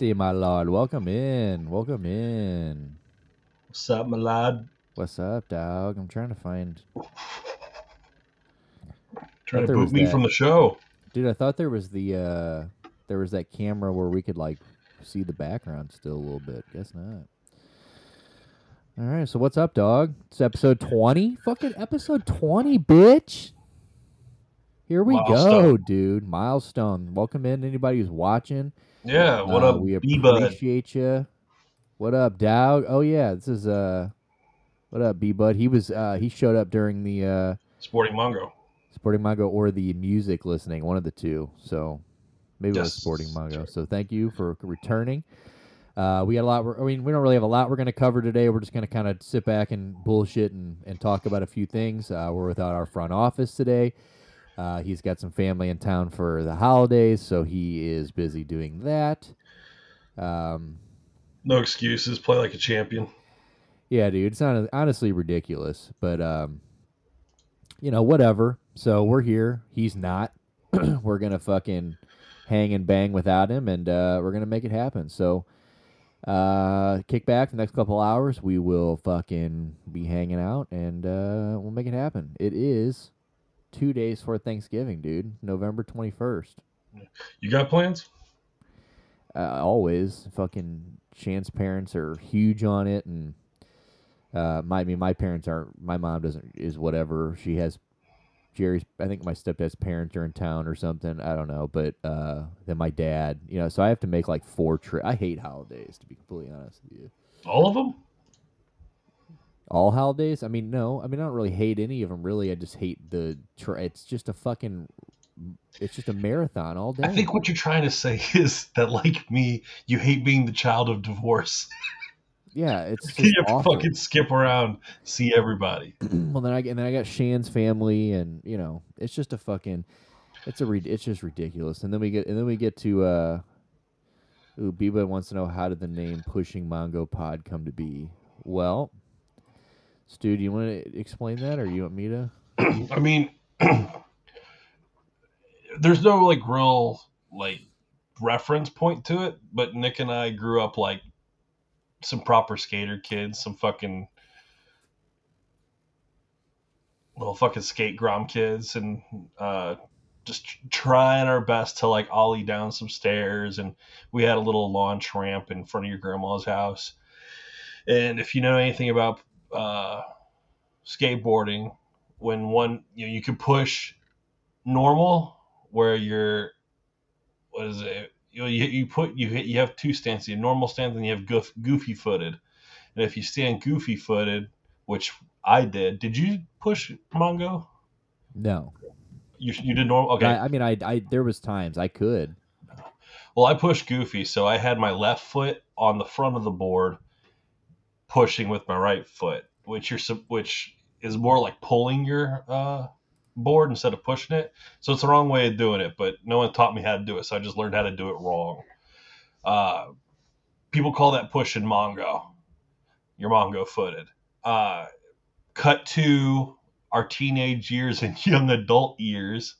righty, my lord. Welcome in. Welcome in. What's up, my lad? What's up, dog? I'm trying to find. Trying to boot me that. from the show. Dude, I thought there was the uh there was that camera where we could like see the background still a little bit. Guess not. All right, so what's up, dog? It's episode 20. Fucking episode 20, bitch. Here we go, dude. Milestone. Welcome in anybody who's watching. Yeah, what Uh, up, We appreciate you. What up, Dowd? Oh yeah, this is uh, what up, B Bud? He was uh, he showed up during the uh, Sporting Mongo. Sporting Mongo or the music listening, one of the two. So maybe it was Sporting Mongo. right. So thank you for returning. Uh, we got a lot. I mean, we don't really have a lot we're going to cover today. We're just going to kind of sit back and bullshit and, and talk about a few things. Uh, we're without our front office today. Uh, he's got some family in town for the holidays, so he is busy doing that. Um, No excuses. Play like a champion. Yeah, dude, it's not honestly ridiculous, but um, you know, whatever. So we're here. He's not. we're gonna fucking hang and bang without him, and uh, we're gonna make it happen. So, uh, kick back the next couple hours. We will fucking be hanging out, and uh, we'll make it happen. It is two days for Thanksgiving, dude. November twenty first. You got plans? uh, always fucking Shan's parents are huge on it and uh my I mean my parents aren't my mom doesn't is whatever she has Jerry's I think my stepdad's parents are in town or something I don't know but uh then my dad you know so I have to make like four trips. I hate holidays to be completely honest with you All of them? All holidays I mean no I mean I don't really hate any of them really I just hate the tri- it's just a fucking it's just a marathon all day I think what you're trying to say is that, like me, you hate being the child of divorce. yeah it's just you have to awful. fucking skip around, see everybody. well then I and then I got Shan's family and you know it's just a fucking it's a re- it's just ridiculous and then we get and then we get to uh ooh Biba wants to know how did the name Pushing Mongo Pod come to be well Stu do you want to explain that or you want me to I mean, there's no like real like reference point to it, but Nick and I grew up like some proper skater kids, some fucking little fucking skate grom kids, and uh, just trying our best to like ollie down some stairs. And we had a little launch ramp in front of your grandma's house. And if you know anything about uh, skateboarding, when one you know you can push normal where you're what is it? You know, you, you put you hit you have two stances you have normal stance and you have goof, goofy footed. And if you stand goofy footed which I did did you push Mongo? No. You, you did normal okay. I, I mean I, I there was times I could. Well I pushed goofy so I had my left foot on the front of the board pushing with my right foot which you're which is more like pulling your uh board instead of pushing it. So it's the wrong way of doing it, but no one taught me how to do it, so I just learned how to do it wrong. Uh, people call that pushing Mongo. You're Mongo footed. Uh, cut to our teenage years and young adult years.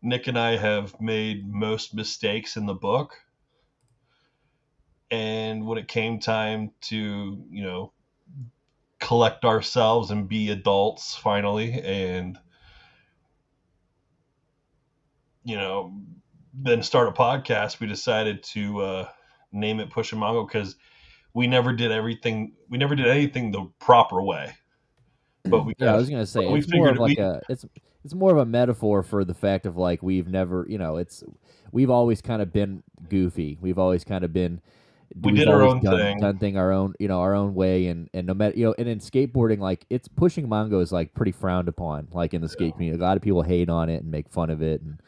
Nick and I have made most mistakes in the book. And when it came time to, you know, collect ourselves and be adults finally and you know, then start a podcast, we decided to uh, name it Push and Mongo because we never did everything. We never did anything the proper way. But we, yeah I was gonna say it's more of like we- a it's it's more of a metaphor for the fact of like we've never you know it's we've always kind of been goofy we've always kind of been We did our own done, thing. done thing our own you know our own way and and no matter you know and in skateboarding like it's pushing mongo is like pretty frowned upon like in the skate community a lot of people hate on it and make fun of it and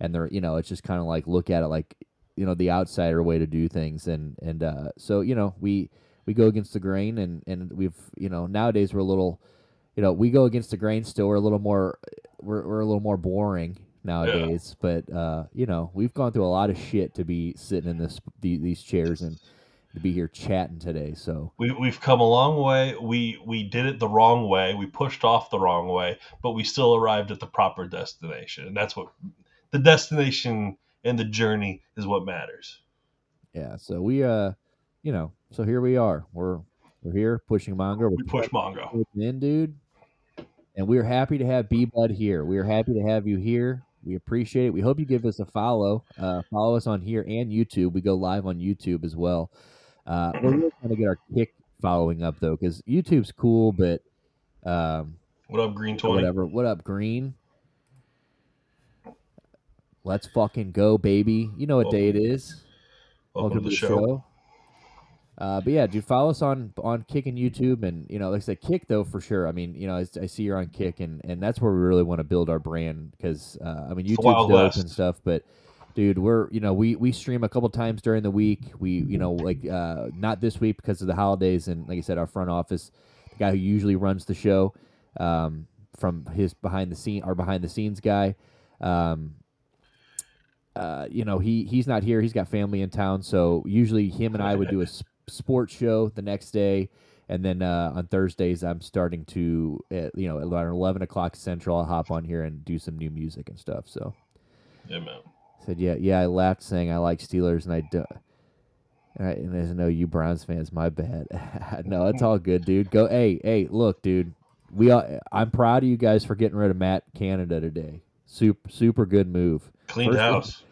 and they're you know it's just kind of like look at it like you know the outsider way to do things and and uh so you know we we go against the grain and and we've you know nowadays we're a little you know we go against the grain still we're a little more we're, we're a little more boring nowadays but uh you know we've gone through a lot of shit to be sitting in this these chairs and to be here chatting today so we, we've come a long way. We we did it the wrong way. We pushed off the wrong way, but we still arrived at the proper destination. And that's what the destination and the journey is what matters. Yeah. So we uh, you know, so here we are. We're we're here pushing Mongo. We push Mongo. in, dude. And we're happy to have B Bud here. We're happy to have you here. We appreciate it. We hope you give us a follow. Uh, follow us on here and YouTube. We go live on YouTube as well. Uh, we're really trying to get our kick following up though, because YouTube's cool, but um, What up, Green Twenty? whatever. What up, Green? Let's fucking go, baby. You know what day it is. Welcome, to the show. Uh, but yeah, dude, follow us on on Kick and YouTube, and you know, like I said, Kick though for sure. I mean, you know, I, I see you're on Kick, and and that's where we really want to build our brand because uh, I mean, YouTube's dope West. and stuff, but dude, we're you know we we stream a couple times during the week. We you know like uh, not this week because of the holidays, and like I said, our front office, the guy who usually runs the show, um, from his behind the scene, our behind the scenes guy. Um, uh, you know, he he's not here. He's got family in town, so usually him and I would do a sports show the next day, and then uh, on Thursdays I'm starting to, uh, you know, around eleven o'clock central, I'll hop on here and do some new music and stuff. So Yeah, man. said, yeah, yeah, I laughed saying I like Steelers, and I do. And, I, and there's no you Browns fans. My bad. no, it's all good, dude. Go, hey, hey, look, dude. We all, I'm proud of you guys for getting rid of Matt Canada today. Super, super good move. Cleaned house.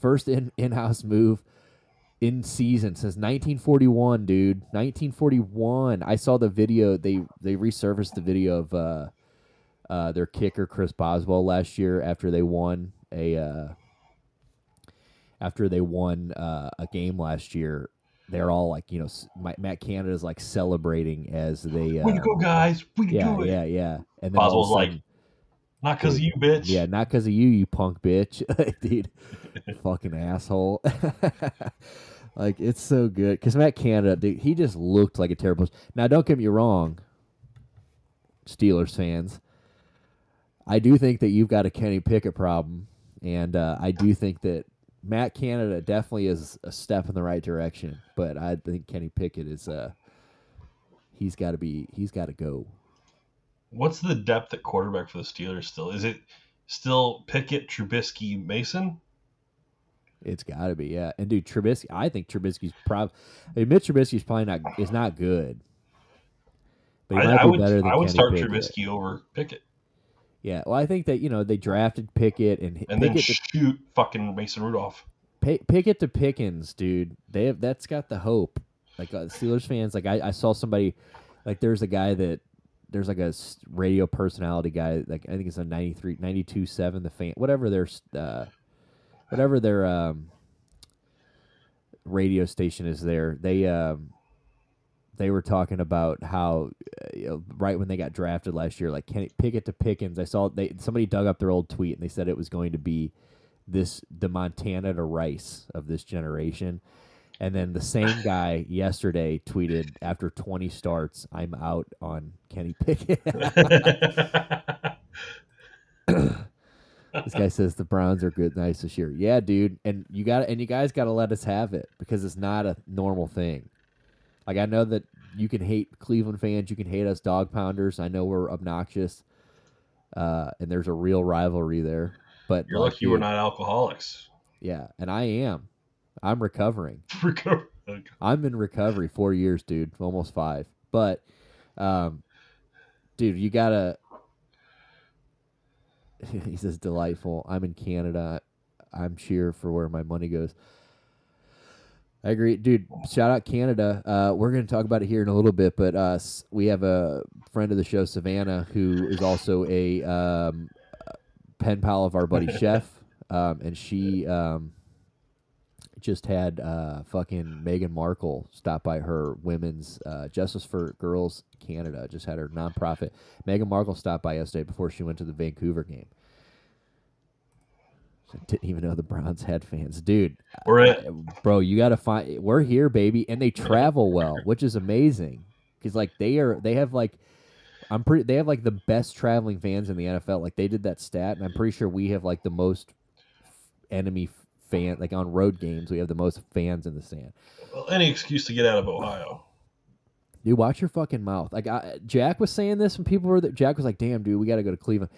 First in in house move in season since 1941, dude. 1941. I saw the video. They they resurfaced the video of uh, uh, their kicker Chris Boswell last year after they won a uh, after they won uh, a game last year. They're all like, you know, s- my, Matt Canada's like celebrating as they. Uh, Way to go, guys. We can yeah, do it. yeah, yeah. And then all of a Boswell's like, Not because of you, bitch. yeah, not because of you, you punk bitch, dude. Fucking asshole. like it's so good because Matt Canada, dude, he just looked like a terrible. Now, don't get me wrong, Steelers fans. I do think that you've got a Kenny Pickett problem, and uh, I do think that Matt Canada definitely is a step in the right direction. But I think Kenny Pickett is. Uh, he's got to be. He's got to go. What's the depth at quarterback for the Steelers still? Is it still Pickett, Trubisky, Mason? It's got to be, yeah. And dude, Trubisky, I think Trubisky's probably. I mean, Mitch Trubisky's probably not is not good, but he I, might I be would better than I would Kenny start Pickett. Trubisky over Pickett. Yeah, well, I think that you know they drafted Pickett and, And then Pickett to, shoot fucking Mason Rudolph. Pi- Pickett to Pickens, dude. They have that's got the hope. Like uh, Steelers fans, like I, I saw somebody, like there's a guy that there's like a radio personality guy, like I think it's a 93, 92 seven, the fan, whatever their uh, whatever their um radio station is there. They um they were talking about how uh, you know, right when they got drafted last year, like Kenny Pickett to Pickens. I saw they somebody dug up their old tweet and they said it was going to be this the Montana to Rice of this generation. And then the same guy yesterday tweeted after 20 starts, I'm out on Kenny Pickett. this guy says the Browns are good, nice this year. Yeah, dude, and you got and you guys got to let us have it because it's not a normal thing. Like I know that you can hate Cleveland fans, you can hate us dog pounders. I know we're obnoxious, uh, and there's a real rivalry there. But You're lucky we're not alcoholics. Yeah, and I am. I'm recovering. Recover- I'm in recovery four years, dude, almost five. But, um, dude, you gotta. he says delightful. I'm in Canada. I'm cheer for where my money goes. I agree, dude. Shout out Canada. Uh, we're going to talk about it here in a little bit, but uh, we have a friend of the show, Savannah, who is also a um, pen pal of our buddy Chef, um, and she um, just had uh, fucking Meghan Markle stop by her women's uh, Justice for Girls Canada. Just had her nonprofit. Meghan Markle stopped by yesterday before she went to the Vancouver game. I didn't even know the Browns had fans, dude. We're it. Bro. You got to find. We're here, baby, and they travel well, which is amazing. Because like they are, they have like, I'm pretty. They have like the best traveling fans in the NFL. Like they did that stat, and I'm pretty sure we have like the most enemy fan. Like on road games, we have the most fans in the stand. Well, any excuse to get out of Ohio. Dude, watch your fucking mouth. Like I, Jack was saying this when people were there. Jack was like, "Damn, dude, we got to go to Cleveland."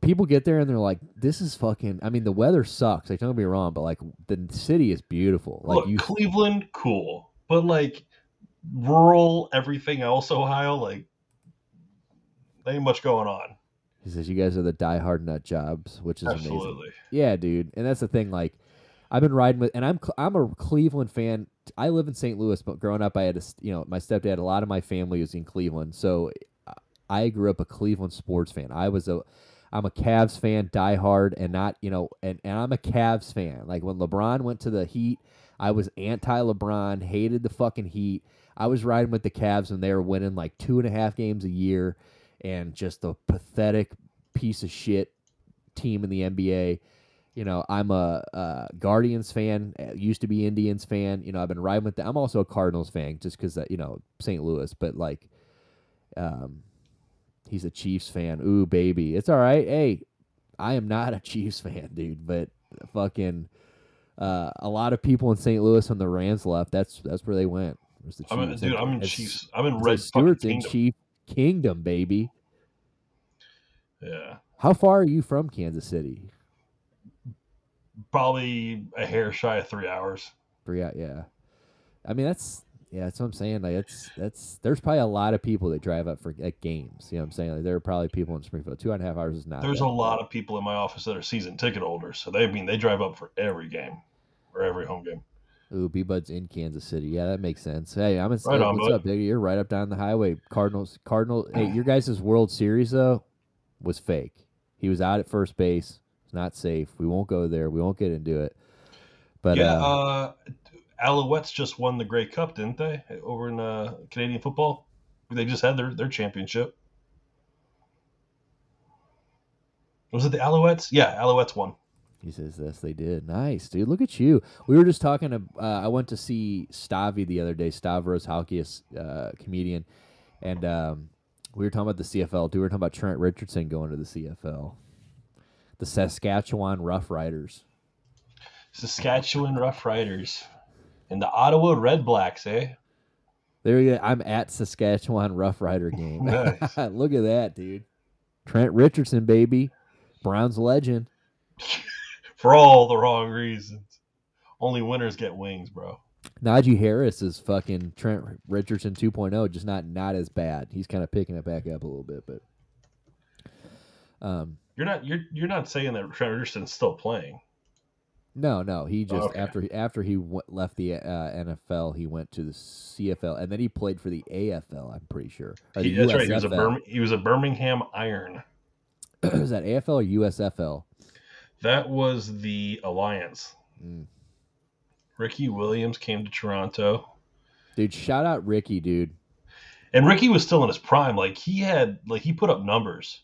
people get there and they're like, "This is fucking." I mean, the weather sucks. Like, don't be wrong, but like the city is beautiful. Like Look, you, Cleveland, cool, but like rural everything else, Ohio, like ain't much going on. he says, "You guys are the diehard nut jobs," which is amazing. Absolutely. Yeah, dude, and that's the thing. Like, I've been riding with, and I'm I'm a Cleveland fan. I live in St. Louis, but growing up, I had a you know my stepdad. A lot of my family was in Cleveland, so I- I grew up a Cleveland sports fan. I was a I'm a Cavs fan, diehard, and not you know, and, and I'm a Cavs fan. Like when LeBron went to the Heat, I was anti LeBron, hated the fucking Heat. I was riding with the Cavs when they were winning like two and a half games a year, and just a pathetic piece of shit team in the NBA. You know, I'm a, uh Guardians fan. uh, Used to be Indians fan. You know, I've been riding with them. I'm also a Cardinals fan, just because you know St. Louis. But like, um, he's a Chiefs fan. Ooh, baby, it's all right. Hey, I am not a Chiefs fan, dude. But fucking, uh, a lot of people in St. Louis when the Rams left, that's that's where they went. Was the I'm in, Chiefs. dude, I'm in it's- Chiefs. I'm in Red like Stewart's in Chief Kingdom, baby. Yeah, How far are you from Kansas City? Probably a hair shy of three hours. Three yeah. I mean, that's yeah, that's what I'm saying. Like, it's that's there's probably a lot of people that drive up for at games. You know what I'm saying? Like, there are probably people in Springfield. Two and a half hours is not. There's a bad. lot of people in my office that are season ticket holders, so they I mean they drive up for every game or every home game. Ooh, B Bud's in Kansas City. Yeah, that makes sense. Hey, I'm in. Right on, what's bud. up? You're right up down the highway. Cardinals. Cardinal. Hey, your guys' World Series though was fake. He was out at first base. It's not safe. We won't go there. We won't get into it. But yeah, uh, uh, Alouettes just won the Grey Cup, didn't they? Over in uh, Canadian football, they just had their their championship. Was it the Alouettes? Yeah, Alouettes won. He says "Yes, They did. Nice, dude. Look at you. We were just talking. To, uh, I went to see Stavi the other day. Stavros Halkias, uh, comedian, and um, we were talking about the CFL. Dude, we were talking about Trent Richardson going to the CFL. The Saskatchewan Roughriders. Saskatchewan Roughriders and the Ottawa Red Blacks, eh? There you go. I'm at Saskatchewan Roughrider game. Look at that, dude. Trent Richardson, baby. Browns legend. For all the wrong reasons. Only winners get wings, bro. Najee Harris is fucking Trent Richardson 2.0, just not not as bad. He's kind of picking it back up a little bit, but um, You're not you're you're not saying that Trent Richardson's still playing. no, no, he just Okay. after after he w- left the uh, NFL, he went to the CFL, and then he played for the AFL. I'm pretty sure. He, that's right. He was a USFL. Birm, he was a Birmingham Iron. was that AFL or USFL? That was the alliance. Mm. Ricky Williams came to Toronto, Dude, shout out Ricky, dude. and Ricky was still in his prime. Like he had, like he put up numbers.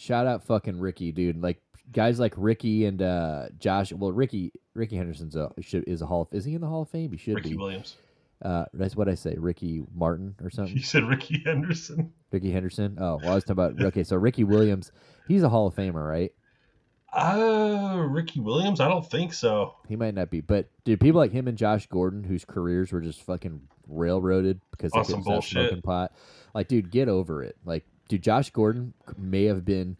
Shout out fucking Ricky, dude. Like guys like Ricky and uh, Josh. Well, Ricky Ricky Henderson's a should, is a hall. Of, is he in the Hall of Fame? He should be. Ricky be. Williams. Uh, that's what I say. Ricky Martin or something. You said Ricky Henderson. Ricky Henderson. Oh, well, I was talking about. Okay, so Ricky Williams, he's a Hall of Famer, right? Uh, Ricky Williams. I don't think so. He might not be, but dude, people like him and Josh Gordon, whose careers were just fucking railroaded because they couldn't bullshit. smoking pot. Like, dude, get over it. Like, dude, Josh Gordon may have been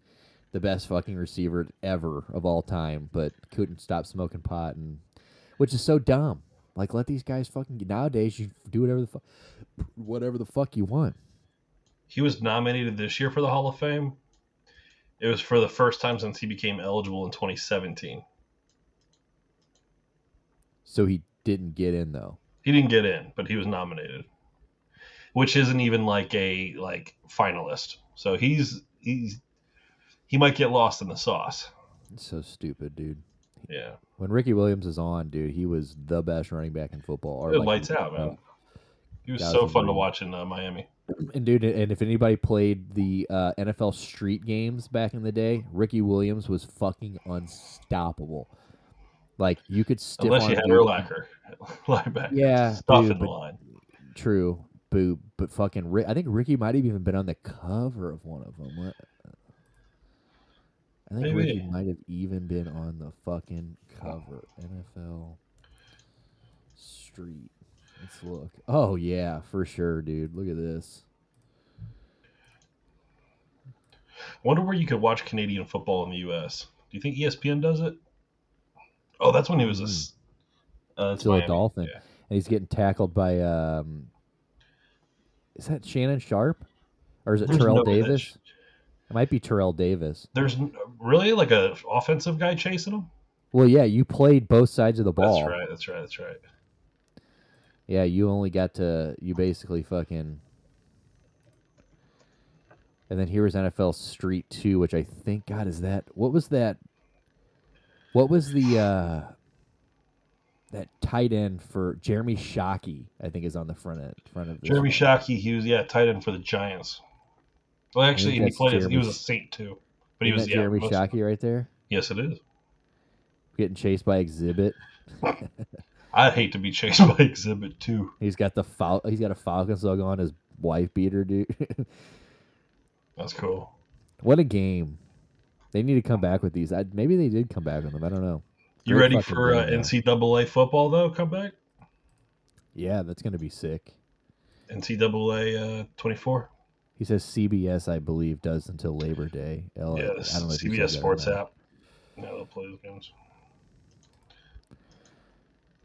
the best fucking receiver ever of all time, but couldn't stop smoking pot, and which is so dumb. Like, let these guys fucking nowadays you do whatever the fuck, whatever the fuck you want. He was nominated this year for the Hall of Fame. It was for the first time since he became eligible in 2017. So he didn't get in though. He didn't get in, but he was nominated, which isn't even like a like finalist. So he's he's he might get lost in the sauce. It's so stupid, dude. Yeah, When Ricky Williams is on, dude, he was the best running back in football. Or it like- lights out, man. He was so fun to watch in uh, Miami. And dude, and if anybody played the uh, NFL street games back in the day, Ricky Williams was fucking unstoppable. Like you could stiff Unless you had Urlacher, linebacker, Yeah, stuff dude, in the line. True, boo, but fucking, Ri- I think Ricky might have even been on the cover of one of them. What? I think Maybe. Ricky might have even been on the fucking cover. NFL Street. Let's look. Oh yeah, for sure, dude. Look at this. Wonder where you could watch Canadian football in the U.S. Do you think ESPN does it? Oh, that's when he was a. s- Uh, Still a Dolphin. Yeah. And he's getting tackled by um Is that Shannon Sharpe? Or is it There's Terrell no Davis? sh- It might be Terrell Davis. There's n- really like a offensive guy chasing him. Well, yeah, you played both sides of the ball. That's right. That's right. That's right. Yeah, you only got to you basically fucking And then here was NFL Street 2, which I think God is that what was that what was the uh that tight end for Jeremy Shockey, I think is on the front end front of this Jeremy. Shockey, he was yeah tight end for the Giants. Well, actually, he played. As, he was a Saint too, but he was yeah. Jeremy most- Shockey right there? Yes, it is. Getting chased by Exhibit. I'd hate to be chased by Exhibit too. He's got the Fal- he's got a Falcons logo on his wife beater, dude. That's cool. what a game. They need to come back with these. I, maybe they did come back with them. I don't know. You Great ready for uh. NCAA football though? Come back. Yeah, that's gonna be sick. NCAA uh, 24. He says CBS, I believe, does until Labor Day. L- Yes, I don't know if he said CBS Sports app. Yeah, they'll play those games.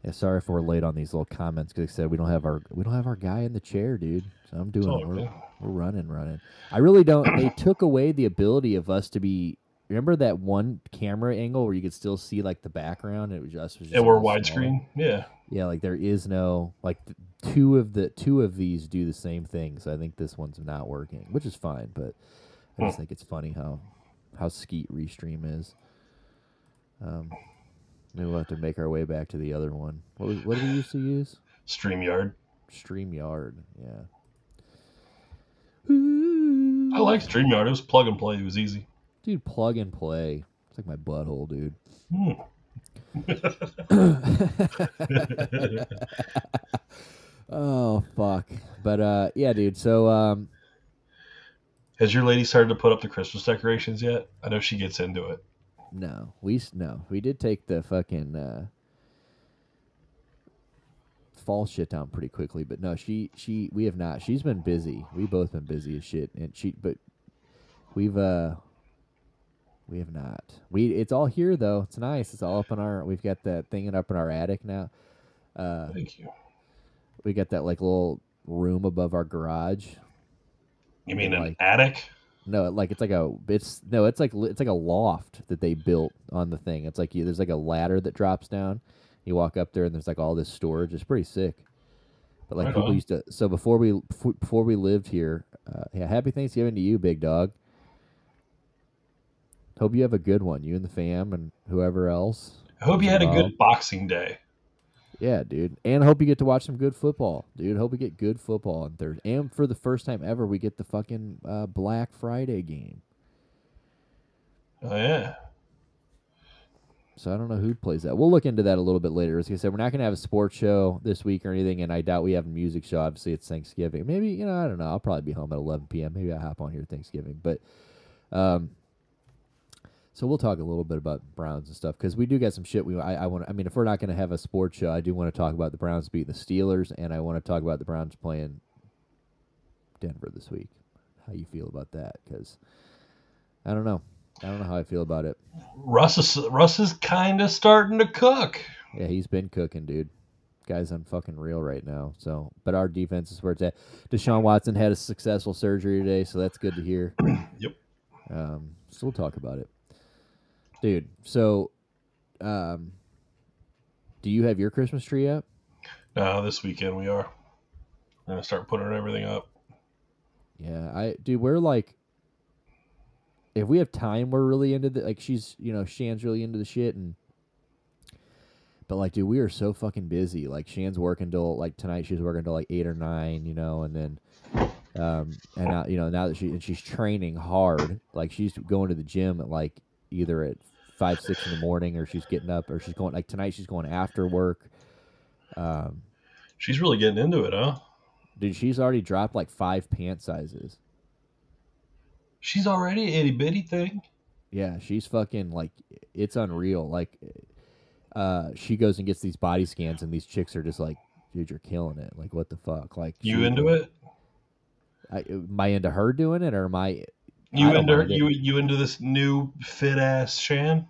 Yeah, sorry if we're late on these little comments because I said we don't have our we don't have our guy in the chair, dude. So I'm doing all we're, we're running, running. I really don't. they took away the ability of us to be. Remember that one camera angle where you could still see like the background? It was just, was just And we're a little smaller. widescreen. Yeah. Yeah, like there is no like two of the two of these do the same thing. So I think this one's not working, which is fine. But I just Hmm. think it's funny how how Skeet Restream is. Um, maybe we'll have to make our way back to the other one. What was, what did we used to use? StreamYard. Streamyard. Yeah. I like StreamYard. It was plug and play. It was easy. Dude, plug and play. It's like my butthole, dude. Hmm. oh fuck. But uh, yeah, dude. So um, Has your lady started to put up the Christmas decorations yet? I know she gets into it. No, we no, we did take the fucking uh, fall shit down pretty quickly, but no, she she we have not. She's been busy. We both been busy as shit, and she but we've uh we have not. We it's all here though. It's nice. It's all up in our. We've got that thing up in our attic now. Uh, Thank you. we got that like little room above our garage. You mean an like- attic? No, like it's like a it's no, it's like it's like a loft that they built on the thing. It's like you, there's like a ladder that drops down. You walk up there and there's like all this storage. It's pretty sick. But like Right people on. used to. So before we before we lived here, uh, yeah, happy Thanksgiving to you, big dog. Hope you have a good one, you and the fam and whoever else. I hope you had a good Boxing Day. Yeah, dude. And hope you get to watch some good football, dude. Hope we get good football on Thursday. And for the first time ever, we get the fucking uh, Black Friday game. Oh yeah. So I don't know who plays that. We'll look into that a little bit later. As I said, we're not going to have a sports show this week or anything, and I doubt we have a music show. Obviously, it's Thanksgiving. Maybe you know, I don't know. I'll probably be home at 11 p.m. Maybe I will hop on here Thanksgiving, but um, so we'll talk a little bit about Browns and stuff because we do get some shit. We I, I want. I mean, if we're not going to have a sports show, I do want to talk about the Browns beating the Steelers, and I want to talk about the Browns playing Denver this week. How you feel about that? Because I don't know. I don't know how I feel about it. Russ is Russ is kind of starting to cook. Yeah, he's been cooking, dude. Guy's on fucking real right now. So, but our defense is where it's at. Deshaun Watson had a successful surgery today, so that's good to hear. Yep. Um, so we'll talk about it, dude. So, um, do you have your Christmas tree up? Uh, this weekend we are. We're gonna start putting everything up. Yeah, I dude, we're like, if we have time, we're really into the like. She's you know Shan's really into the shit and. But like, dude, we are so fucking busy. Like, Shan's working till like tonight. She's working till like eight or nine, you know, and then, um, and now you know now that she and she's training hard. Like, she's going to the gym at like either at five six in the morning or she's getting up or she's going like tonight. She's going after work. Um, She's really getting into it, huh? dude, she's already dropped like five pant sizes. She's already a itty bitty thing. Yeah, she's fucking like it's unreal. Like uh she goes and gets these body scans and these chicks are just like, dude, you're killing it. Like what the fuck? Like You into it? I, am I into her doing it or am I You into mind you you into this new fit ass Shan?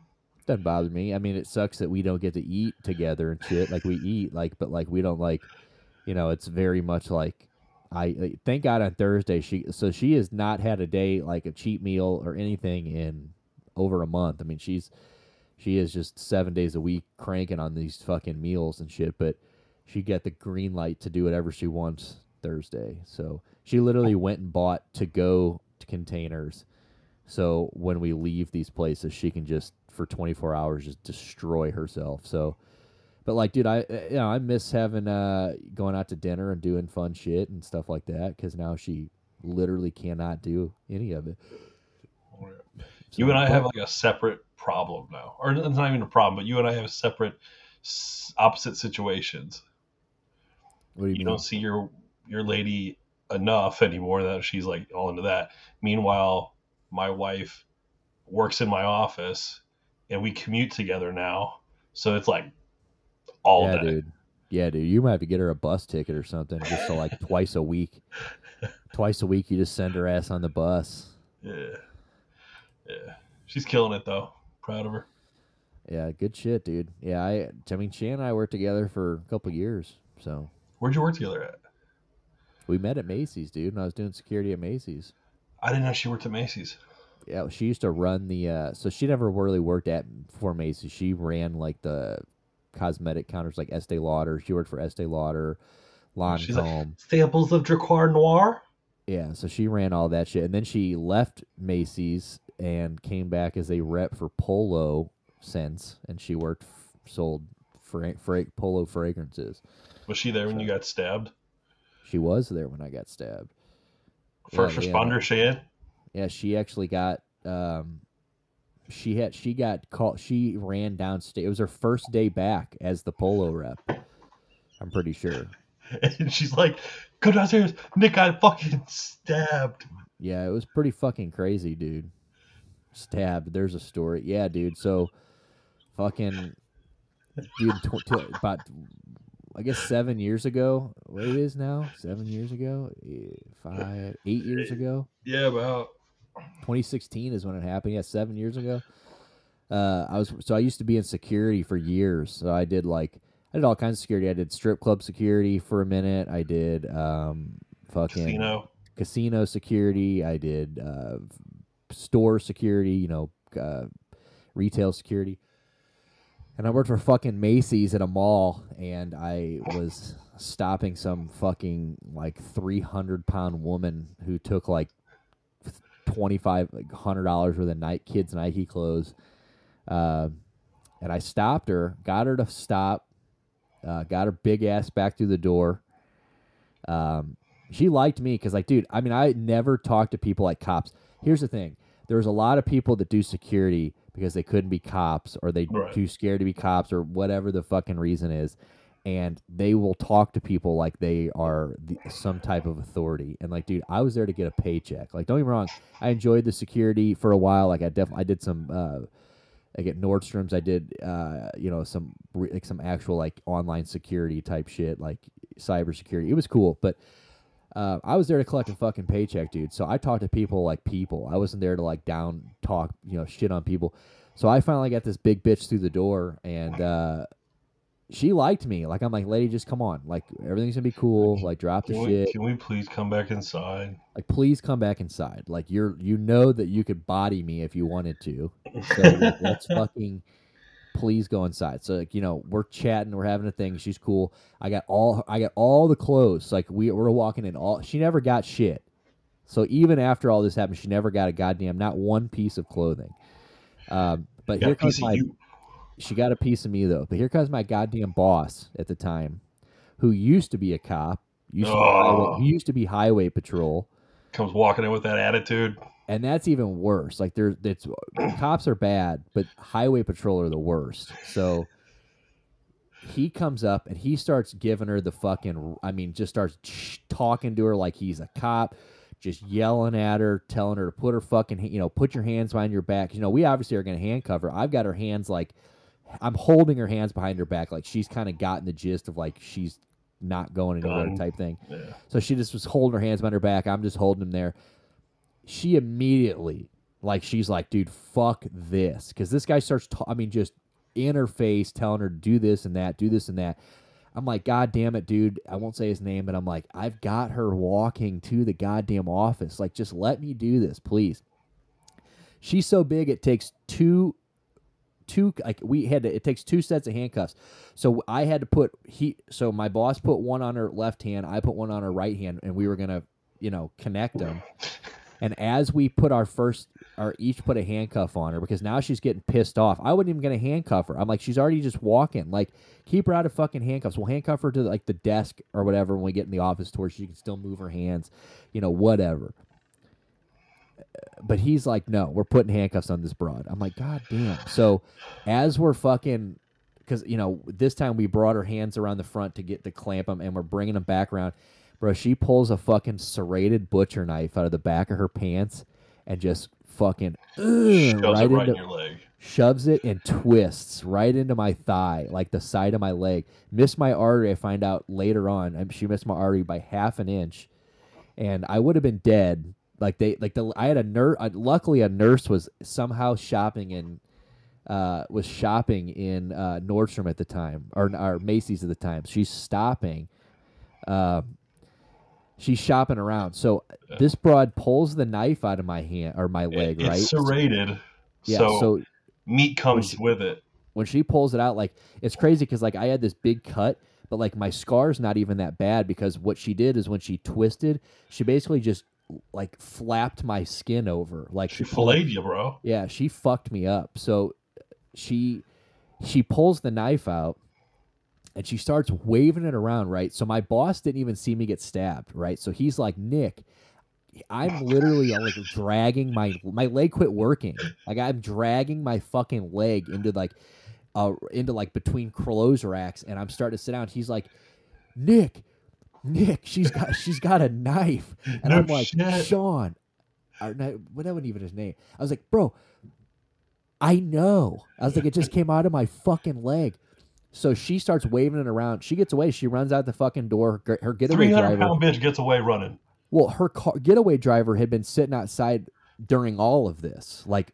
doesn't bother me. I mean, it sucks that we don't get to eat together and shit. Like we eat, like, but like we don't like, you know, it's very much like I thank God on Thursday she so she has not had a day like a cheat meal or anything in over a month. I mean, she's she is just seven days a week cranking on these fucking meals and shit. But she got the green light to do whatever she wants Thursday. So she literally went and bought to go containers. So when we leave these places, she can just for 24 hours just destroy herself. So, but like, dude, I uh, you know I miss having uh going out to dinner and doing fun shit and stuff like that because now she literally cannot do any of it. You and I but- have like a separate problem now, or it's not even a problem, but you and I have separate opposite situations. what do you, You mean? don't see your your lady enough anymore that she's like all into that. Meanwhile, my wife works in my office, and we commute together now, so it's like all yeah, day. dude. Yeah, dude. You might have to get her a bus ticket or something, just so like twice a week. Twice a week, you just send her ass on the bus. Yeah, yeah, she's killing it though. Proud of her. Yeah, good shit, dude. Yeah, I. I mean, she and I worked together for a couple years, so Where'd you work together at? We met at Macy's, dude. And I was doing security at Macy's. I didn't know she worked at Macy's. Yeah, she used to run the. Uh, so she never really worked at for Macy's. She ran like the cosmetic counters, like Estee Lauder. She worked for Estee Lauder, She's like, Lancome. Samples of Drakkar Noir. Yeah, so she ran all that shit, and then she left Macy's and came back as a rep for Polo Sense, and she worked f- sold fra- fra- Polo fragrances. Was she there when you got stabbed? She was there when I got stabbed. First yeah. responder, Shan. Yeah, she actually got um she had she got called she ran downstairs. It was her first day back as the polo rep. I'm pretty sure. And she's like, go downstairs. Nick got fucking stabbed. Yeah, it was pretty fucking crazy, dude. Stabbed. There's a story. Yeah, dude. So fucking dude tw- about I guess 7 years ago. What it is now? 7 years ago? Eh, 5 8 years ago? Yeah, about. 2016 is when it happened. Yeah, seven years ago. Uh, I was so I used to be in security for years. So I did like I did all kinds of security. I did strip club security for a minute. I did um fucking Casino. casino security. I did uh, store security. You know, uh, retail security. And I worked for fucking Macy's at a mall, and I was stopping some fucking like three hundred pound woman who took like twenty five hundred dollars worth of night kids Nike clothes. Uh, and I stopped her, got her to stop, uh, got her big ass back through the door. Um, she liked me because, like, dude, I mean, I never talk to people like cops. Here's the thing: there's a lot of people that do security because they couldn't be cops or they Right. too scared to be cops or whatever the fucking reason is, and they will talk to people like they are the, some type of authority. And like, dude, I was there to get a paycheck. Like, don't get me wrong, I enjoyed the security for a while. Like, I def I did some. Uh, like at Nordstrom's, I did, uh, you know, some like some actual like online security type shit, like cybersecurity. It was cool, but uh, I was there to collect a fucking paycheck, dude. So I talked to people like people. I wasn't there to like down talk, you know, shit on people. So I finally got this big bitch through the door, and uh, she liked me. Like I'm like, lady, just come on. Like everything's gonna be cool. Like drop the Can we, shit. can we please come back inside? Like please come back inside. Like you're you know that you could body me if you wanted to. So like, let's fucking please go inside. So like, you know, we're chatting, we're having a thing. She's cool. I got all I got all the clothes. Like we we're walking in all she never got shit. So even after all this happened, she never got a goddamn not one piece of clothing. Um, but here comes my she got a piece of me though. But here comes my goddamn boss at the time, who used to be a cop, used to be highway, Oh. who used to be highway patrol Comes walking in with that attitude. And that's even worse. Like there's it's cops are bad, but highway patrol are the worst. So he comes up and he starts giving her the fucking I mean just starts talking to her like he's a cop, just yelling at her, telling her to put her fucking you know, put your hands behind your back. You know, we obviously are going to handcuff her. I've got her hands like I'm holding her hands behind her back like she's kind of gotten the gist of like she's not going anywhere type thing. Yeah. So she just was holding her hands behind her back. I'm just holding them there. She immediately like she's like, dude, fuck this, because this guy starts. Ta- I mean, just in her face, telling her to do this and that, do this and that. I'm like, God damn it, dude. I won't say his name, but I'm like, I've got her walking to the goddamn office. Like, just let me do this, please. She's so big, it takes two, two. Like we had to. It takes two sets of handcuffs. So I had to put he. So my boss put one on her left hand. I put one on her right hand, and we were gonna, you know, connect them. And as we put our first, or each put a handcuff on her because now she's getting pissed off. I wasn't even gonna handcuff her. I'm like, she's already just walking. Like, keep her out of fucking handcuffs. We'll handcuff her to like the desk or whatever when we get in the office to where she can still move her hands, you know, whatever. But he's like, no, we're putting handcuffs on this broad. I'm like, god damn. So as we're fucking, because you know, this time we brought her hands around the front to get to clamp them, and we're bringing them back around. Bro, she pulls a fucking serrated butcher knife out of the back of her pants and just fucking ugh, Shoves right it right into in your leg. shoves it and twists right into my thigh, like the side of my leg. Missed my artery. I find out later on. um, She missed my artery by half an inch, and I would have been dead. Like they, like the I had a nurse. Luckily, a nurse was somehow shopping in, uh, was shopping in uh, Nordstrom at the time, or, or Macy's at the time. She's stopping. Um, she's shopping around. So this broad pulls the knife out of my hand or my leg, It- right? It's serrated, yeah. so, so meat comes with it. when she pulls it out, like it's crazy because like I had this big cut, but like my scar's not even that bad because what she did is when she twisted, she basically just like flapped my skin over, like She pulled- filleted you, bro. Yeah, she fucked me up. So she she pulls the knife out and she starts waving it around, right? So my boss didn't even see me get stabbed, right? So he's like, "Nick, I'm literally uh, like dragging my my leg quit working. Like I'm dragging my fucking leg into like uh into like between clothes racks and I'm starting to sit down. He's like, "Nick, Nick, she's got she's got a knife." And No I'm like, shit. "Sean, or no, what that wasn't even his name. I was like, "Bro, I know." I was like, "It just came out of my fucking leg." So she starts waving it around. She gets away. She runs out the fucking door. Her getaway Three hundred driver. pound bitch gets away running. Well, her car, getaway driver had been sitting outside during all of this. Like,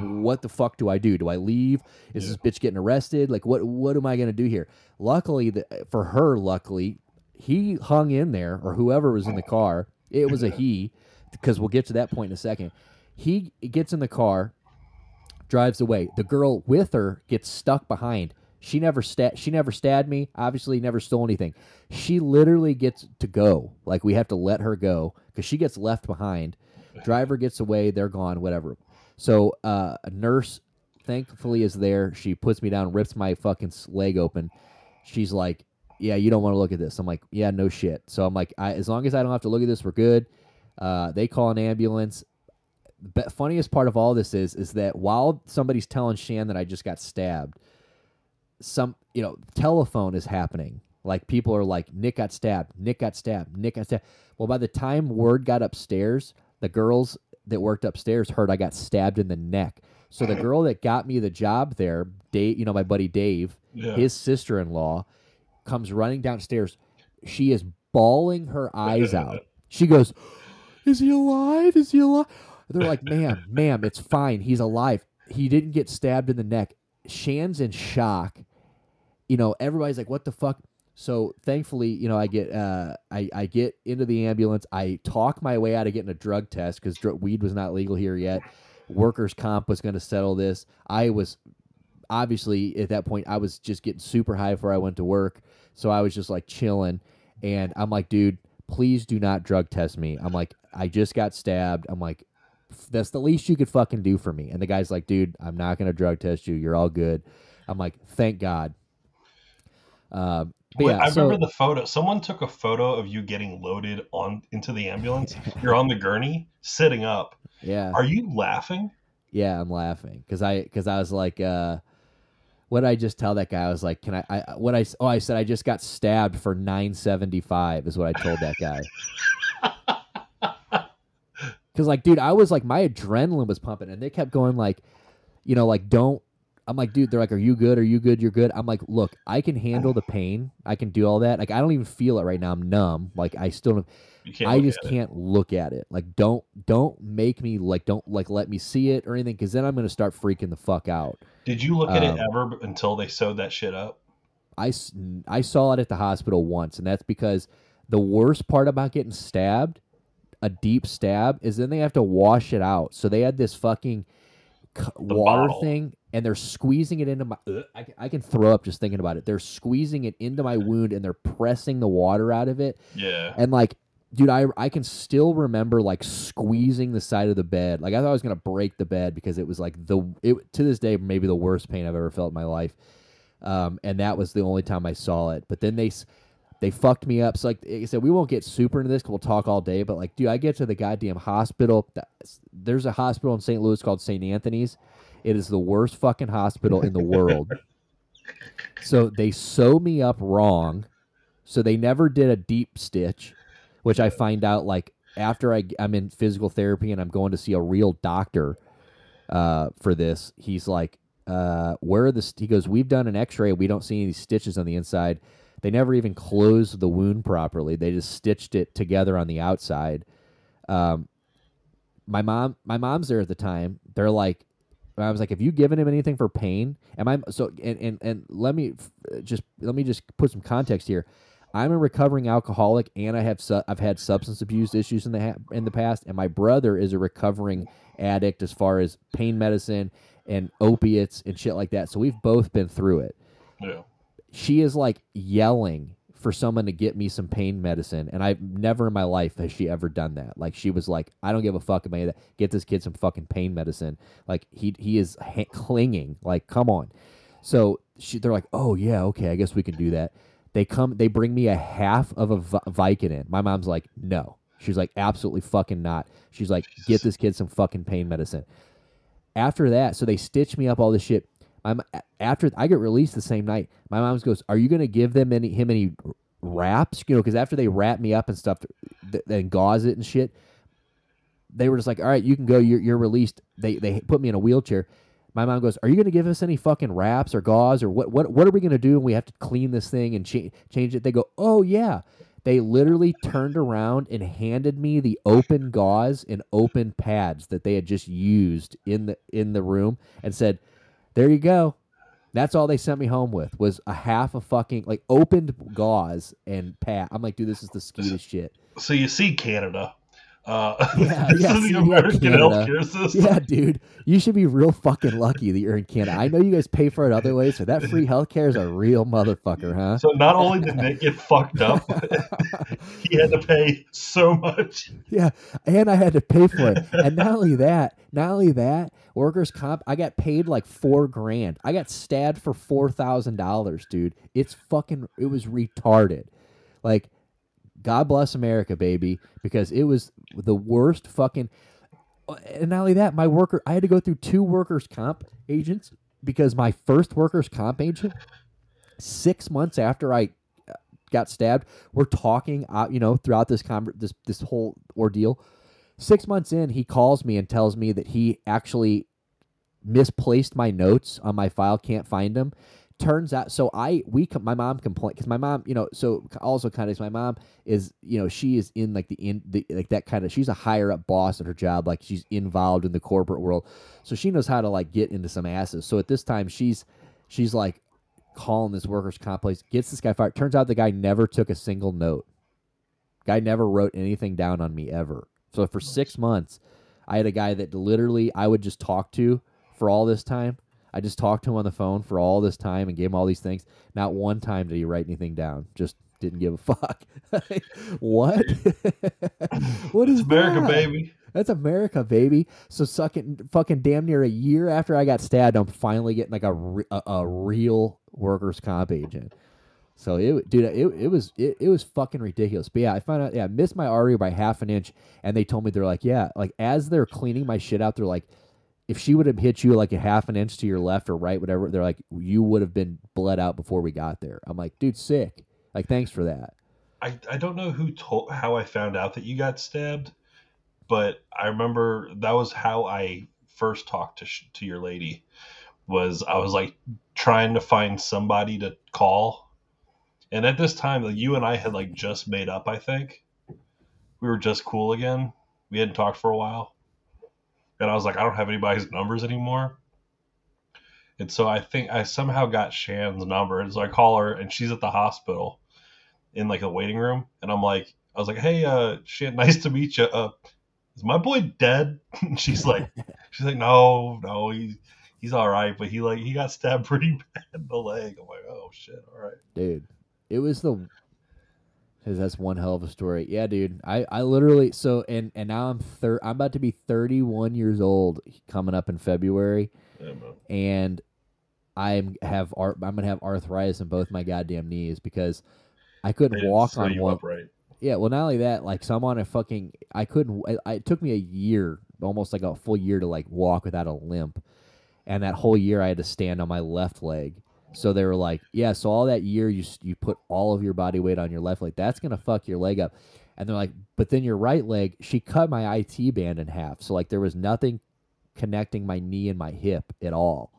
what the fuck do I do? Do I leave? Is this bitch getting arrested? Like, what what am I gonna do here? Luckily, the, for her, luckily, he hung in there, or whoever was in the car. It was a he, because we'll get to that point in a second. He gets in the car, drives away. The girl with her gets stuck behind. She never sta- she never stabbed me. Obviously, never stole anything. She literally gets to go. Like we have to let her go because she gets left behind. Driver gets away. They're gone. Whatever. So uh, a nurse, thankfully, is there. She puts me down, rips my fucking leg open. She's like, "Yeah, you don't want to look at this." I'm like, "Yeah, no shit." So I'm like, "As long as I don't have to look at this, we're good." Uh, they call an ambulance the funniest part of all this is is that while somebody's telling Shan that I just got stabbed, some you know telephone is happening. Like people are like Nick got stabbed, Nick got stabbed, Nick got stabbed. Well, by the time word got upstairs, the girls that worked upstairs heard I got stabbed in the neck. So the girl that got me the job there, Dave, you know my buddy Dave, Yeah. his sister-in-law comes running downstairs. She is bawling her eyes out. She goes, "Is he alive? Is he alive?" They're like, "Ma'am, ma'am, it's fine. He's alive. He didn't get stabbed in the neck." Shan's in shock. You know, everybody's like, "What the fuck?" So thankfully, you know, I get uh, I I get into the ambulance. I talk my way out of getting a drug test because dr- weed was not legal here yet. Workers' comp was going to settle this. I was obviously at that point I was just getting super high before I went to work. So I was just like chilling and I'm like, dude, please do not drug test me. I'm like, I just got stabbed. I'm like, that's the least you could fucking do for me. And the guy's like, dude, I'm not gonna drug test you. You're all good. I'm like, thank God. Um, Wait, yeah, I so remember the photo. Someone took a photo of you getting loaded on into the ambulance. You're on the gurney, sitting up. yeah, Are you laughing? yeah, I'm laughing because I because I was like, uh, what did I just tell that guy? I was like, can I? I what I oh I said I just got stabbed for nine seventy five is what I told that guy. Because like, dude, I was like, my adrenaline was pumping, and they kept going like, you know, like don't. I'm like, dude, they're like, are you good? Are you good? You're good. I'm like, look, I can handle the pain. I can do all that. Like, I don't even feel it right now. I'm numb. Like, I still don't. I just can't look at it. Like, don't don't make me like don't like let me see it or anything, because then I'm gonna start freaking the fuck out. Did you look at it Um, ever until they sewed that shit up? I I saw it at the hospital once, and that's because the worst part about getting stabbed, a deep stab, is then they have to wash it out. So they had this fucking c- water bottle. thing, and they're squeezing it into my. I, can- I can throw up just thinking about it. They're squeezing it into my wound, and they're pressing the water out of it, Yeah. and like. Dude, I, I can still remember like squeezing the side of the bed. Like I thought I was gonna break the bed because it was like the it to this day maybe the worst pain I've ever felt in my life um, and that was the only time I saw it. But then they they fucked me up. So like I said, we won't get super into this. 'cause we'll talk all day. But like, dude, I get to the goddamn hospital. There's a hospital in St. Louis called St. Anthony's. It is the worst fucking hospital in the world. So they sew me up wrong. So they never did a deep stitch, which I find out like after I, I'm in physical therapy and I'm going to see a real doctor uh, for this. He's like, uh, where are the, st-? he goes, we've done an x-ray. We don't see any stitches on the inside. They never even closed the wound properly. They just stitched it together on the outside. Um, my mom, my mom's there at the time. They're like, I was like, have you given him anything for pain? Am I so? And and and let me just let me just put some context here. I'm a recovering alcoholic, and I have su- I've had substance abuse issues in the ha- in the past, and my brother is a recovering addict as far as pain medicine and opiates and shit like that. So we've both been through it. Yeah. She is like yelling for someone to get me some pain medicine, and I've never in my life has she ever done that. Like she was like, I don't give a fuck about that. Get this kid some fucking pain medicine. Like he he is ha- clinging. Like come on. So she, they're like, oh yeah, okay, I guess we can do that. They come, they bring me a half of a Vi- Vicodin. My mom's like, no. She's like, absolutely fucking not. She's like, get this kid some fucking pain medicine. After that, so they stitch me up all this shit. My, m- after I get released the same night, my mom goes, "Are you gonna give them any him any wraps? You know, because after they wrap me up and stuff, th- and gauze it and shit, they were just like, "All right, you can go. You're, you're released." They they put me in a wheelchair. My mom goes, "Are you going to give us any fucking wraps or gauze or what? What what are we going to do? And we have to clean this thing and cha- change it." They go, "Oh yeah." They literally turned around and handed me the open gauze and open pads that they had just used in the in the room and said, "There you go." That's all they sent me home with was a half of fucking like opened gauze and pad. I'm like, dude, this is the skeetest shit. So you see Canada. Uh, Yeah, this yeah, is the yeah, American Canada. healthcare system. Yeah, dude, you should be real fucking lucky that you're in Canada. I know you guys pay for it other ways, so that free healthcare is a real motherfucker, huh? So not only did Nick get fucked up, he had to pay so much. Yeah, and I had to pay for it. And not only that, not only that, workers' comp, I got paid like four grand. I got stabbed for four thousand dollars, dude. It's fucking, it was retarded. Like, God bless America, baby, because it was the worst fucking. And not only that, my worker, I had to go through two workers' comp agents because my first workers' comp agent, six months after I uh, got stabbed, we're talking, uh, you know, throughout this this this whole ordeal. Six months in, he calls me and tells me that he actually misplaced my notes on my file, can't find them. Turns out, so I we my mom complained because my mom, you know, so also kind of my mom is, you know, she is in like the in the like that kind of she's a higher up boss at her job, like she's involved in the corporate world, so she knows how to like get into some asses. So at this time, she's she's like calling this workers' comp place, gets this guy fired. Turns out the guy never took a single note. Guy never wrote anything down on me ever. So for six months, I had a guy that literally I would just talk to for all this time. I just talked to him on the phone for all this time and gave him all these things. Not one time did he write anything down. Just didn't give a fuck. what? what is America, that? baby. That's America, baby. So sucking fucking damn near a year after I got stabbed, I'm finally getting like a re- a, a real workers comp agent. So it, dude, it, it was it, it was fucking ridiculous. But yeah, I found out. Yeah, I missed my artery by half an inch, and they told me they're like, yeah, like as they're cleaning my shit out, they're like, if she would have hit you like a half an inch to your left or right, whatever, they're like, you would have been bled out before we got there. I'm like, dude, sick. Like, thanks for that. I, I don't know who told how I found out that you got stabbed, but I remember that was how I first talked to sh- to your lady was I was like trying to find somebody to call. And at this time, like, you and I had like just made up, I think. We were just cool again. We hadn't talked for a while. And I was like, I don't have anybody's numbers anymore. And so I think I somehow got Shan's number. And so I call her and she's at the hospital in like a waiting room. And I'm like, I was like, hey, uh, Shan, nice to meet you. Uh, is my boy dead? And she's like, she's like, no, no, he's he's all right, but he like he got stabbed pretty bad in the leg. I'm like, oh shit, all right. dude. It was the. Cause that's one hell of a story. Yeah, dude. I, I literally so and and now I'm thir- I'm about to be 31 years old coming up in February, Yeah, and I'm have ar- I'm gonna have arthritis in both my goddamn knees because I couldn't walk on one. up right. Yeah, well, not only that, like, so I'm on a fucking. I couldn't. I, I- it took me a year, almost like a full year, to like walk without a limp, and that whole year I had to stand on my left leg. So they were like, "Yeah, so all that year you you put all of your body weight on your left leg. That's gonna fuck your leg up." And they're like, "But then your right leg, she cut my IT band in half, so like there was nothing connecting my knee and my hip at all."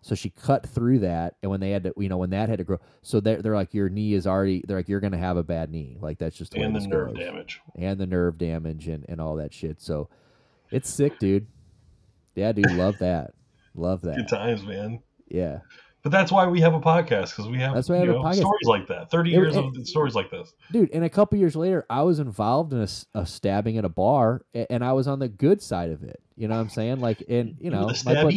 So she cut through that, and when they had to, you know, when that had to grow, so they're they're like, your knee is already, they're like, you're gonna have a bad knee, like that's just the way And the nerve goes. damage. and the nerve damage and and all that shit. So it's sick, dude. Yeah, dude, love that, love that. Good times, man. Yeah, But that's why we have a podcast because we have, That's why I have a know, podcast. stories like that. Thirty It- years it- of stories like this. dude. And a couple years later, I was involved in a stabbing at a bar, and I was on the good side of it. You know what I'm saying? Like, and you know, were the my bud-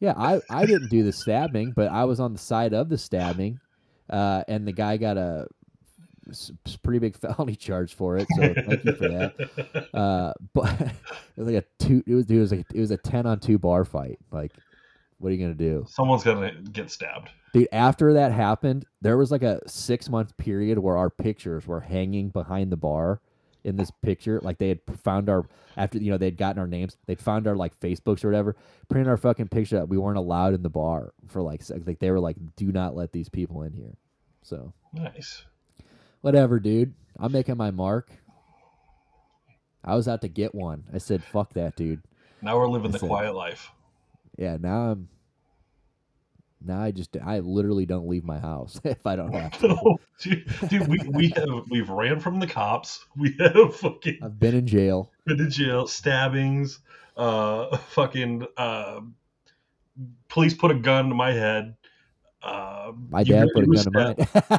Yeah, I, I didn't do the stabbing, but I was on the side of the stabbing, uh, and the guy got a pretty big felony charge for it. So thank you for that. Uh, but it was like a two. It was it was like it was a ten on two bar fight. Like, what are you gonna do, Someone's gonna get stabbed. dude? After that happened, there was like a six month period where our pictures were hanging behind the bar. In this picture, like they had found our after you know they'd gotten our names, they'd found our like Facebooks or whatever, printed our fucking picture up. We weren't allowed in the bar for like like they were like, do not let these people in here. So Nice. whatever, dude. I'm making my mark. I was out to get one. I said, fuck that, dude. Now we're living the Listen. quiet life. Yeah, now I'm. Now I just I literally don't leave my house if I don't have to. dude, dude, we, we have we've ran from the cops. We have fucking I've been in jail. been in jail, stabbings, uh, fucking uh, police put a gun to my head. Uh, My dad put a gun to mine.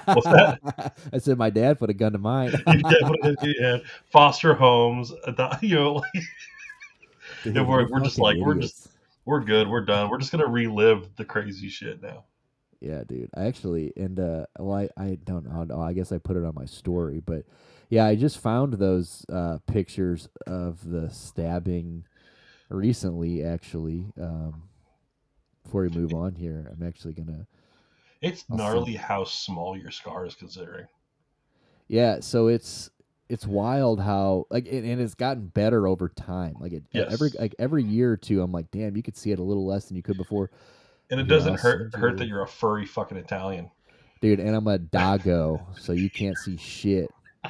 What's that? I said my dad put a gun to mine. Your dad put a gun to your head. foster homes, you know, like, Dude, we're- we're just like- we're idiots. We're good, we're done. We're just gonna relive the crazy shit now. Yeah, dude. I actually and uh well I, I don't know. I guess I put it on my story, but yeah, I just found those uh pictures of the stabbing recently actually. Um before we move on here, I'm actually gonna It's I'll gnarly how small your scar is considering. Yeah, so it's it's wild how like and, and it's gotten better over time. Like it Yes. every like every year or two I'm like, damn, you could see it a little less than you could before. And it Yeah, doesn't I'll hurt hurt you- that you're a furry fucking Italian. Dude, and I'm a doggo, so you can't see shit.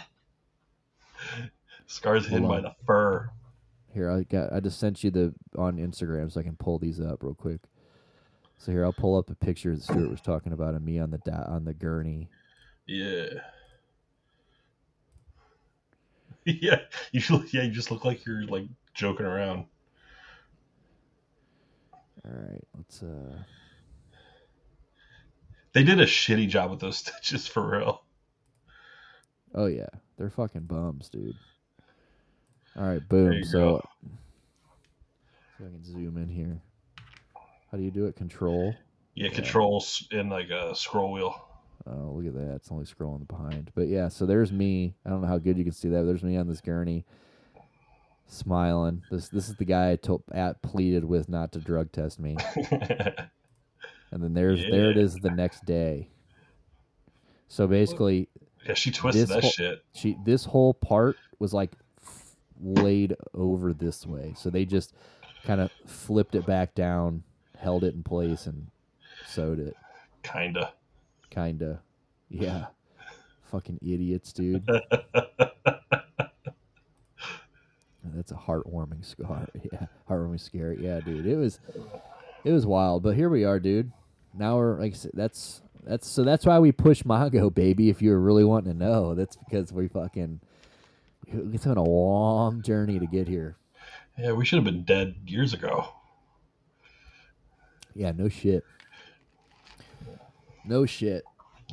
Scars hidden Hold by the fur. Here, I got. I just sent you the on Instagram so I can pull these up real quick. So here, I'll pull up a picture that Stuart was talking about of me on the da- on the gurney. Yeah. yeah, you look, yeah, you just look like you're like joking around. All right, let's. uh They did a shitty job with those stitches for real. Oh yeah, they're fucking bums, dude. All right, boom. So, so I can zoom in here. How do you do it? Control. Yeah, controls in like a scroll wheel. Oh, look at that. It's only scrolling behind. But yeah, so there's me. I don't know how good you can see that. There's me on this gurney, smiling. This this is the guy I told at pleaded with not to drug test me. And then there's there it is the next day. So basically, yeah, she twisted that whole- shit. she this whole part was like laid over this way. So they just kind of flipped it back down, held it in place, and sewed it. Kinda. Kinda, yeah. Fucking idiots, dude. That's a heartwarming scar. Yeah, heartwarming scare. Yeah, dude. It was, It was wild, but here we are, dude. Now we're like that's that's so that's why we push Mongo, baby. If you were really wanting to know, that's because we fucking it's been a long journey to get here. Yeah, we should have been dead years ago. Yeah, no shit. No shit.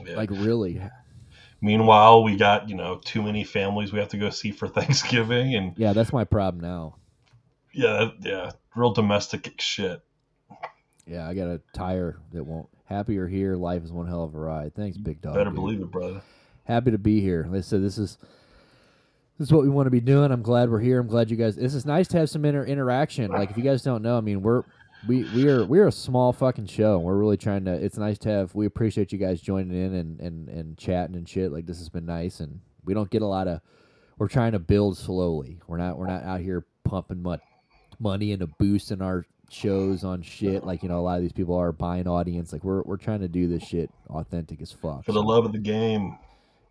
Yeah. Like really. Meanwhile, we got you know too many families we have to go see for Thanksgiving, and Yeah, that's my problem now. yeah, yeah, real domestic shit. Yeah, I got a tire that won't. Happier here. Life is one hell of a ride. Thanks, big dog. Better dude. believe it, brother. happy to be here. Like I said, this is this is what we want to be doing. I'm glad we're here. I'm glad you guys. This is nice to have some inter- interaction. Like if you guys don't know, I mean, we're we we are we're a small fucking show. and We're really trying to. It's nice to have. We appreciate you guys joining in and and and chatting and shit. Like this has been nice, and we don't get a lot of. We're trying to build slowly. We're not we're not out here pumping mu- money into boosting our shows on shit like you know a lot of these people are buying audience like we're we're trying to do this shit authentic as fuck For the love of the game.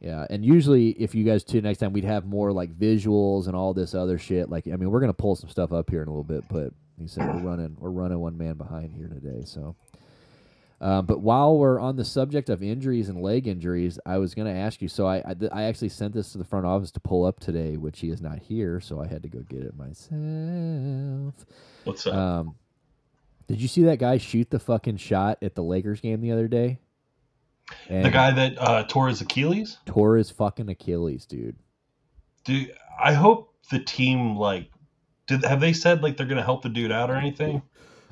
yeah, and usually if you guys tune next time, we'd have more like visuals and all this other shit. Like, I mean, we're gonna pull some stuff up here in a little bit, but he said we're running, we're running one man behind here today. So, um, but while we're on the subject of injuries and leg injuries, I was gonna ask you. So I, I, I actually sent this to the front office to pull up today, which he is not here, so I had to go get it myself. What's up? Um, did you see that guy shoot the fucking shot at the Lakers game the other day? the guy that uh, tore his Achilles. tore his fucking Achilles, dude. Dude, I hope the team like did have they said like they're gonna help the dude out or anything?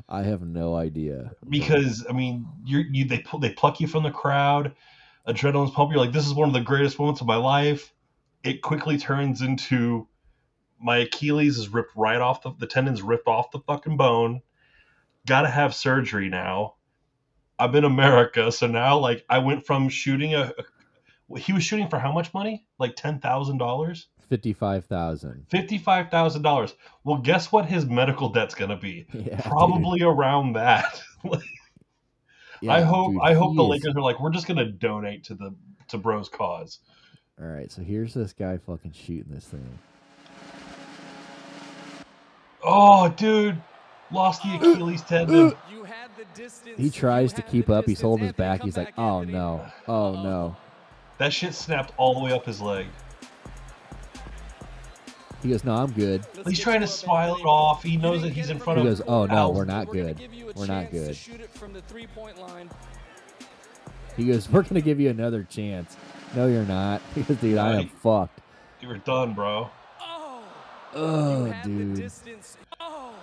I have no idea. Because I mean, you're you they pull they pluck you from the crowd, adrenaline's pumping. You're like, this is one of the greatest moments of my life. It quickly turns into my Achilles is ripped right off the the tendon's ripped off the fucking bone. Got to have surgery now. I'm in America, so now like I went from shooting a, a he was shooting for how much money? Like ten thousand dollars. Fifty-five thousand. Fifty-five thousand dollars. Well, guess what his medical debt's gonna be? Yeah, dude. Probably around that. Yeah, I hope dude, I hope he the Lakers are like, we're just gonna donate to the to Bro's cause. All right, so here's this guy fucking shooting this thing. Oh, dude, lost the Achilles tendon. You had the distance. He tries to keep up. He's holding his back. He's like, back, "Oh Anthony. no, oh no." That shit snapped all the way up his leg. He goes, "No, I'm good." He's trying to smile it off. He knows that he's in front He of. goes, "Oh no, we're not good. give you a We're not good." shoot it from the three-point line. He goes, "We're gonna give you another chance." No, you're not. He goes, "Dude, I am Right. fucked." You were done, bro. Oh, Oh, you had the dude, distance. Oh,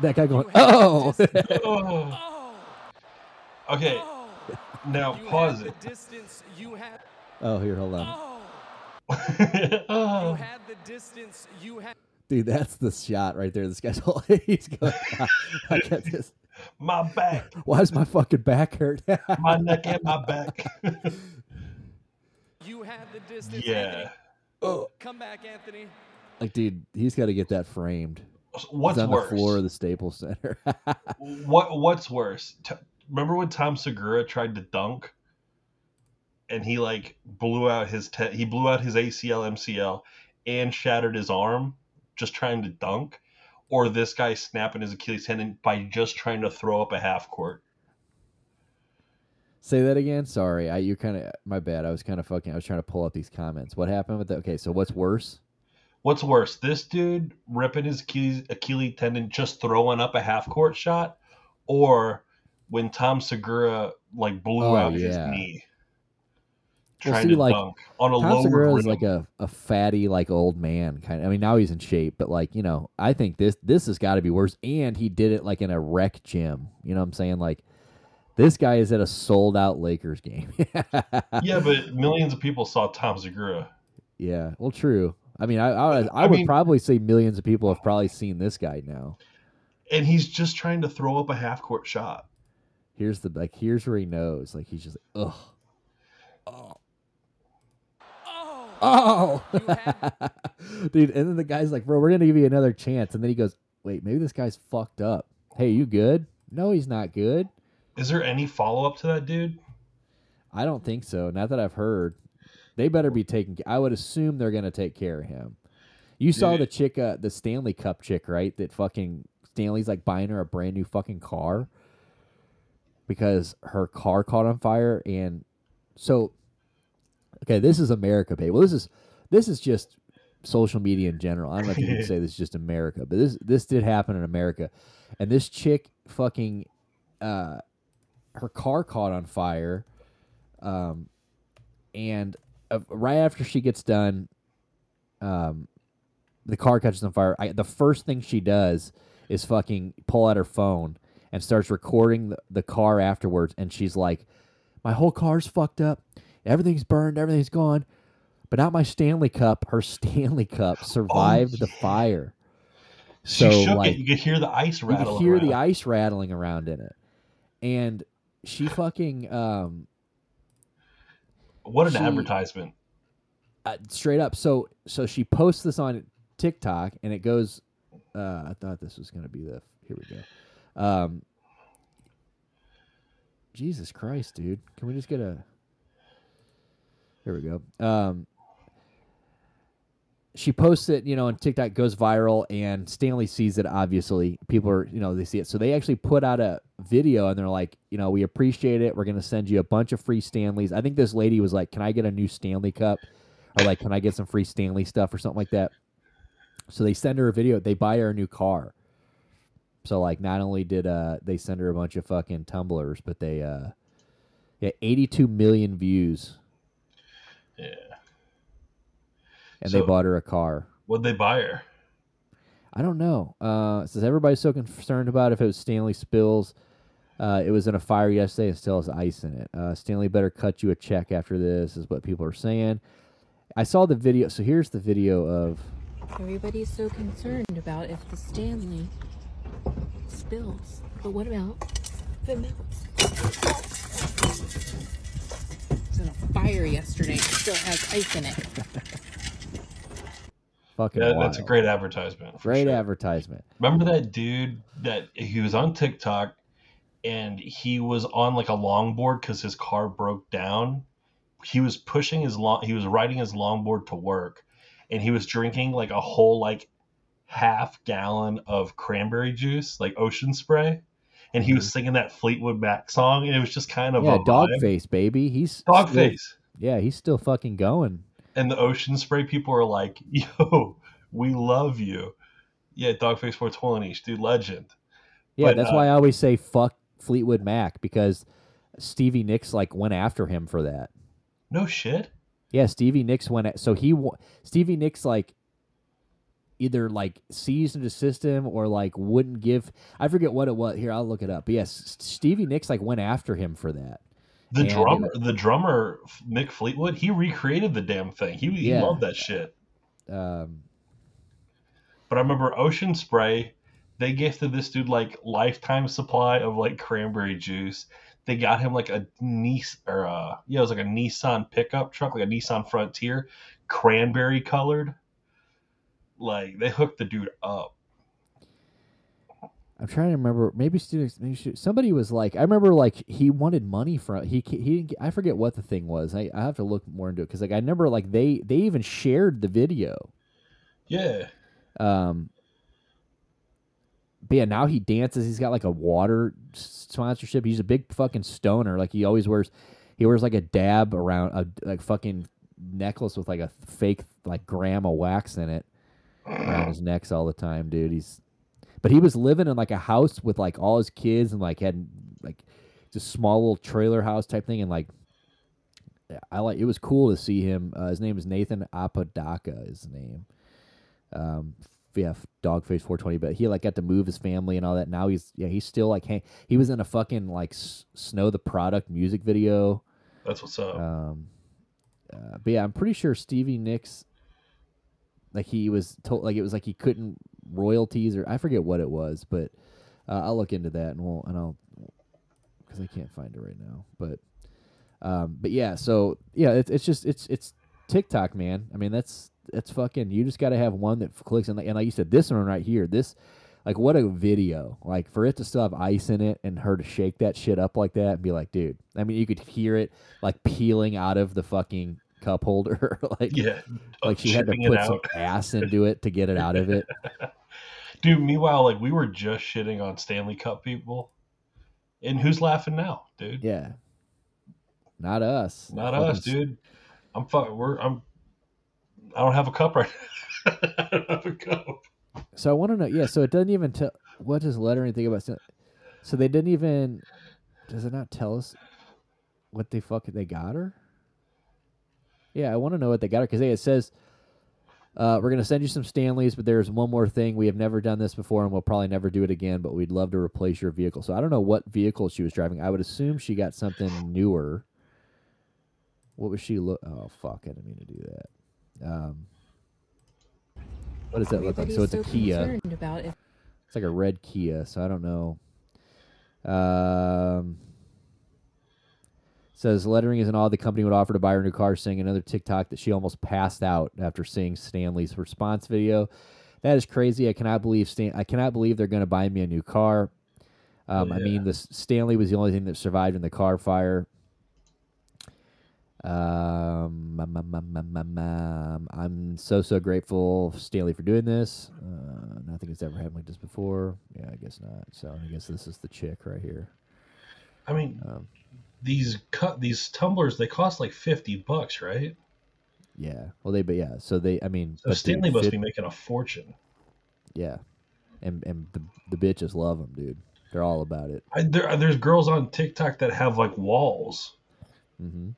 that guy going, You had the "Oh." Oh. oh, Okay, oh. now pause it. distance. You had. oh, here, hold on, oh. Oh, you had the distance. You had. dude. That's the shot right there. This guy's, he's going, "I got this." My back, Why does my fucking back hurt? my neck, and my back. You had the distance. yeah. Anthony. oh. Come back, Anthony. Like, dude, he's got to get that framed. What's he's on worse? the floor of the Staples Center. What What's worse? T- remember when Tom Segura tried to dunk, and he like blew out his te- he blew out his ACL, MCL, and shattered his arm just trying to dunk, or this guy snapping his Achilles tendon by just trying to throw up a half court. Say that again. Sorry, I you kind of my bad. I was kind of fucking. I was trying to pull up these comments. What happened with that? Okay, so what's worse? What's worse, this dude ripping his Achilles, Achilles tendon just throwing up a half court shot, or when Tom Segura like blew Oh, out his yeah. Knee Well, see, to like, dunk on a Tom Segura is like a, a fatty like old man kind of. I mean, now he's in shape, but like you know, I think this this has got to be worse. And he did it like in a rec gym. You know what I'm saying? Like this guy is at a sold out Lakers game. yeah, but millions of people saw Tom Segura. yeah. Well, true. I mean, I I, I, I would mean- probably say millions of people have probably seen this guy now. and he's just trying to throw up a half court shot. Here's the like. Here's where he knows. Like he's just like, ugh. Oh, Oh, dude! And then the guy's like, "Bro, we're gonna give you another chance." And then he goes, "Wait, maybe this guy's fucked up. Hey, you good? No, he's not good. Is there any follow up to that dude? I don't think so. Not that I've heard. They better be taking. I would assume they're gonna take care of him. You saw the chick, uh, the Stanley Cup chick, right? That fucking Stanley's like buying her a brand new fucking car. because her car caught on fire and so okay this is america babe. Well this is this is just social media in general. I don't know if you can say this is just america but this this did happen in america. And this chick fucking uh her car caught on fire um and uh, right after she gets done um the car catches on fire. I, the first thing she does is fucking pull out her phone and starts recording the, the car afterwards. And she's like my whole car's fucked up everything's burned everything's gone but not my stanley cup her stanley cup survived the yeah. fire She So, shook like, it. You could hear the ice you could hear around. the ice rattling around in it and she fucking um What an she- advertisement! uh, straight up so so she posts this on tiktok and it goes uh i thought this was gonna be the here we go um jesus christ dude can we just get a here we go. Um she posts it you know on tiktok goes viral and stanley sees it obviously. People are you know they see it. So they actually put out a video and they're like you know we appreciate it. We're to send you a bunch of free stanleys. I think this lady was like can i get a new stanley cup? Or like, can I get some free Stanley stuff? or something like that? So they send her a video. They buy her a new car. So like, not only did uh they send her a bunch of fucking tumblers, but they uh yeah, 82 million views, Yeah. and they bought her a car. What'd they buy her? I don't know. Uh, it says everybody's so concerned about if it was Stanley spills. Uh, it was in a fire yesterday and still has ice in it. Uh, Stanley better cut you a check after this, is what people are saying. I saw the video. So here's the video of Everybody's so concerned about if the Stanley spills. But what about if it melts? It was in a fire yesterday. It still has ice in it. fucking. Yeah, that's a great advertisement. Great sure. advertisement. Remember that dude that he was on TikTok and he was on like a longboard because his car broke down. He was pushing his long, he was riding his longboard to work, and he was drinking like a whole like half gallon of cranberry juice, like ocean spray, and he was singing that Fleetwood Mac song, and it was just kind of Mm-hmm. Yeah, a dog vibe. face, baby. He's dog still- face. Yeah, he's still fucking going. and the ocean spray people are like, "Yo, we love you." Yeah, Dogface 420, dude, legend. Yeah, But, that's uh, why I always say fuck Fleetwood Mac because Stevie Nicks like went after him for that. No shit. Yeah, Stevie Nicks went at, so he Stevie Nicks like either like seized the system or like wouldn't give I forget what it was. Here, I'll look it up. But yes, Stevie Nicks like went after him for that. The And- drummer, the drummer Mick Fleetwood, he recreated the damn thing. He, he Yeah. loved that shit. Um, But I remember Ocean Spray, they gifted this dude like lifetime supply of like cranberry juice. They got him like a Nissan or uh yeah, it was like a Nissan pickup truck, like a Nissan Frontier, cranberry colored. Like they hooked the dude up. I'm trying to remember. Maybe students. Maybe stu- somebody was like. I remember like he wanted money from he. He didn't. I forget what the thing was. I, I have to look more into it because like I remember like they they even shared the video. Yeah. Um. But yeah, now he dances. He's got like a water sponsorship. He's a big fucking stoner. Like he always wears. He wears like a dab around a like fucking necklace with like a fake like gram of wax in it around his necks all the time, dude. He's but he was living in like a house with like all his kids and like had like just small little trailer house type thing and like I like it was cool to see him. Uh, his name is Nathan Apodaca. His name. Um, yeah, Dogface 420. But he like got to move his family and all that. Now he's yeah he's still like hang- he was in a fucking like S- Snow Tha Product music video. That's what's up. Um, uh, but yeah, I'm pretty sure Stevie Nicks, like he was told, like it was like he couldn't royalties or I forget what it was, but uh, I'll look into that and we'll and I'll because I can't find it right now. But um, but yeah, so yeah, it's it's just it's it's TikTok, man. I mean that's that's fucking. You just got to have one that clicks and like, and like you said, this one right here, this. Like what a video! Like for it to still have ice in it and her to shake that shit up like that and be like, dude. I mean, you could hear it like peeling out of the fucking cup holder. like, yeah. Oh, like she had to put some ass into it to get it out of it. Dude, meanwhile, like we were just shitting on Stanley Cup people. And who's laughing now, dude? Yeah. Not us. Not Fucking us, dude. I'm fuck. We're I'm. I don't have a cup right. now. I don't have a cup. So I want to know. Yeah. So it doesn't even tell. What does lettering think about? So they didn't even. Does it not tell us what they fuck they got her? Yeah, I want to know what they got her because it says uh, we're gonna send you some Stanleys, but there's one more thing. We have never done this before, and we'll probably never do it again. But we'd love to replace your vehicle. So I don't know what vehicle she was driving. I would assume she got something newer. What was she look? Oh fuck! I didn't mean to do that. Um, what does that look like? So it's Everybody's a Kia. if It's like a red Kia, so I don't know. Um, says lettering isn't all the company would offer to buy her new car, saying another TikTok that she almost passed out after seeing Stanley's response video. That is crazy. I cannot believe Stan. I cannot believe they're going to buy me a new car. Um, I mean, this Stanley was the only thing that survived in the car fire. Um, I'm so so grateful, Stanley, for doing this. Uh, nothing has ever happened like this before. Yeah, I guess not. So I guess this is the chick right here. I mean, Um, these cut these tumblers they cost like fifty bucks, right? yeah. Well, they but yeah. So they. I mean, So Stanley dude, must fit- be making a fortune. Yeah, and and the the bitches love them, dude. They're all about it. I, there, there's girls on TikTok that have like walls. Mm hmm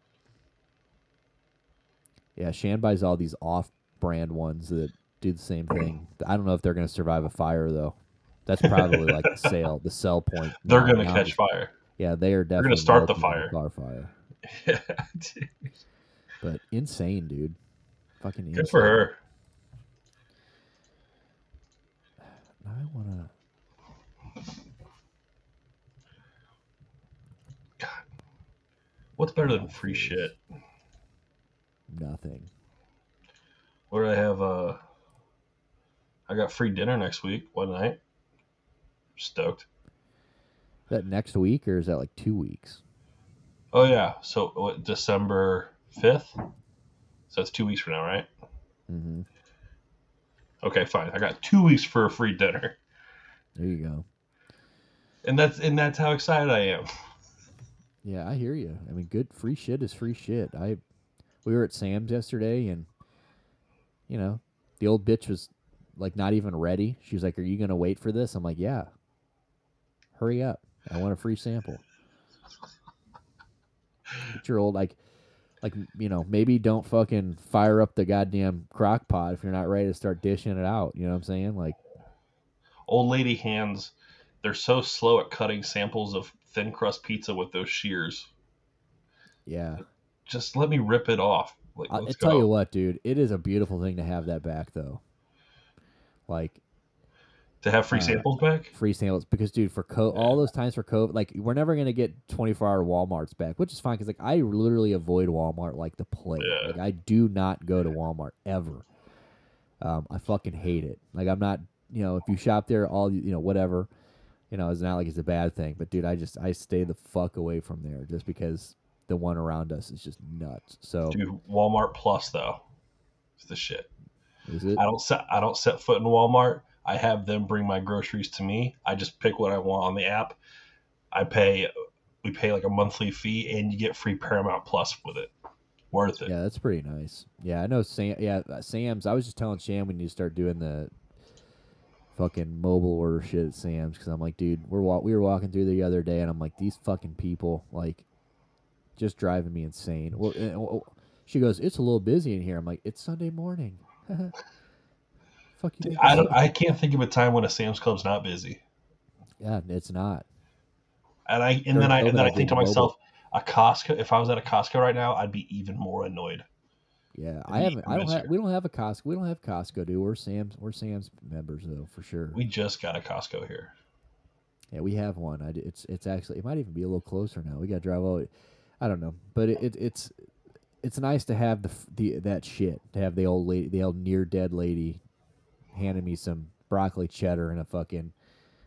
Yeah, Shan buys all these off-brand ones that do the same thing. I don't know if they're going to survive a fire though. That's probably like the sale, the sell point. They're gonna now catch fire. Yeah, they are definitely gonna start the fire. car fire. Yeah, dude. But insane, dude. Fucking insane. Good for her. Now I wanna. God, what's better than free shit? Nothing. What do I have? Uh, I got free dinner next week. One night. Stoked. Is that next week or is that like two weeks? Oh yeah. So what? December fifth. So that's two weeks from now, right? Mm-hmm. Okay, fine. I got two weeks for a free dinner, There you go. and that's and that's how excited I am. Yeah, I hear you. I mean, good free shit is free shit. I we were at Sam's yesterday, and you know, the old bitch was like not even ready. She was like, "Are you gonna wait for this?" I'm like, "Yeah." Hurry up! I want a free sample. Get your old like, like you know, maybe don't fucking fire up the goddamn crock pot if you're not ready to start dishing it out. You know what I'm saying? Like, Old lady hands. They're so slow at cutting samples of thin crust pizza with those shears. yeah. Just let me rip it off. Like, I, tell go. you what, dude, it is a beautiful thing to have that back though. Like to have free uh, samples back. free samples because dude for co- all those times for covid like we're never gonna get 24 hour walmarts back which is fine because like i literally avoid walmart like the plague Yeah. like i do not go to walmart ever um, i fucking hate it like i'm not you know if you shop there all you know whatever you know it's not like it's a bad thing but dude i just i stay the fuck away from there just because the one around us is just nuts so Dude, Walmart Plus though, it's the shit. is it I don't set I don't set foot in Walmart. I have them bring my groceries to me. I just pick what I want on the app. I pay we pay like a monthly fee and you get free Paramount Plus with it. Worth it. Yeah, that's pretty nice. Yeah, I know Sam. Yeah, uh, Sam's. I was just telling Shan we need to start doing the fucking mobile order shit at Sam's because I'm like, dude, we're wa- we were walking through the other day and I'm like, these fucking people like just driving me insane. Well, uh, well, she goes, it's a little busy in here. I'm like, it's Sunday morning. Fuck you. think I don't I can't think of a time when a Sam's Club's not busy. Yeah, it's not. And I and During then I and then I I think did to mobile. myself, a Costco if I was at a Costco right now, I'd be even more annoyed. Yeah, I haven't. I don't have. We don't have a Costco. We don't have Costco, dude. We're Sam's. We're Sam's members though, for sure. We just got a Costco here. Yeah, we have one. I d it's it's actually it might even be a little closer now. We got to drive all. I don't know, but it, it it's it's nice to have the the that shit to have the old lady, the old near dead lady, handing me some broccoli cheddar in a fucking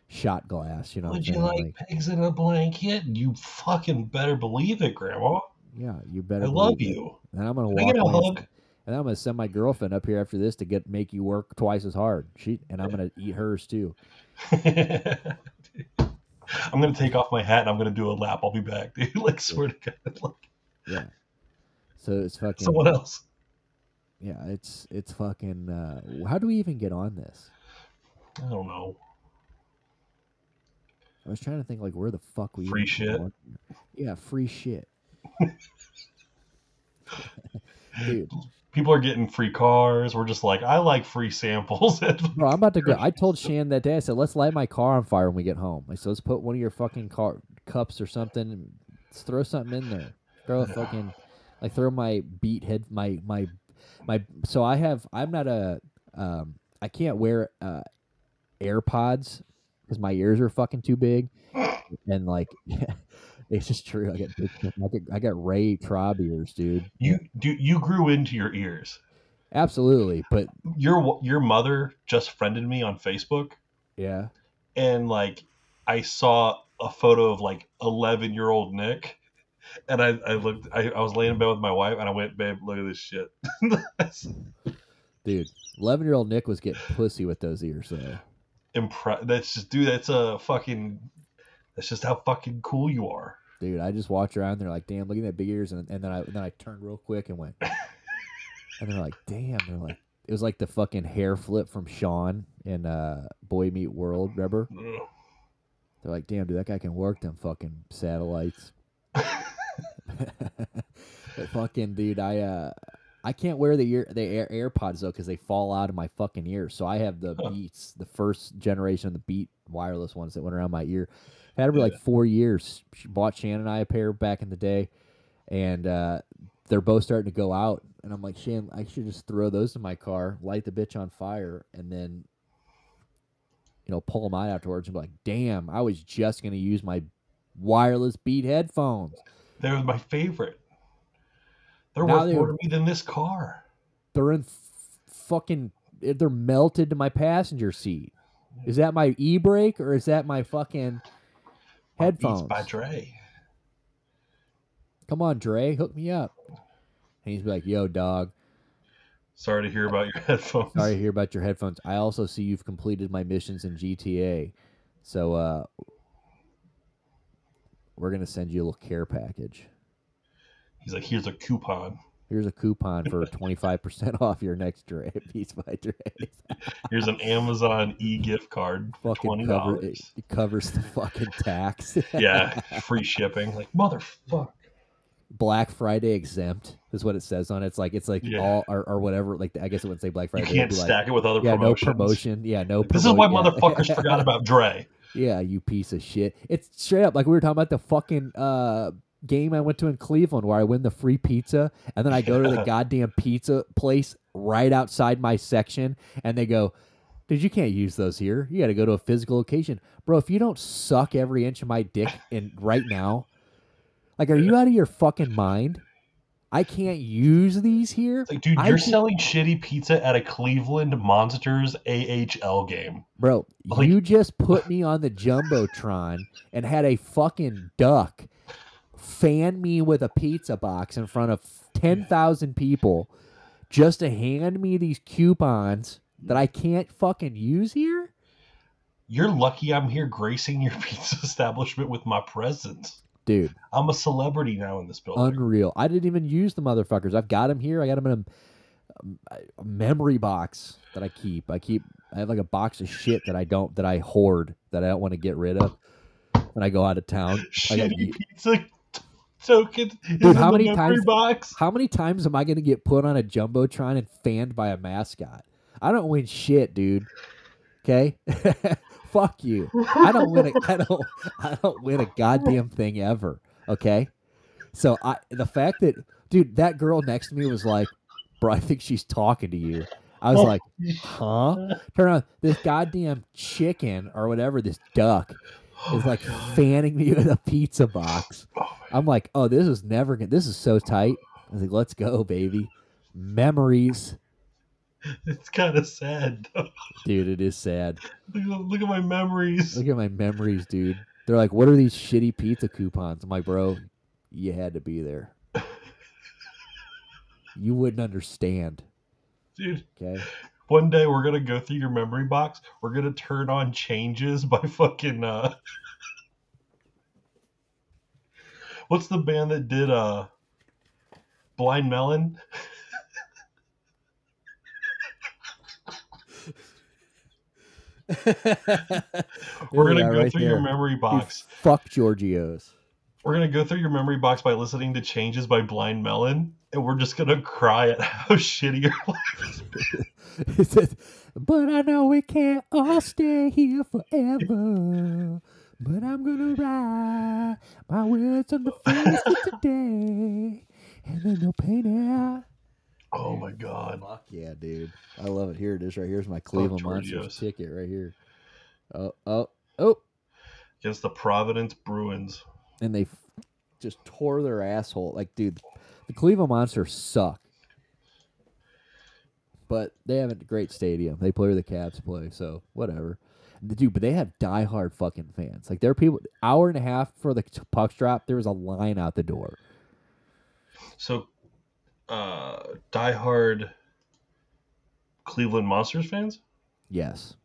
shot glass. You know, Would you saying? like pigs in a blanket? You fucking better believe it, Grandma. yeah, you better. I love it. you. And I'm gonna Can I walk away hug? And I'm gonna send my girlfriend up here after this to get make you work twice as hard. She and I'm gonna eat hers too. I'm gonna take off my hat and I'm gonna do a lap. I'll be back, dude. Like swear to God, like Yeah. So it's fucking. someone else. Yeah, it's it's fucking. Uh, how do we even get on this? I don't know. I was trying to think like where the fuck we Free shit? Yeah, free shit. Dude, People are getting free cars. We're just like, I like free samples. bro, I'm about to go. I told Shan that day. I said, "Let's light my car on fire when we get home." I said, "Let's put one of your fucking car cups or something. Let's throw something in there. Throw a fucking like throw my beat head my my my. So I have. I'm not a. Um, I can't wear uh, AirPods because my ears are fucking too big, and like. It's just true. I got I got I got Ray Traub ears, dude. you do you grew into your ears. Absolutely, but Your your mother just friended me on Facebook, yeah, and like I saw a photo of like 11 year old Nick, and I I looked. I, I was laying in bed with my wife, and I went, babe, look at this shit. dude. Eleven year old Nick was getting pussy with those ears though. Impre- That's just dude. That's a fucking. That's just how fucking cool you are. Dude, I just walked around. They're like, "Damn, look at that big ears," and, and then I and then I turned real quick and went, and they're like, "Damn!" They're like, it was like the fucking hair flip from Shawn in uh, Boy Meet World. Remember? They're like, "Damn, dude, that guy can work them fucking satellites." fucking dude, I uh, I can't wear the ear the air, AirPods though because they fall out of my fucking ear. So I have the Huh. Beats, the first generation of the Beat wireless ones that went around my ear. I Had them for like four years. She bought Shannon and I a pair back in the day, and uh, they're both starting to go out. And I'm like, Shan, I should just throw those in my car, light the bitch on fire, and then you know pull them out afterwards and be like, damn, I was just gonna use my wireless Beat headphones. They were my favorite. They're Now worth they- more to me than this car. they're in f- fucking they're melted to my passenger seat. Is that my e brake or is that my fucking headphones? By Dre. Come on, Dre, hook me up. And he's like, "Yo, dog, Sorry to hear about your headphones. sorry to hear about your headphones. I also see you've completed my missions in GTA, so uh, we're gonna send you a little care package. He's like, here's a coupon. Here's a coupon for twenty five percent off your next Dre piece by Dre. Here's an Amazon e gift card for fucking twenty cover, it, dollars. it covers the fucking tax. Yeah, free shipping. Like motherfucker. Black Friday exempt is what it says on it. It's like it's like Yeah. all or, or whatever. Like I guess it would say Black Friday. it'd can't be like, stack it with other yeah, promotions. no promotion. Yeah, no. This is why yeah. motherfuckers forgot about Dre. Yeah, you piece of shit. It's straight up like we were talking about the fucking uh, game I went to in Cleveland where I win the free pizza and then I go to the goddamn pizza place right outside my section and they go, Dude, you can't use those here. You got to go to a physical location, bro. If you don't suck every inch of my dick in right now, like, are you out of your fucking mind? I can't use these here, It's like, dude, you're selling shitty pizza at a Cleveland Monsters AHL game. bro. Like- you just put me on the jumbotron and had a fucking duck fan me with a pizza box in front of ten thousand people, just to hand me these coupons that I can't fucking use here. You're lucky I'm here gracing your pizza establishment with my presence. Dude, I'm a celebrity now in this building. unreal. I didn't even use the motherfuckers. I've got them here. I got them in a, um, a memory box that I keep. I keep. I have like a box of shit that I don't that I hoard that I don't want to get rid of when I go out of town. Shitty pizza token Dude, how many times- box. how many times am I going to get put on a jumbotron and fanned by a mascot? I don't win shit, dude. Okay, fuck you. I don't win. A, I don't. I don't win a goddamn thing ever. Okay, so I the fact that dude, that girl next to me was like, bro, I think she's talking to you. I was like, huh? Turn around. This goddamn chicken or whatever, this duck is like fanning me with a pizza box. I'm like, oh, this is never gonna. This is so tight. I was like, let's go, baby. Memories, It's kind of sad. Though. dude. It is sad. Look, at- look at my memories. Look at my memories, dude. They're like, what are these shitty pizza coupons? I'm like, bro, you had to be there. You wouldn't understand. Dude, Okay. one day we're gonna go through your memory box. We're gonna turn on changes by fucking uh What's the band that did uh Blind Melon? We're gonna go right through your memory box. Fuck Giorgio's. We're gonna go through your memory box by listening to Changes by Blind Melon, and we're just gonna cry at how shitty your life is. It says, but I know we can't all stay here forever. But I'm gonna write my words on the face of today, and then no pain out. Oh my god. Fuck yeah, dude! I love it. Here it is, right here's my Cleveland Monsters ticket right here. Oh, oh, oh! Against the Providence Bruins. And they f- just tore their asshole. Like, dude, the Cleveland Monsters suck. But they have a great stadium. They play where the Cavs play, so whatever. Dude, but they have diehard fucking fans. Like, there are people. Hour and a half for the pucks drop. There was a line out the door. So uh diehard Cleveland Monsters fans? Yes,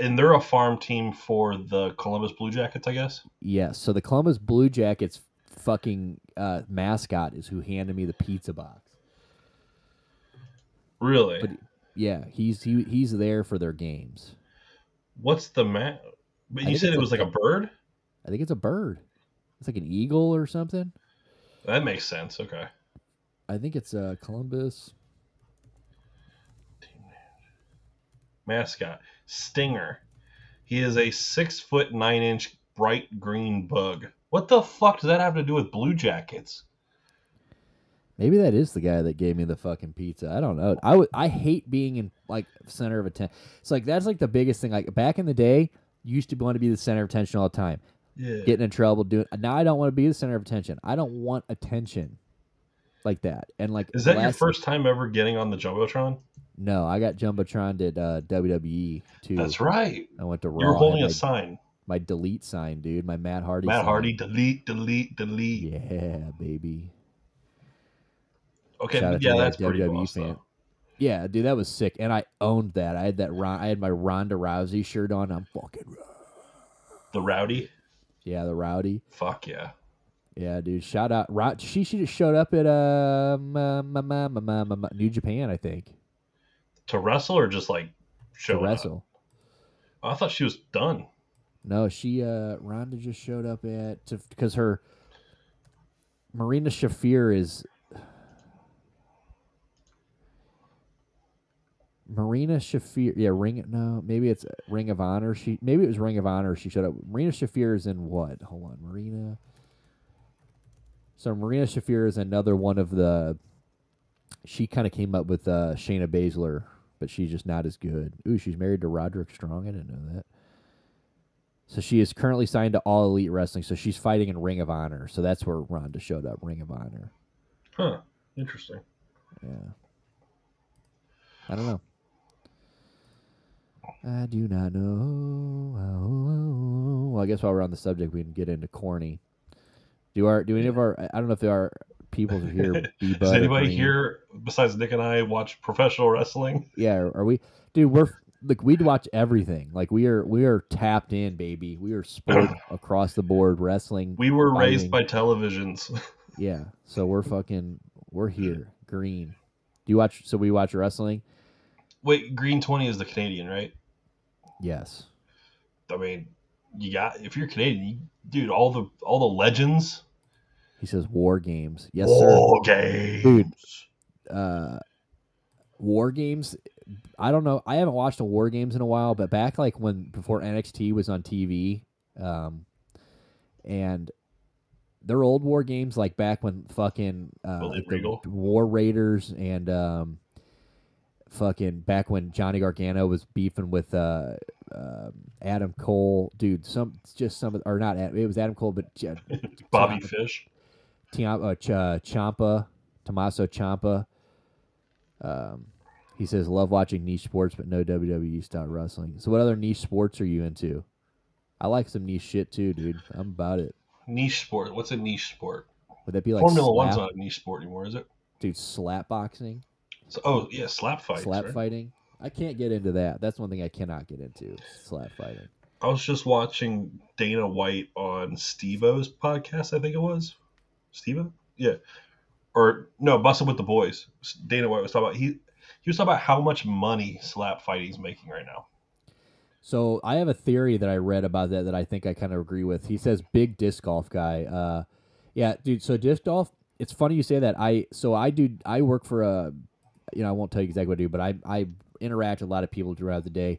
And they're a farm team for the Columbus Blue Jackets, I guess. yes. So the Columbus Blue Jackets fucking uh, mascot is who handed me the pizza box. Really? But yeah, he's he, he's there for their games. What's the ma But you said it was like a bird? I think it's a bird. It's like an eagle or something. That makes sense. Okay. I think it's uh, Columbus. Mascot. Stinger. He is a six foot nine inch bright green bug. What the fuck does that have to do with Blue Jackets? Maybe that is the guy that gave me the fucking pizza. I don't know. I would. I hate being in like center of attention. It's like that's like the biggest thing. Like back in the day, you used to want to be the center of attention all the time, Yeah. getting in trouble, doing. Now I don't want to be the center of attention. I don't want attention like that. And like, Is that your first time ever getting on the Jumbotron? No, I got jumbotron at uh, WWE too. That's right. I went to Raw. You were I had holding my, a sign. my delete sign, dude. My Matt Hardy. Matt sign. Hardy, delete, delete, delete. Yeah, baby. Okay, Shout yeah, that's pretty WWE fan. Yeah, dude, that was sick, and I owned that. I had that. I had my Ronda Rousey shirt on. I'm fucking. The Rowdy? Yeah, the rowdy. Fuck yeah. Yeah, dude. Shout out. She she just showed up at um, uh, New Japan, I think, To wrestle or just like show to up? wrestle. I thought she was done. No, she uh Ronda just showed up at to because her Marina Shafir is Marina Shafir. Yeah, Ring. No, maybe it's Ring of Honor. She maybe it was Ring of Honor. She showed up. Marina Shafir is in what? Hold on, Marina. So Marina Shafir is another one of the. She kind of came up with uh, Shayna Baszler, but she's just not as good. Ooh, she's married to Roderick Strong. I didn't know that. So she is currently signed to All Elite Wrestling. So she's fighting in Ring of Honor. So that's where Ronda showed up. Ring of Honor. Huh. Interesting. Yeah. I don't know. I do not know. Well, I guess while we're on the subject, we can get into corny. Do our do any of our? I don't know if there are people here. Does anybody here besides Nick and I watch professional wrestling? Yeah, are, we? Dude, we're like we'd watch everything. Like we are we are tapped in, baby. We are sport across the board wrestling. We were raised by televisions. Yeah, so we're fucking we're here. Green. Do you watch? So we watch wrestling. Wait, Green Twenty is the Canadian, right? Yes. I mean, you got if you're Canadian, you, dude, all the all the legends. He says war games. Yes, sir. War games. Dude. Uh, war games. I don't know. I haven't watched a war games in a while, but back like when before NXT was on TV, um, and they're old war games like back when fucking uh, like the War Raiders and um, fucking back when Johnny Gargano was beefing with uh, um Adam Cole, dude. Some just some or not. Adam- It was Adam Cole, but uh, Bobby Ciampa- Fish. Tiam- uh, Ch- uh, Ciampa, Tommaso Ciampa. Um, he says, "Love watching niche sports, but no WWE style wrestling." So, what other niche sports are you into? I like some niche shit too, dude. I'm about it. Niche sport. What's a niche sport? Would that be like Formula One's not a niche sport anymore, is it? dude? Slap boxing, So, oh yeah, slap fights. slap right? fighting. I can't get into that. That's one thing I cannot get into. Slap fighting. I was just watching Dana White on Steve-O's podcast, I think it was. Steven? Yeah. Or no, Bussin' with the Boys. Dana White was talking about he he was talking about how much money slap fighting's making right now. So I have a theory that I read about that that I think I kind of agree with. He says big disc golf guy. Uh, yeah, dude. So disc golf. It's funny you say that. I so I do. I work for a. You know, I won't tell you exactly what I do, but I I interact with a lot of people throughout the day,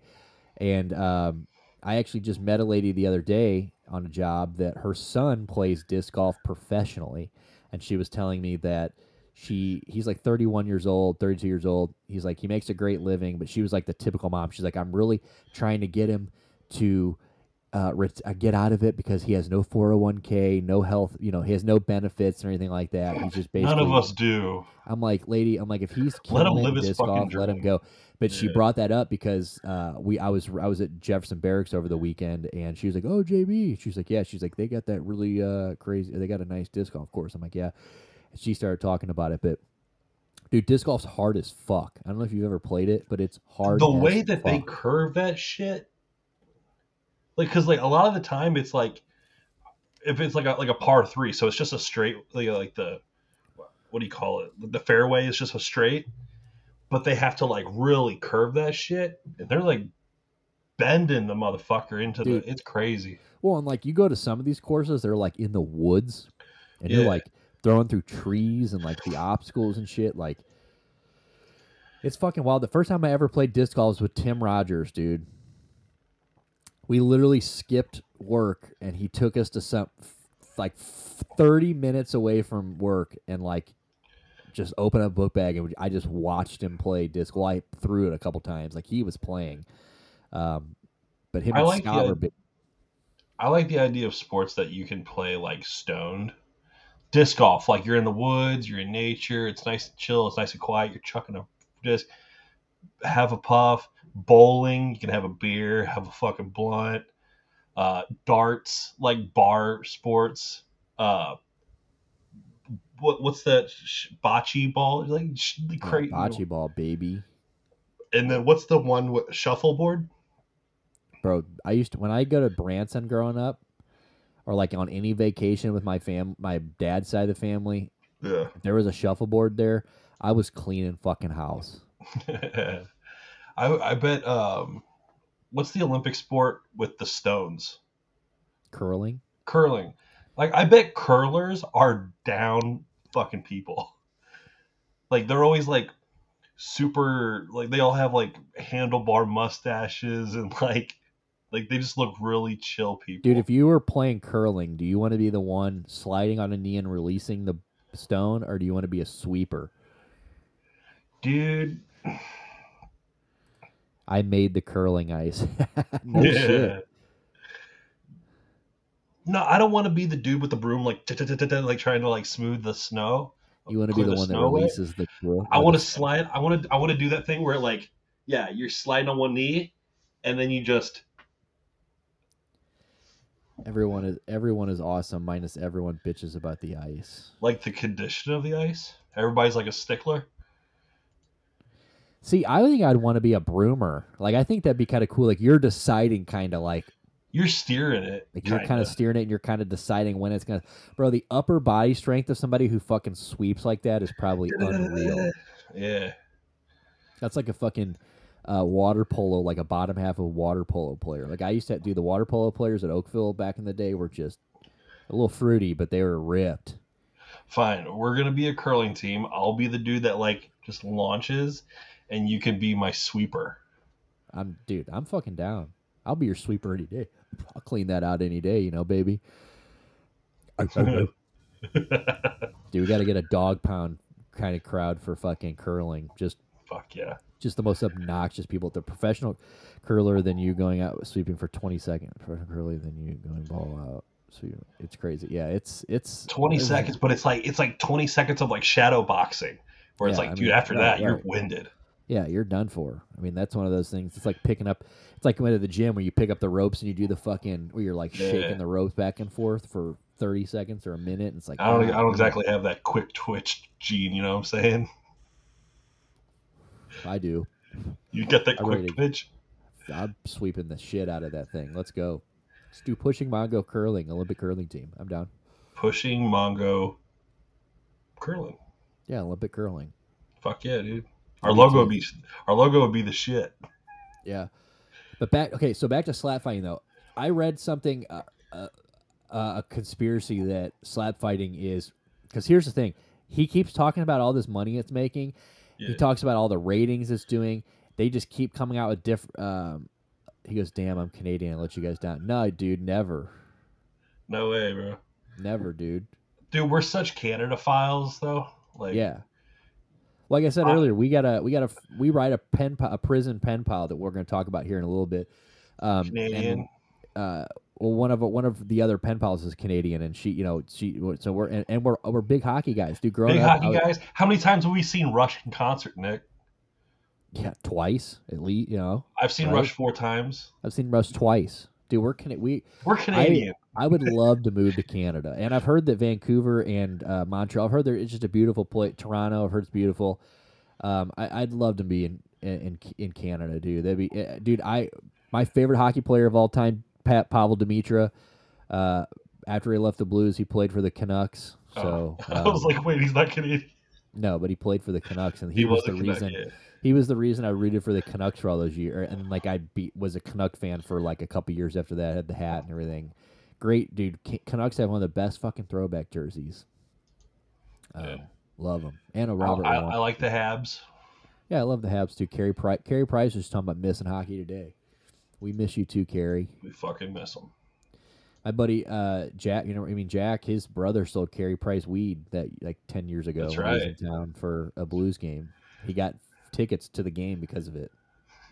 and um, I actually just met a lady the other day on a job that her son plays disc golf professionally, and she was telling me that she he's like 31 years old 32 years old. He's like he makes a great living but she was like the typical mom. She's like i'm really trying to get him to uh, ret- uh, get out of it because he has no 401k no health you know he has no benefits or anything like that he's just basically None of us do. i'm like lady i'm like if he's Let him live his disc fucking golf let him go but she brought that up because uh, we I was I was at Jefferson Barracks over the weekend and she was like, "Oh, JB." She's like, "Yeah." She's like, "They got that really uh, crazy. They got a nice disc golf course." I'm like, "Yeah." And she started talking about it, but dude, disc golf's hard as fuck. I don't know if you've ever played it, but it's hard. the way that they curve that shit like because like a lot of the time it's like if it's like a like a par three so it's just a straight like, like the what do you call it the fairway is just a straight but they have to like really curve that shit and they're like bending the motherfucker into Dude. the it's crazy Well, and like you go to some of these courses, they're like in the woods, and you're like throwing through trees and like the obstacles and shit. Like, it's fucking wild. The first time I ever played disc golf was with Tim Rogers, dude. We literally skipped work, and he took us to some like thirty minutes away from work, and like just open up a book bag, and I just watched him play disc. Well, I threw it a couple times, like he was playing. Um, but him I and like Scott the- were big. i like the idea of sports that you can play like stoned disc golf like you're in the woods you're in nature it's nice and chill it's nice and quiet you're chucking a disc have a puff bowling you can have a beer have a fucking blunt uh, darts like bar sports uh, what what's that sh- bocce ball like sh- Yeah, cra- bocce ball, baby. and then what's the one with shuffleboard Bro, I used to when I go to Branson growing up, or like on any vacation with my fam, my dad's side of the family. yeah there was a shuffleboard there, I was cleaning fucking house. I, I bet um, what's the olympic sport with the stones Curling. curling like i bet curlers are down fucking people like they're always like super like they all have like handlebar mustaches and like like they just look really chill people Dude, if you were playing curling, do you want to be the one sliding on a knee and releasing the stone, or do you want to be a sweeper? dude I made the curling ice. no yeah. shit. no i don't want to be the dude with the broom like like trying to like smooth the snow You want to be clear the one that snow away. releases the. drill- I want to slide. I want to. I want to do that thing where like, yeah, you're sliding on one knee, and then you just. Everyone is everyone is awesome, minus everyone bitches about the ice. like the condition of the ice. Everybody's like a stickler. See, I think I'd want to be a broomer. Like, I think that'd be kind of cool. Like, you're deciding, kind of like, You're steering it. like you're kind of steering it, and you're kind of deciding when it's gonna. Bro, the upper body strength of somebody who fucking sweeps like that is probably unreal. Yeah. That's like a fucking uh, water polo, like a bottom half of a water polo player. Like I used to do the water polo players at Oakville back in the day were just a little fruity, but they were ripped. Fine. We're gonna be a curling team. I'll be the dude that like just launches, and you can be my sweeper. I'm dude, I'm fucking down. I'll be your sweeper any day. I'll clean that out any day, you know, baby. Dude, we got to get a dog pound kind of crowd for fucking curling. Just Fuck yeah. just the most obnoxious people. The professional curler than you going out sweeping for 20 seconds. Professional curler than you going ball out. Sweeping. It's crazy. Yeah, it's it's 20 it's- seconds, but it's like it's like 20 seconds of like shadow boxing, where it's Yeah, like, I dude, mean, after right, that you're winded. Yeah, you're done for. I mean, that's one of those things. It's like picking up. It's like going to the gym where you pick up the ropes and you do the fucking where you're like Yeah. shaking the ropes back and forth for 30 seconds or a minute. And it's like I don't. ah, I don't exactly have that quick twitch gene. You know what I'm saying? I do. You get that I'm quick twitch. I'm sweeping the shit out of that thing. Let's go. Let's do pushing Mongo curling, Olympic curling team. I'm down. Pushing Mongo curling. Yeah, Olympic curling. Fuck yeah, dude. Our logo would be our logo would be the shit. Yeah, but back okay. So back to slap fighting though. I read something, uh, uh, uh, a conspiracy that slap fighting is because here's the thing. He keeps talking about all this money it's making. He talks about all the ratings it's doing. They just keep coming out with different. Um, he goes, "Damn, I'm Canadian. I let you guys down." No, dude, never, No way, bro. never, dude. Dude, we're such Canada files though. Like yeah. Like I said Uh, earlier, we got a we got a we write a pen a prison pen pile that we're going to talk about here in a little bit. Um, Canadian. And, uh, well, one of one of the other pen pals is Canadian, and she, you know, she. So we're and, and we're we're big hockey guys, dude. Growing Big up, hockey was- guys. How many times have we seen Rush in concert, Nick? yeah, twice at least. You know, I've seen Right. Rush four times. I've seen Rush twice, dude. We're Cana- we. We're Canadian. I would love to move to Canada, and I've heard that Vancouver and uh, Montreal. I've heard there it's just a beautiful place. Toronto, I've heard it's beautiful. Um, I, I'd love to be in in in Canada, dude. That'd be, uh, dude. I my favorite hockey player of all time, Pat Pavol Demitra. Uh, after he left the Blues, he played for the Canucks. So Oh. I was um, like, wait, he's not Canadian. no, but he played for the Canucks, and he, was, a the Canuck, reason. yeah. He was the reason I rooted for the Canucks for all those years, and like I beat was a Canuck fan for like a couple years after that. Had the hat and everything. Great dude. Canucks have one of the best fucking throwback jerseys. Um, Yeah. Love them. And a I, Robert. I, one. I like the Habs. yeah, I love the Habs too. Carey Price. Carey Price was talking about missing hockey today. We miss you too, Carey. We fucking miss him. My buddy uh, Jack, you know, I mean Jack, his brother sold Carey Price weed that like ten years ago That's when he was right. in town for a Blues game. He got tickets to the game because of it.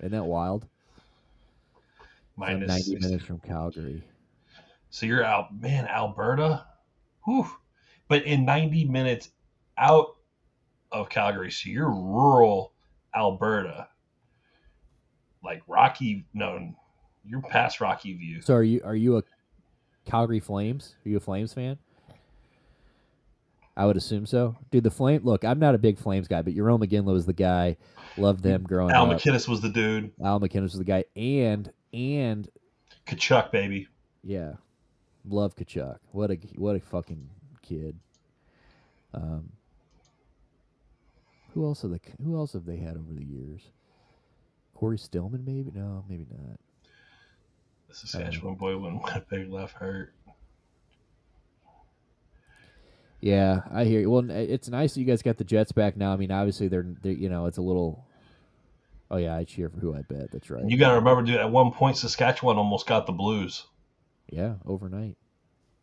Isn't that wild? Minus 90 six- minutes from Calgary. So you're out, man, Alberta. Whew. But in 90 minutes out of Calgary, so you're rural Alberta. Like Rocky, no, you're past Rocky View. So are you are you a Calgary Flames? Are you a Flames fan? I would assume so. Dude, the Flame look, I'm not a big Flames guy, but Jarome Iginla was the guy. Loved them growing Al up. Al MacInnis was the dude. Al McKinnon was the guy. And and Tkachuk, baby. yeah. Love Tkachuk. What a what a fucking kid. Um who else have they who else have they had over the years? Cory Stillman maybe? No, maybe not. The Saskatchewan boy when Winnipeg left hurt. Yeah, I hear you. Well, it's nice that you guys got the Jets back now. I mean, obviously they're, they're you know, it's a little. Oh yeah, I cheer for who I bet. That's right. You got to remember, dude, at one point, Saskatchewan almost got the Blues. yeah, overnight.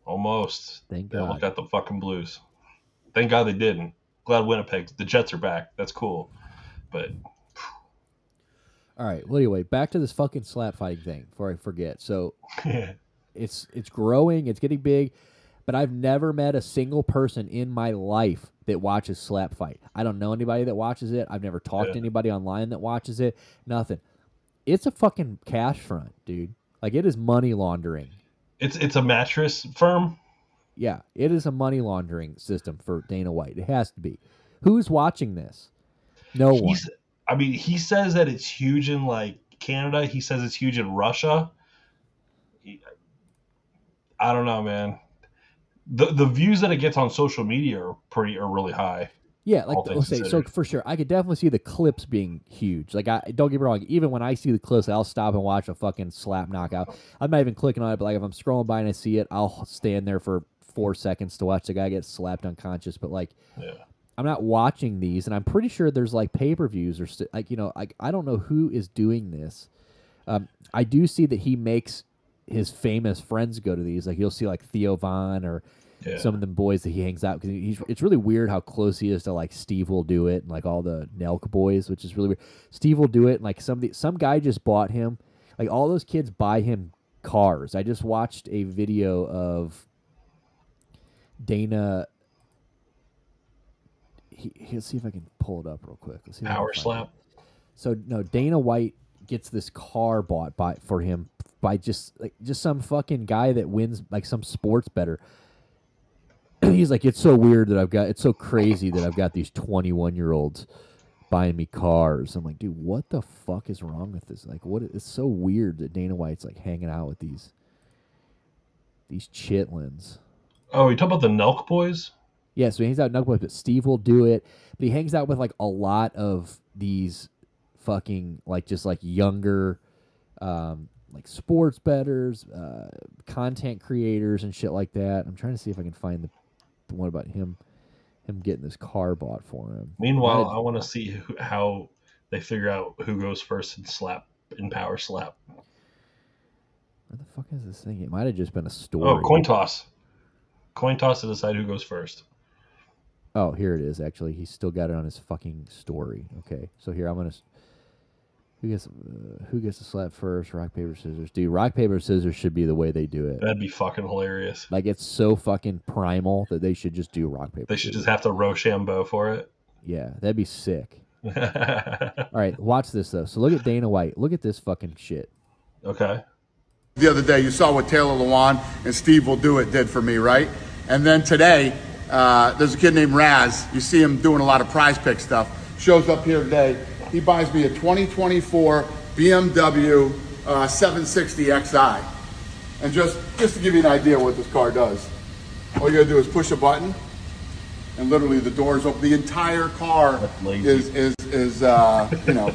Almost. Thank They almost God. got the fucking Blues. Thank God they didn't. Glad Winnipeg. The Jets are back. That's cool. But All right. Well, anyway, back to this fucking slap fighting thing before I forget. So it's it's growing, it's getting big, but I've never met a single person in my life that watches slap fight. I don't know anybody that watches it. I've never talked to anybody online that watches it. Nothing. It's a fucking cash front, dude. Like it is money laundering. it's it's a mattress firm. Yeah, it is a money laundering system for Dana White. It has to be. Who's watching this? No one. I mean, he says that it's huge in like Canada. He says it's huge in Russia. He- I don't know, man. The the views that it gets on social media are pretty are really high. Yeah, like let's say so for sure. I could definitely see the clips being huge. Like I don't get me wrong, even when I see the clips, I'll stop and watch a fucking slap knockout. I'm not even clicking on it, but like if I'm scrolling by and I see it, I'll stand there for four seconds to watch the guy get slapped unconscious. But like Yeah. I'm not watching these, and I'm pretty sure there's like pay per views or st- like you know, like I don't know who is doing this. Um, I do see that he makes his famous friends go to these. Like you'll see like Theo Von or Yeah. some of them boys that he hangs out because he's. It's really weird how close he is to like Steve will do it and like all the Nelk boys, which is really weird. Steve will do it and like some the, some guy just bought him. Like all those kids buy him cars. I just watched a video of Dana. He, he- let's see if I can pull it up real quick. Let's see if I can Power find it. slap. So no, Dana White gets this car bought by for him by just like just some fucking guy that wins like some sports better. He's like, it's so weird that I've got it's so crazy that I've got these twenty one year olds buying me cars. I'm like, dude, what the fuck is wrong with this? Like, what? It's so weird that Dana White's like hanging out with these these chitlins. Oh, you talk about the Nelk boys? Yeah, so he hangs out with boys, but Steve will do it. But he hangs out with like a lot of these fucking like just like younger, um, like sports betters, uh, content creators, and shit like that. I'm trying to see if I can find the, the one about him, him getting this car bought for him. Meanwhile, Might I want to see who, how they figure out who goes first in slap in power slap. What the fuck is this thing? It might have just been a story. Oh, coin toss. Coin toss to decide who goes first. Oh, here it is. Actually, he's still got it on his fucking story. Okay, so here I'm gonna. S- Who gets uh, who gets to slap first? Rock paper scissors. Dude, rock paper scissors should be the way they do it. That'd be fucking hilarious. Like it's so fucking primal that they should just do rock paper. They should scissors. just have to Rochambeau for it. Yeah, that'd be sick. All right, watch this though. So look at Dana White. Look at this fucking shit. Okay. The other day, you saw what Taylor Lewan and Steve Will Do It did for me, right? And then today, uh, there's a kid named Raz. You see him doing a lot of prize pick stuff. Shows up here today. He buys me a 2024 BMW uh, 760 Xi. And just, just to give you an idea what this car does, all you gotta do is push a button, and literally the doors open. The entire car is, is, is uh, you know,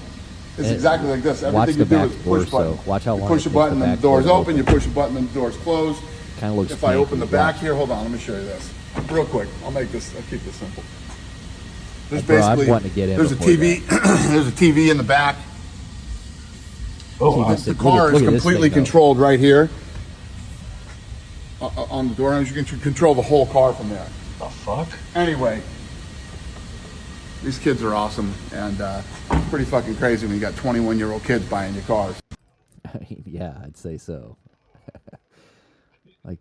it's exactly like this. Everything you do is push doors, button. though. Watch how you long push it a takes button the and back the doors door to open. You push a button and the doors close. Kind of looks. If I open the back here, hold on, let me show you this. Real quick, I'll make this, I'll keep this simple. There's Bro, I'm basically, wanting to get in there's a before TV, there's a TV in the back. Oh, wow. Look The car look is completely thing, though. controlled right here. uh, uh, On the door, handles. you can control the whole car from there. the fuck? Anyway, these kids are awesome, and uh, it's pretty fucking crazy when you got 21 year old kids buying your cars. I mean, yeah, I'd say so. like,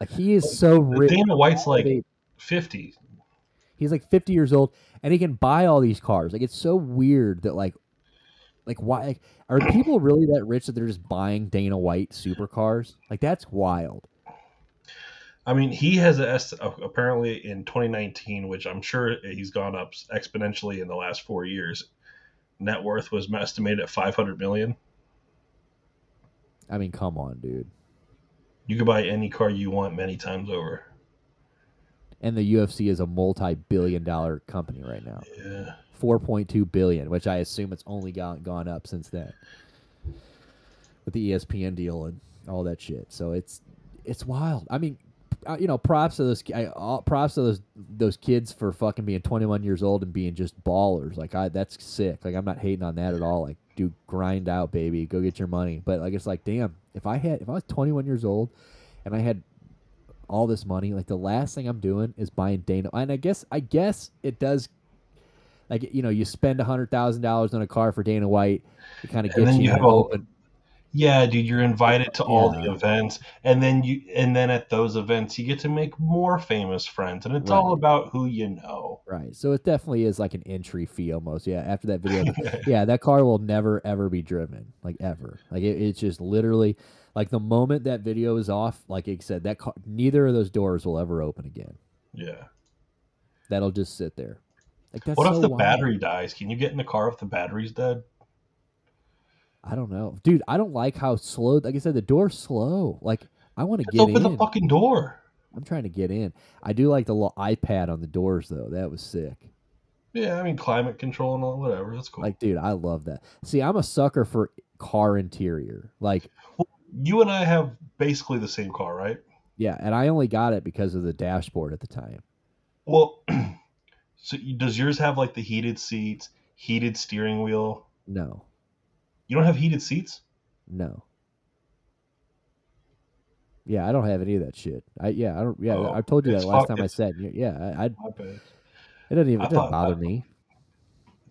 like he is so rich. Dana White's like They- 50. He's like 50 years old and he can buy all these cars. Like it's so weird that like like why like, are people really that rich that they're just buying Dana White supercars? Like that's wild. I mean, he has a apparently in 2019, which I'm sure he's gone up exponentially in the last four years. Net worth was estimated at 500 million. I mean, come on, dude. You could buy any car you want many times over. And the UFC is a multi-billion dollar company right now. Yeah. 4.2 billion, which I assume it's only gone gone up since then. With the ESPN deal and all that shit. So it's it's wild. I mean, uh, you know, props to those I, all, props to those those kids for fucking being 21 years old and being just ballers. Like I that's sick. Like I'm not hating on that at all. Like do grind out, baby. Go get your money. But like it's like damn, if I had if I was 21 years old and I had all this money, like the last thing I'm doing is buying Dana. And I guess I guess it does like you know you spend a hundred thousand dollars on a car for Dana White, it kind of gets you, you have an a- open. Yeah, dude, you're invited to all the events, and then you, and then at those events, you get to make more famous friends, and it's all about who you know. Right, so it definitely is like an entry fee almost. Yeah, after that video, yeah, that car will never ever be driven, like ever. Like it, it's just literally like the moment that video is off, like it said, that car, neither of those doors will ever open again. Yeah. That'll just sit there. Like that's What so if the wild. battery dies? Can you get in the car if the battery's dead? I don't know, dude. I don't like how slow. Like I said, the door's slow. Like I want to get open in. the fucking door. I'm trying to get in. I do like the little iPad on the doors though. That was sick. Yeah, I mean climate control and all whatever. That's cool. Like, dude, I love that. See, I'm a sucker for car interior. Like, you and I have basically the same car, right? yeah, and I only got it because of the dashboard at the time. Well, so does yours have like the heated seats, heated steering wheel? No, You don't have heated seats? no. Yeah, I don't have any of that shit. I yeah, I don't. Yeah, Oh, I told you that last time I said. Yeah, I, I it doesn't even it doesn't bother I- me.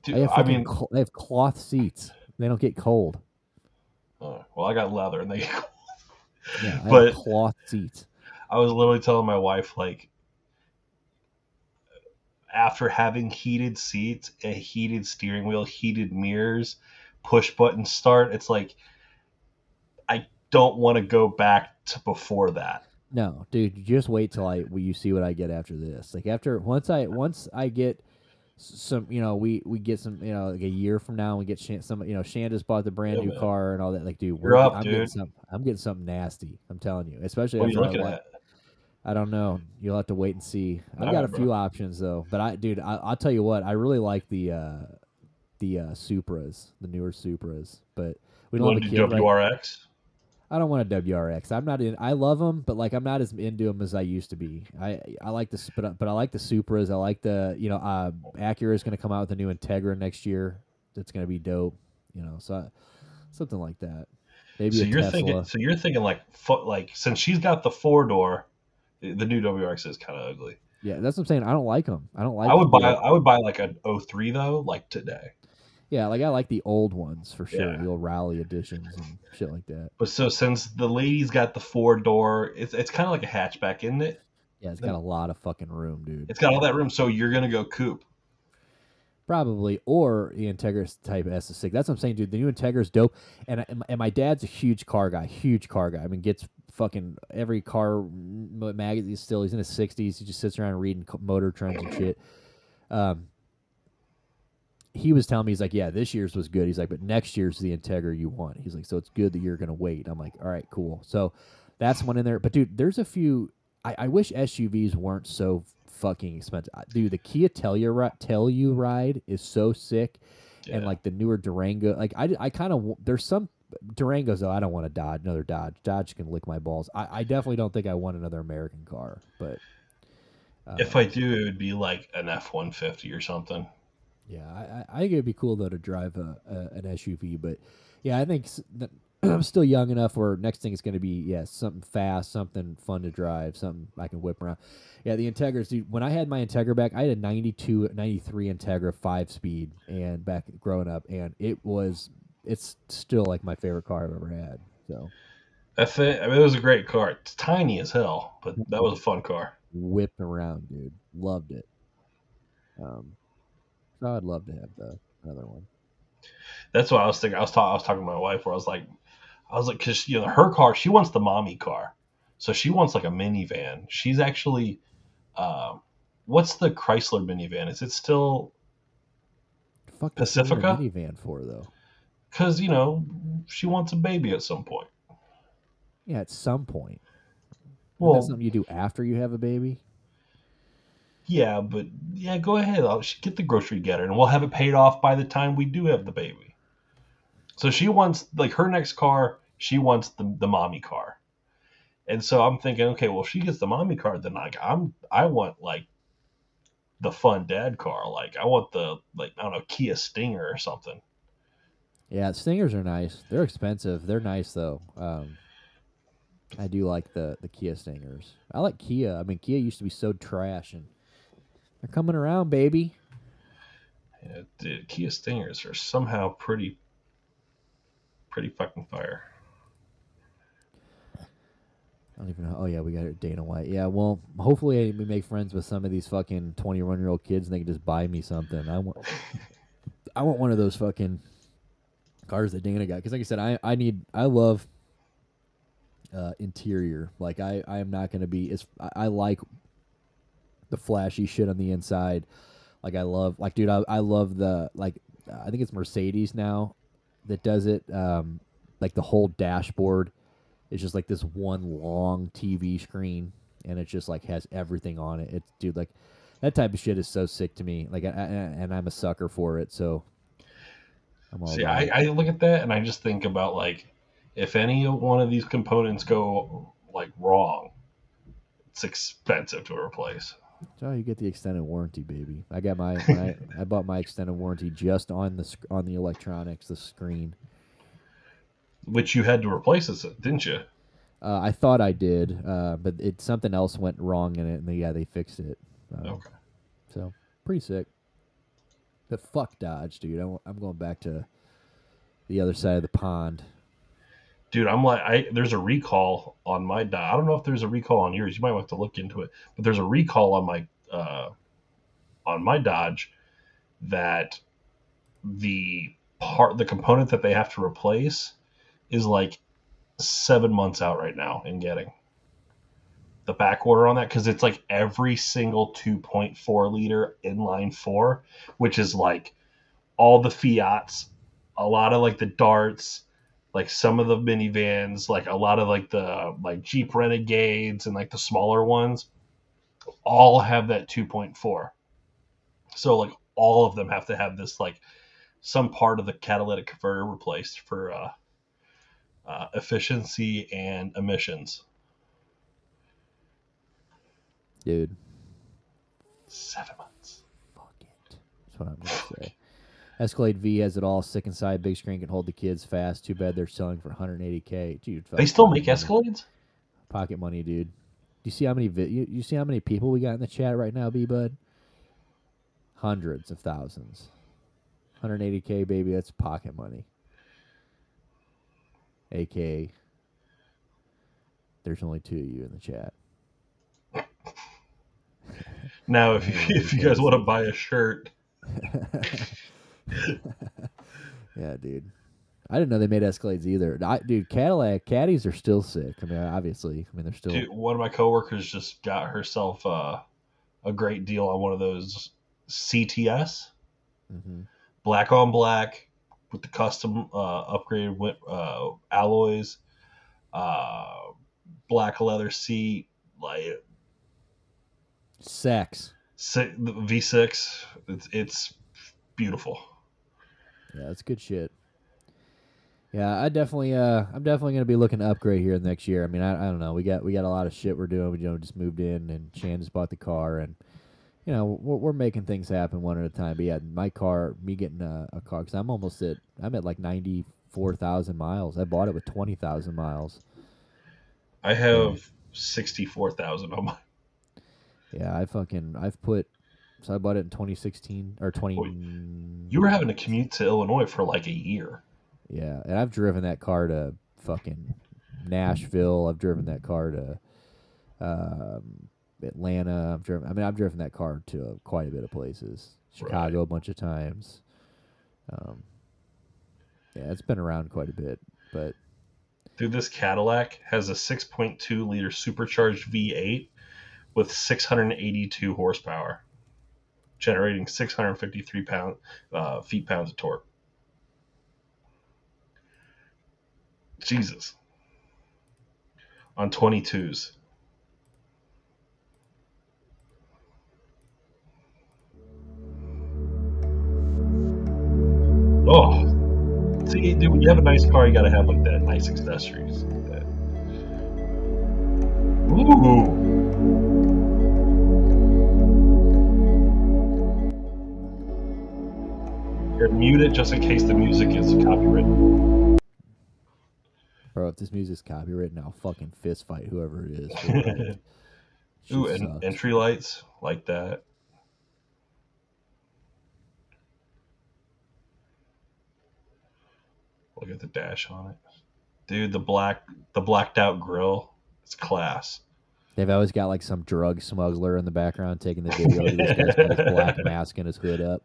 Dude, I have I mean, cl- I have cloth seats. They don't get cold. oh, well, I got leather, and they. Yeah, I But- have cloth seats. I was literally telling my wife like, after having heated seats, a heated steering wheel, heated mirrors, push button start, it's like, I don't want to go back to before that. No, dude, just wait till I you see what I get after this. Like after once I once I get some, you know, we we get some, you know, like a year from now, we get Shan, some, you know, Shanda's bought the brand Yeah, new man. car and all that. Like, dude, You're we're, up, I'm getting dude. some, I'm getting something nasty. I'm telling you, especially What after I at? I don't know. You'll have to wait and see. I've got a bro. few options though, but I, dude, I, I'll tell you what. I really like the uh, the uh, Supras, the newer Supras, but we don't want to kid. Right? WRX? I don't want a WRX. I'm not in. I love them, but like I'm not as into them as I used to be. I I like the but but I like the Supras. I like the you know uh, Acura is going to come out with a new Integra next year. That's going to be dope. You know, so I, something like that. Maybe So a you're Tesla. thinking, so you're thinking like, like since she's got the four door, the new WRX is kind of ugly. yeah, that's what I'm saying. I don't like them. I don't like. I would buy, I would buy like an 03 though, like today. Yeah, like I like the old ones for sure, Yeah. the old rally editions and shit like that. But so since the lady's got the four door, it's it's kind of like a hatchback, isn't it? Yeah, it's got a lot of fucking room, dude. It's got all that room, so you're gonna go coupe. Probably, or the Integra type S6. That's what I'm saying, dude. The new Integra is dope, and and my dad's a huge car guy, huge car guy. I mean, gets fucking every car magazine. Still, he's in his 60s. He just sits around reading motor trends and shit. Um, he was telling me he's like, yeah, this year's was good. He's like, but next year's the Integra you want. He's like, so it's good that you're gonna wait. I'm like, all right, cool. So that's one in there. But dude, there's a few. I, I wish SUVs weren't so fucking expensive. Dude, the Kia Telluride, Telluride is so sick, and like the newer Durango. Like I, I kind of there's some Durangos though. I don't want to Dodge another Dodge. Dodge can lick my balls. I, I definitely don't think I want another American car. But uh, If I do, it would be like an F one fifty or something. Yeah, I, I- think it'd be cool though to drive a, a an SUV, but yeah, I think that I'm still young enough where next thing is going to be yeah something fast, something fun to drive, something I can whip around. Yeah, the Integras, dude. When I had my Integra back, I had a 92, 93 Integra five speed, and back growing up, and it was it's still like my favorite car I've ever had. So I think I mean it was a great car. It's tiny as hell, but that was a fun car. whipped around, dude. Loved it. Um, so I'd love to have the another one. That's what I was thinking. I was, ta- I was talking to my wife where I was like, I was like, because you know her car, she wants the mommy car, so she wants like a minivan. She's actually, um, what's the Chrysler minivan? Is it still? Fuck Pacifica? minivan for though. Because you know she wants a baby at some point. Yeah, at some point. Well, that's something you do after you have a baby? Yeah, but yeah, go ahead. I'll get the grocery getter, and we'll have it paid off by the time we do have the baby. So she wants like her next car. She wants the the mommy car, and so I'm thinking, okay, well, if she gets the mommy car, then like I'm I want like the fun dad car. Like I want the like I don't know Kia Stinger or something. Yeah, Stingers are nice. They're expensive. They're nice though. Um, I do like the the Kia Stingers. I like Kia. I mean, Kia used to be so trash, and they're coming around, baby. Yeah, dude, Kia Stingers are somehow pretty pretty fucking fire. I don't even know. Oh yeah, we got Dana White. Yeah, well, hopefully we make friends with some of these fucking twenty-one year old kids, and they can just buy me something. I want, I want one of those fucking cars that Dana got. Because like I said, I I need I love uh, interior. Like I I am not gonna be as I, I like the flashy shit on the inside. Like I love like dude, I I love the like I think it's Mercedes now that does it. Um, like the whole dashboard is just like this one long TV screen, and it just like has everything on it. It's dude like that type of shit is so sick to me. Like, I, I, and I'm a sucker for it. So I'm all See, I. I look at that and I just think about like if any one of these components go like wrong, it's expensive to replace. So you get the extended warranty, baby. I got my, my I bought my extended warranty just on the sc- on the electronics, the screen. Which you had to replace this, didn't you? Uh, I thought I did, uh, but it something else went wrong in it, and they, yeah, they fixed it. Um, Okay. So pretty sick. But fuck Dodge, dude. I'm, I'm going back to the other side of the pond. Dude, I'm like, I there's a recall on my. I don't know if there's a recall on yours. You might have to look into it. But there's a recall on my uh, on my Dodge that the part, the component that they have to replace, is like seven months out right now in getting the back order on that because it's like every single 2.4 liter inline four, which is like all the Fiats, a lot of like the Darts, like some of the minivans, like a lot of like the like Jeep Renegades and like the smaller ones, all have that 2.4. So like all of them have to have this like some part of the catalytic converter replaced for uh, uh, efficiency and emissions. Dude, Seven months. fuck it. That's what I'm gonna say. Escalade V has it all. Sick inside, big screen can hold the kids fast. Too bad they're selling for 180k, dude. They still make money. Escalades? Pocket money, dude. Do you see how many vi- you, you see how many people we got in the chat right now, B Bud? Hundreds of thousands. 180k, baby. That's pocket money. AK. There's only two of you in the chat. Now, if you, if you guys want to buy a shirt, Yeah, dude. I didn't know they made Escalades either. I, dude, Cadillac caddies are still sick. I mean, obviously, I mean they're still. dude, one of my coworkers just got herself uh, a great deal on one of those CTS, Mhm. black on black, with the custom uh, upgraded uh, alloys, uh, black leather seat, like Sex. V6. It's, it's beautiful. Yeah, that's good shit. Yeah, I definitely, uh, I'm definitely gonna be looking to upgrade here next year. I mean, I, I don't know. We got we got a lot of shit we're doing. We you know just moved in, and Shan just bought the car, and you know we're, we're making things happen one at a time. But yeah, my car, me getting a, a car, because I'm almost at I'm at like ninety four thousand miles. I bought it with twenty thousand miles. I have 64,000 on my. Yeah, I fucking I've put. So I bought it in 2016 or 20. You were having to commute to Illinois for like a year. Yeah, and I've driven that car to fucking Nashville. I've driven that car to um, Atlanta. I've driven. I mean, I've driven that car to uh, quite a bit of places. Chicago a bunch of times. Um, yeah, it's been around quite a bit, but Dude, this Cadillac has a 6.2 liter supercharged V8 with 682 horsepower, generating 653 pound uh, feet pounds of torque. Jesus. On 22s. Oh, see, dude, when you have a nice car, you gotta have like that nice accessories. Like that. Ooh. Here, mute it just in case the music is copywritten. bro, if this music's copywritten, I'll fucking fist fight whoever it is. for it. Shit Ooh, and sucks. entry lights like that. Look at the dash on it, dude. The black, the blacked out grill. It's class. They've always got like some drug smuggler in the background taking the video. this guy's got his black mask and his hood up.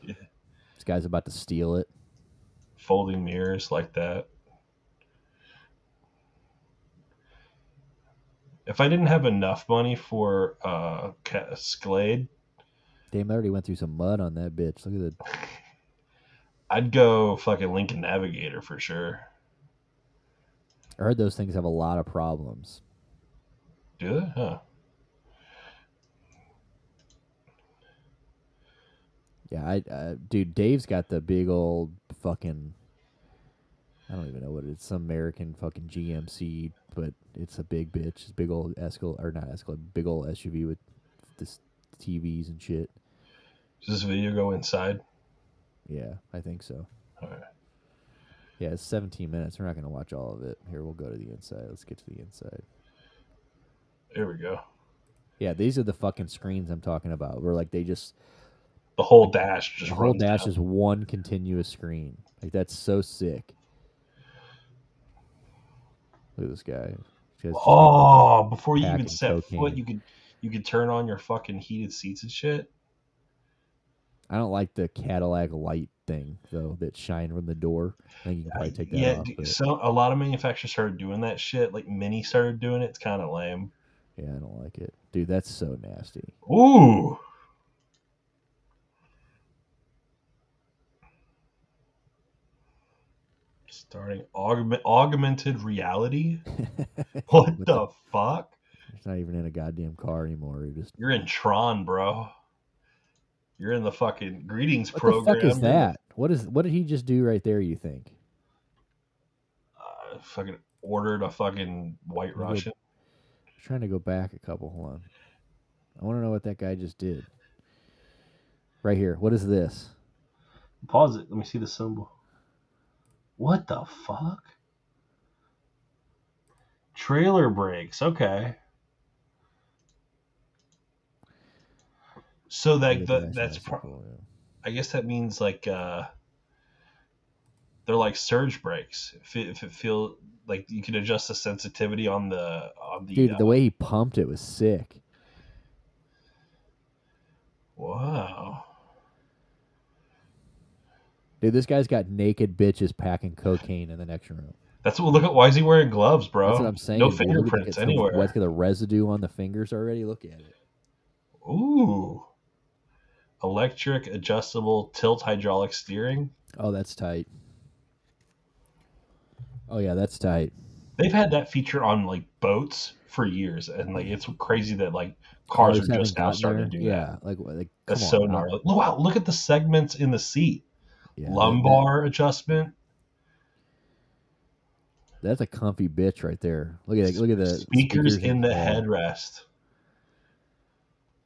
Yeah. This guy's about to steal it. Folding mirrors like that. If I didn't have enough money for uh, Escalade, Damn, I already went through some mud on that bitch. Look at the. I'd go fucking Lincoln Navigator for sure. I heard those things have a lot of problems. Do they? Huh. Yeah, I, uh, dude, Dave's got the big old fucking. I don't even know what it is. Some American fucking GMC, but it's a big bitch. It's a big old Escal or not Escal, big old SUV with this TVs and shit. Does this video go inside? Yeah, I think so. Alright. Yeah, it's 17 minutes. We're not gonna watch all of it. Here, we'll go to the inside. Let's get to the inside. There we go. Yeah, these are the fucking screens I'm talking about. Where like they just The whole dash just the whole dash down. is one continuous screen. Like that's so sick. Look at this guy. Oh, before you even set foot, you could you could turn on your fucking heated seats and shit. I don't like the Cadillac light thing though that shine from the door. I think you can probably take that yeah, off. but- so a lot of manufacturers started doing that shit. Like Mini started doing it. It's kind of lame. yeah, I don't like it, dude. That's so nasty. Ooh. Just Starting augment, augmented reality. What With the fuck? It's not even in a goddamn car anymore. You're just You're in Tron, bro. You're in the fucking greetings what program. the fuck is that? What is what did he just do right there? You think? Uh, fucking ordered a fucking white Let me go- Russian. trying to go back a couple. Hold on. I want to know what that guy just did. Right here. What is this? Pause it. Let me see the symbol. What the fuck? Trailer brakes. Okay. So that, that that's that's nice and pro- cool, yeah. I guess that means like uh they're like surge brakes. If it, if it feel like you can adjust the sensitivity on the on the Dude, uh, the way he pumped it was sick. wow. Dude, this guy's got naked bitches packing cocaine in the next room. That's what look at why is he wearing gloves, bro? That's what I'm saying. No dude. Look at the- fingerprints anywhere. Look at the residue on the fingers already. Look at it. Ooh. Electric adjustable tilt hydraulic steering. Oh, that's tight. Oh yeah, that's tight. They've had that feature on like boats for years, and like it's crazy that like cars, are just now starting to do yeah, that. like like That's come so on, gnarly. Look, wow, look at the segments in the seat. Yeah, that- Lumbar adjustment. that's a comfy bitch right there. Look at that. Look at the speakers, in the headrest.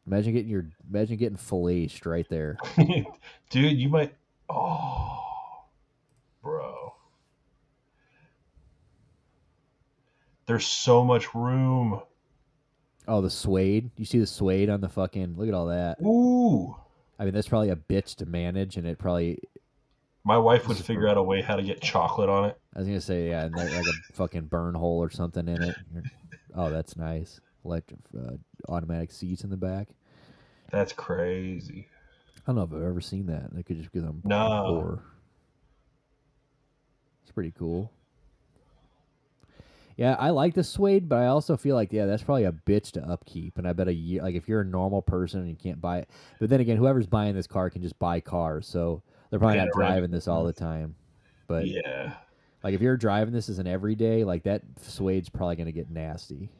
Imagine getting your imagine getting filleted right there. Dude, you might. Oh, bro. There's so much room. Oh, the suede. You see the suede on the fucking. Look at all that. Ooh. I mean, that's probably a bitch to manage, and it probably. My wife would figure out a way how to get chocolate on it. I was gonna say yeah, and like a fucking burn hole or something in it. Oh, that's nice. Electric uh, automatic seats in the back. That's crazy. I don't know if I've ever seen that. That could just because I'm No. poor. It's pretty cool. Yeah, I like the suede, but I also feel like yeah, that's probably a bitch to upkeep. And I bet a year, like if you're a normal person and you can't buy it, but then again, whoever's buying this car can just buy cars, so they're probably not driving this all the time. But yeah. like if you're driving this as an everyday, like that suede's probably gonna get nasty.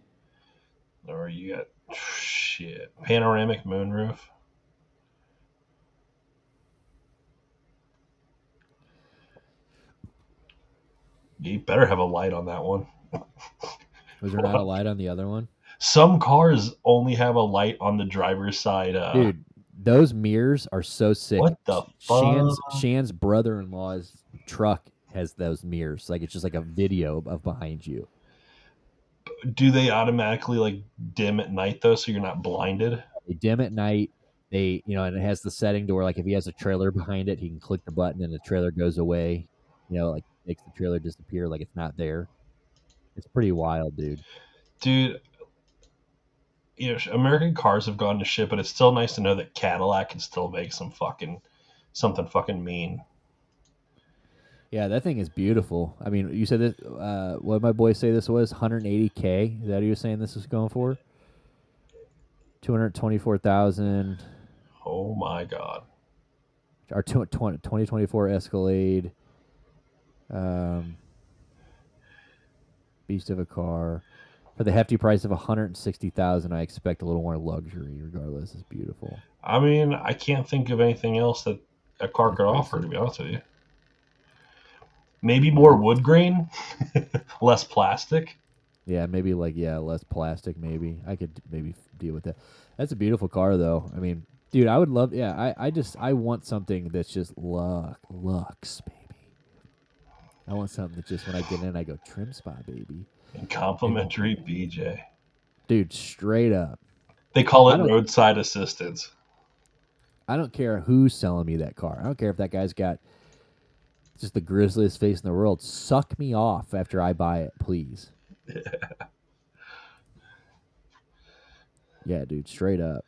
Or you got shit. Panoramic moonroof. You better have a light on that one. Was there not a light on the other one? Some cars only have a light on the driver's side. Uh, Dude, those mirrors are so sick. What the Shan's fuck? Shan's brother-in-law's truck has those mirrors. Like it's just like a video of behind you. do they automatically like dim at night though, so you're not blinded? They dim at night. They, you know, and it has the setting to where like if he has a trailer behind it, he can click the button and the trailer goes away. You know, like makes the trailer disappear like it's not there. It's pretty wild, dude. Dude, you know, American cars have gone to shit, but it's still nice to know that Cadillac can still make some fucking something fucking mean. Yeah, that thing is beautiful. I mean, you said this. Uh, what did my boy say this was 180k. Is that what you were saying this was going for? 224,000. Oh my god. Our 20, 2024 Escalade. Um, beast of a car. For the hefty price of 160,000, I expect a little more luxury. Regardless, it's beautiful. I mean, I can't think of anything else that a car could offer, to be honest with you. Maybe more wood grain, less plastic. Yeah, maybe like yeah, less plastic. Maybe I could maybe deal with that. That's a beautiful car, though. I mean, dude, I would love. Yeah, I, I just I want something that's just luck, lux, baby. I want something that just when I get in, I go trim spot, baby. And complimentary BJ. Dude, straight up. They call it roadside assistance. I don't care who's selling me that car. I don't care if that guy's got just the grisliest face in the world. Suck me off after I buy it, please. yeah, dude, straight up.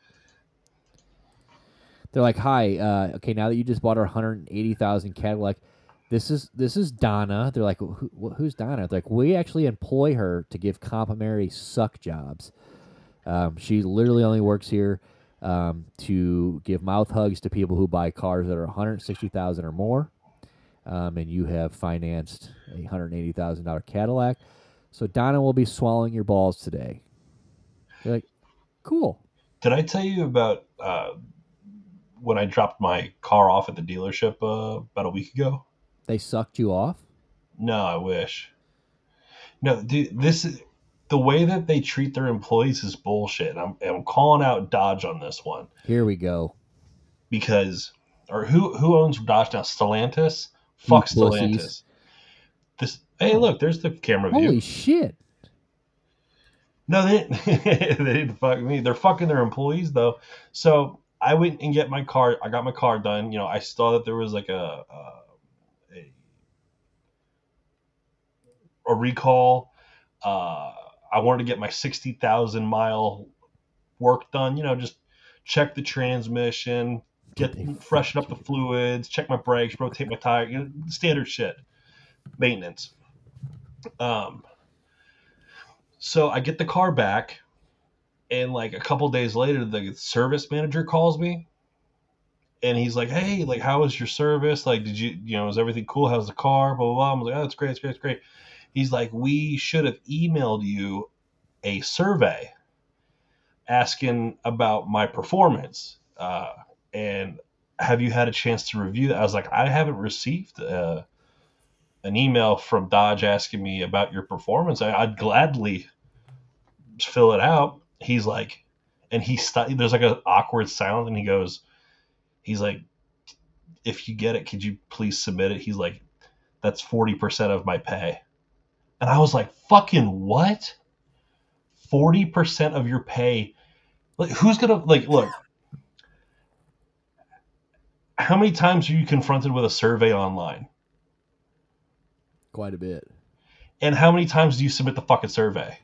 They're like, "Hi, uh, okay, now that you just bought our hundred eighty thousand Cadillac, this is this is Donna." They're like, Who, "Who's Donna?" They're like, "We actually employ her to give complimentary suck jobs. Um, she literally only works here um, to give mouth hugs to people who buy cars that are one hundred sixty thousand or more. um, and you have financed a hundred eighty thousand dollar Cadillac. So Donna will be swallowing your balls today. You're like, cool. Did I tell you about uh, when I dropped my car off at the dealership uh, about a week ago? They sucked you off. No, I wish. No, dude, this is the way that they treat their employees is bullshit. I'm, I'm calling out Dodge on this one Here we go. because, or who who owns Dodge now? Stellantis. Fuck You pussies. Stellantis. This. Hey, look, there's the camera view. Holy shit! No, they didn't, they didn't fuck me. They're fucking their employees though. So I went and get my car. I got my car done. You know, I saw that there was like a a, a recall. Uh, I wanted to get my sixty thousand mile work done. You know, just check the transmission, get freshen up the fluids, check my brakes, rotate my tire. You know, standard shit, maintenance. Um, so I get the car back, and like a couple days later, the service manager calls me, and he's like, "Hey, like, how was your service? Like, did you, you know, is everything cool? How's the car? Blah blah blah." I'm like, "Oh, it's great, it's great, it's great." He's like, "We should have emailed you a survey asking about my performance, uh, and have you had a chance to review that?" I was like, "I haven't received." Uh, an email from Dodge asking me about your performance, I, I'd gladly fill it out. He's like, and he st- there's like an awkward sound, and he goes, he's like, if you get it, could you please submit it? He's like, that's forty percent of my pay, and I was like, fucking what? Forty percent of your pay? Like, who's gonna like look? How many times are you confronted with a survey online? Quite a bit. And how many times do you submit the fucking survey?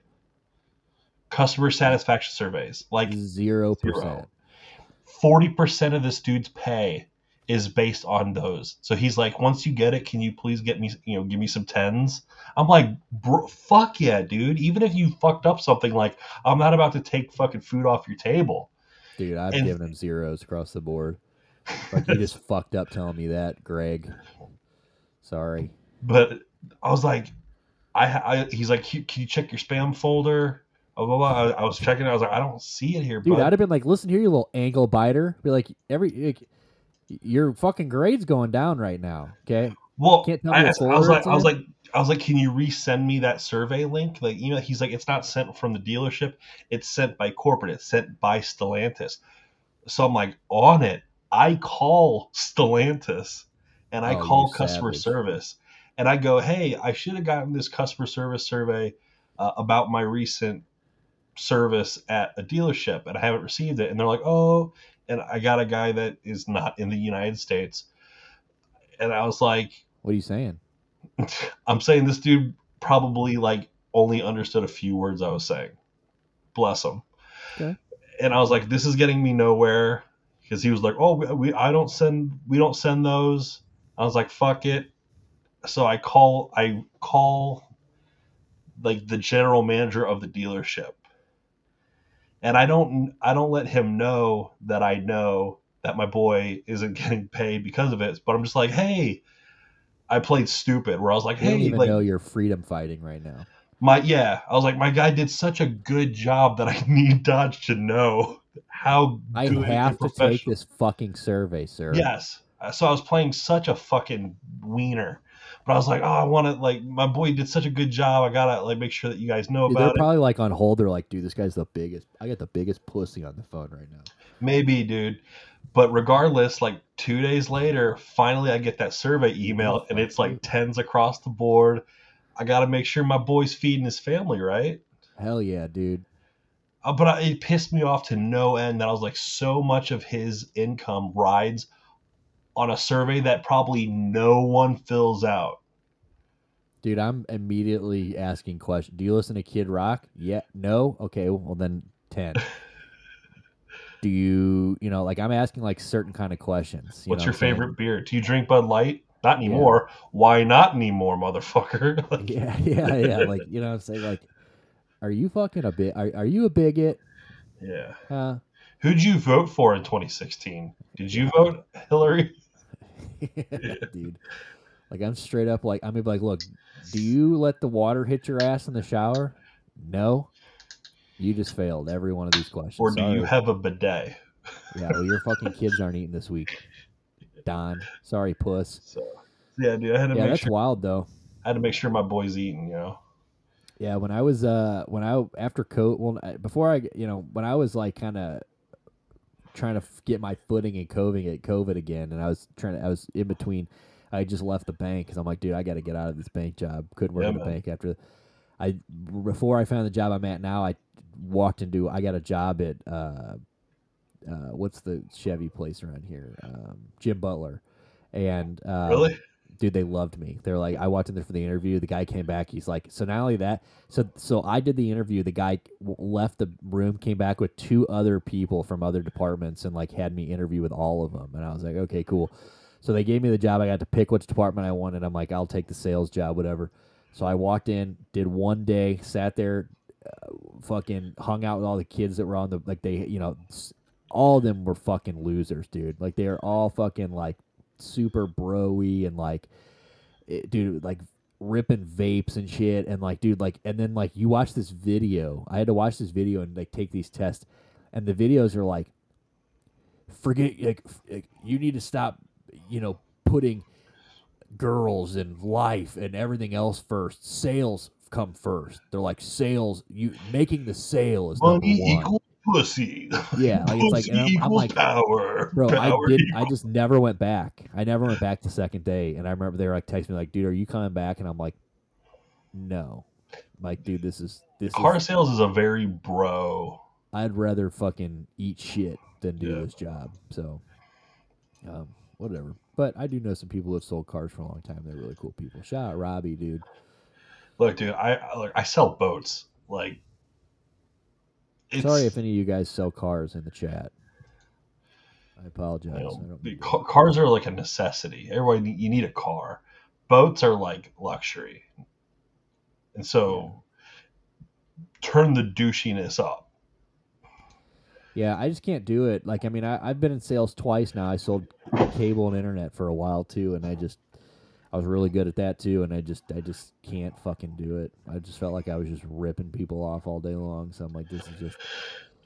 Customer satisfaction surveys. Like Zero percent. Zero. 40% of this dude's pay is based on those. So he's like, once you get it, can you please get me, you know, give me some tens? I'm like, bro, fuck yeah, dude. Even if you fucked up something, like, I'm not about to take fucking food off your table. Dude, I've And- given him zeros across the board. Like you just fucked up telling me that, Greg. Sorry. But I was like, I, I he's like, can you check your spam folder? Blah, blah, blah. I, I was checking. I was like, I don't see it here, Dude, bud. I'd have been like, listen here, you little ankle biter. Be like, every like, your fucking grade's going down right now. Okay. Well, Can't tell me I, I was like, I was like, I was like, can you resend me that survey link? Like, you know, he's like, it's not sent from the dealership. It's sent by corporate. It's sent by Stellantis. So I'm like, on it. I call Stellantis and I Oh, call customer savage. service and I go, hey, I should have gotten this customer service survey uh, about my recent service at a dealership and I haven't received it. And they're like, oh, and I got a guy that is not in the United States. And I was like, What are you saying? I'm saying this dude probably like only understood a few words I was saying. Bless him. Okay. And I was like, this is getting me nowhere because he was like, oh, we, we I don't send we don't send those. I was like, fuck it. So I call I call like the general manager of the dealership. And I don't I don't let him know that I know that my boy isn't getting paid because of it. But I'm just like, hey, I played stupid where I was like, You don't hey, even like know you're freedom fighting right now. my yeah, I was like, my guy did such a good job that I need Dodge to know how I have to take this fucking survey, sir. Yes. So I was playing such a fucking wiener, but I was like, oh, I want to like my boy did such a good job. I gotta like make sure that you guys know Dude, they're about it. probably like on hold. They're like, dude, this guy's the biggest. I got the biggest pussy on the phone right now. Maybe, dude. But regardless, like two days later, finally I get that survey email and it's like tens across the board. I got to make sure my boy's feeding his family, right? Hell yeah, dude. Uh, but I, it pissed me off to no end that I was like, so much of his income rides on a survey that probably no one fills out. Dude, I'm immediately asking questions. Do you listen to Kid Rock? Yeah. No. Okay. Well, then ten. Do you, you know, like I'm asking like certain kind of questions. you What's your what I'm saying? favorite beer? Do you drink Bud Light? Not anymore. Why not anymore, motherfucker? Like, Yeah, yeah, yeah. Like you know, what I'm saying like, are you fucking a bit? Are, are you a bigot? yeah. Huh? Who'd you vote for in 2016? Did you vote Hillary? dude. Like I'm straight up like I'm gonna be like, look, do you let the water hit your ass in the shower? No. You just failed every one of these questions. Or do you have a bidet? Yeah, well, your fucking kids aren't eating this week. Don, sorry, puss. So yeah, dude, I had to Yeah, that's sure wild though. I had to make sure my boy's eating. You know. Yeah, when I was uh when I after coat well before I you know when I was like kind of trying to f- get my footing in COVID at COVID again, and I was trying to I was in between. I just left the bank because I'm like, dude, I got to get out of this bank job. Couldn't work Yeah, in man. bank after. I before I found the job I'm at now, I walked into I got a job at uh, uh what's the Chevy place around here, um, Jim Butler, and um, really? Dude they loved me. They're like i walked in there for the interview. The guy came back. He's like so not only that so so i did the interview. The guy w- left the room came back with two other people from other departments and like had me interview with all of them and i was like okay cool. So they gave me the job. I got to pick which department i wanted. I'm like i'll take the sales job whatever. So i walked in did one day sat there uh, fucking hung out with all the kids that were on the like they you know all of them were fucking losers dude. Like they are all fucking like super broy and like it, dude like ripping vapes and shit and like dude like and then like you watch this video. I had to watch this video and like take these tests. And the videos are like forget like, like you need to stop you know putting girls and life and everything else first. Sales come first. They're like sales you making the sale is number Money one. equals pussy. Yeah, like, it's like- I'm- I'm like, power. Bro, I did. equals- I just never went back. I never went back the second day, and I remember they were like texting me like, "Dude, are you coming back?" And I'm like, "No." Like, dude, this is this Car is. sales is a very bro. I'd rather fucking eat shit than do Yeah. this job. So, um, whatever. But I do know some people who have sold cars for a long time. They're really cool people. Shout out Robbie, dude. Look, dude, I I- look, I sell boats. Like, it's, Sorry if any of you guys sell cars in the chat. I apologize. you I know, ca- cars are like a necessity. Everybody, you need a car. Boats are like luxury, and so turn the douchiness up. Yeah, I just can't do it. Like, I mean, I, I've been in sales twice now. I sold cable and internet for a while too, and I just, I was really good at that too, and I just, I just can't fucking do it. I just felt like I was just ripping people off all day long. So I'm like, this is just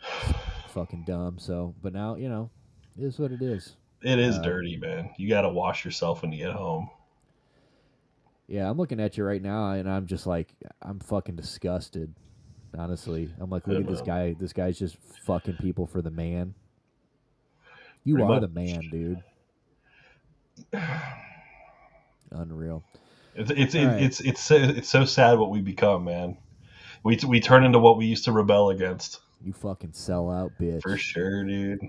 fucking dumb. So, but now, you know, it is what it is. It is Uh, dirty, man. You got to wash yourself when you get home. Yeah, I'm looking at you right now, and I'm just like, I'm fucking disgusted. Honestly, I'm like, look at this guy. This guy's just fucking people for the man. You Pretty are much. the man, dude. Unreal. It's it's All right. it's it's so, it's so sad what we become, man. We we turn into what we used to rebel against. You fucking sell out, bitch. For sure, dude.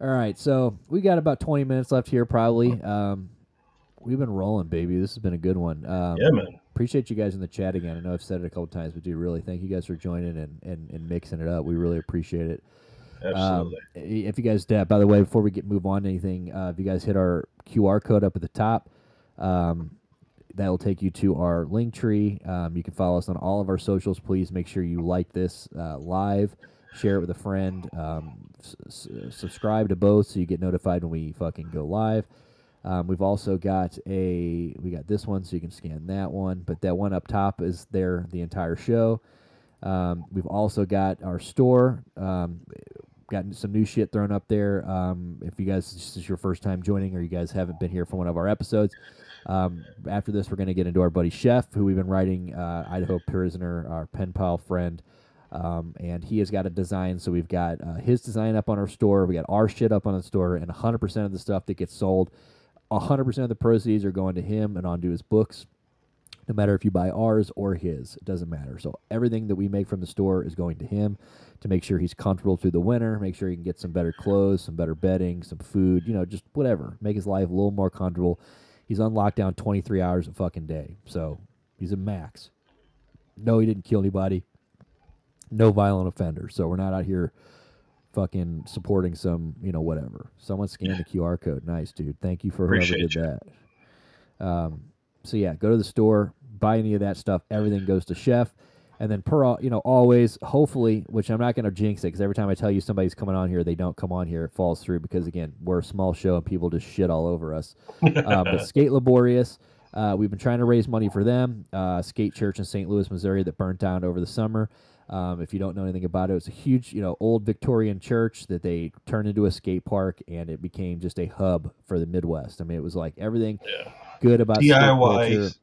All right, so we got about 20 minutes left here, probably. Um, we've been rolling, baby. This has been a good one. Um, Yeah, man. appreciate you guys in the chat again. I know I've said it a couple times, but dude, really, thank you guys for joining and, and, and mixing it up. We really appreciate it. Um, Absolutely. if you guys, uh, by the way, before we get move on to anything, uh, if you guys hit our QR code up at the top, um, that will take you to our link tree. Um, you can follow us on all of our socials. Please make sure you like this uh, live, share it with a friend, um, s- subscribe to both so you get notified when we fucking go live. Um, we've also got a we got this one, so you can scan that one. But that one up top is there the entire show. Um, we've also got our store. Um, gotten some new shit thrown up there. Um, if you guys this is your first time joining or you guys haven't been here for one of our episodes, um, after this we're going to get into our buddy Chef, who we've been writing uh, Idaho Prisoner, our pen pal friend. Um, and he has got a design, so we've got uh, his design up on our store. We got our shit up on the store, and 100% of the stuff that gets sold, 100% of the proceeds are going to him and onto his books no matter if you buy ours or his. It doesn't matter. So everything that we make from the store is going to him to make sure he's comfortable through the winter, make sure he can get some better clothes, some better bedding, some food, you know, just whatever. Make his life a little more comfortable. He's on lockdown 23 hours a fucking day. So he's a max. No, he didn't kill anybody. No violent offender. So we're not out here fucking supporting some, you know, whatever. Someone scanned the QR code. Nice, dude. Thank you for whoever did you. that. Um, so yeah, go to the store, buy any of that stuff. Everything goes to Chef. And then per you know always hopefully, which I'm not going to jinx it because every time I tell you somebody's coming on here, they don't come on here. It falls through because again we're a small show and people just shit all over us. uh, but Skate Liborius, uh, we've been trying to raise money for them. Uh, skate Church in St. Louis, Missouri, that burnt down over the summer. Um, if you don't know anything about it, it's a huge, you know, old Victorian church that they turned into a skate park, and it became just a hub for the Midwest. I mean, it was like everything Yeah. good about. DIY,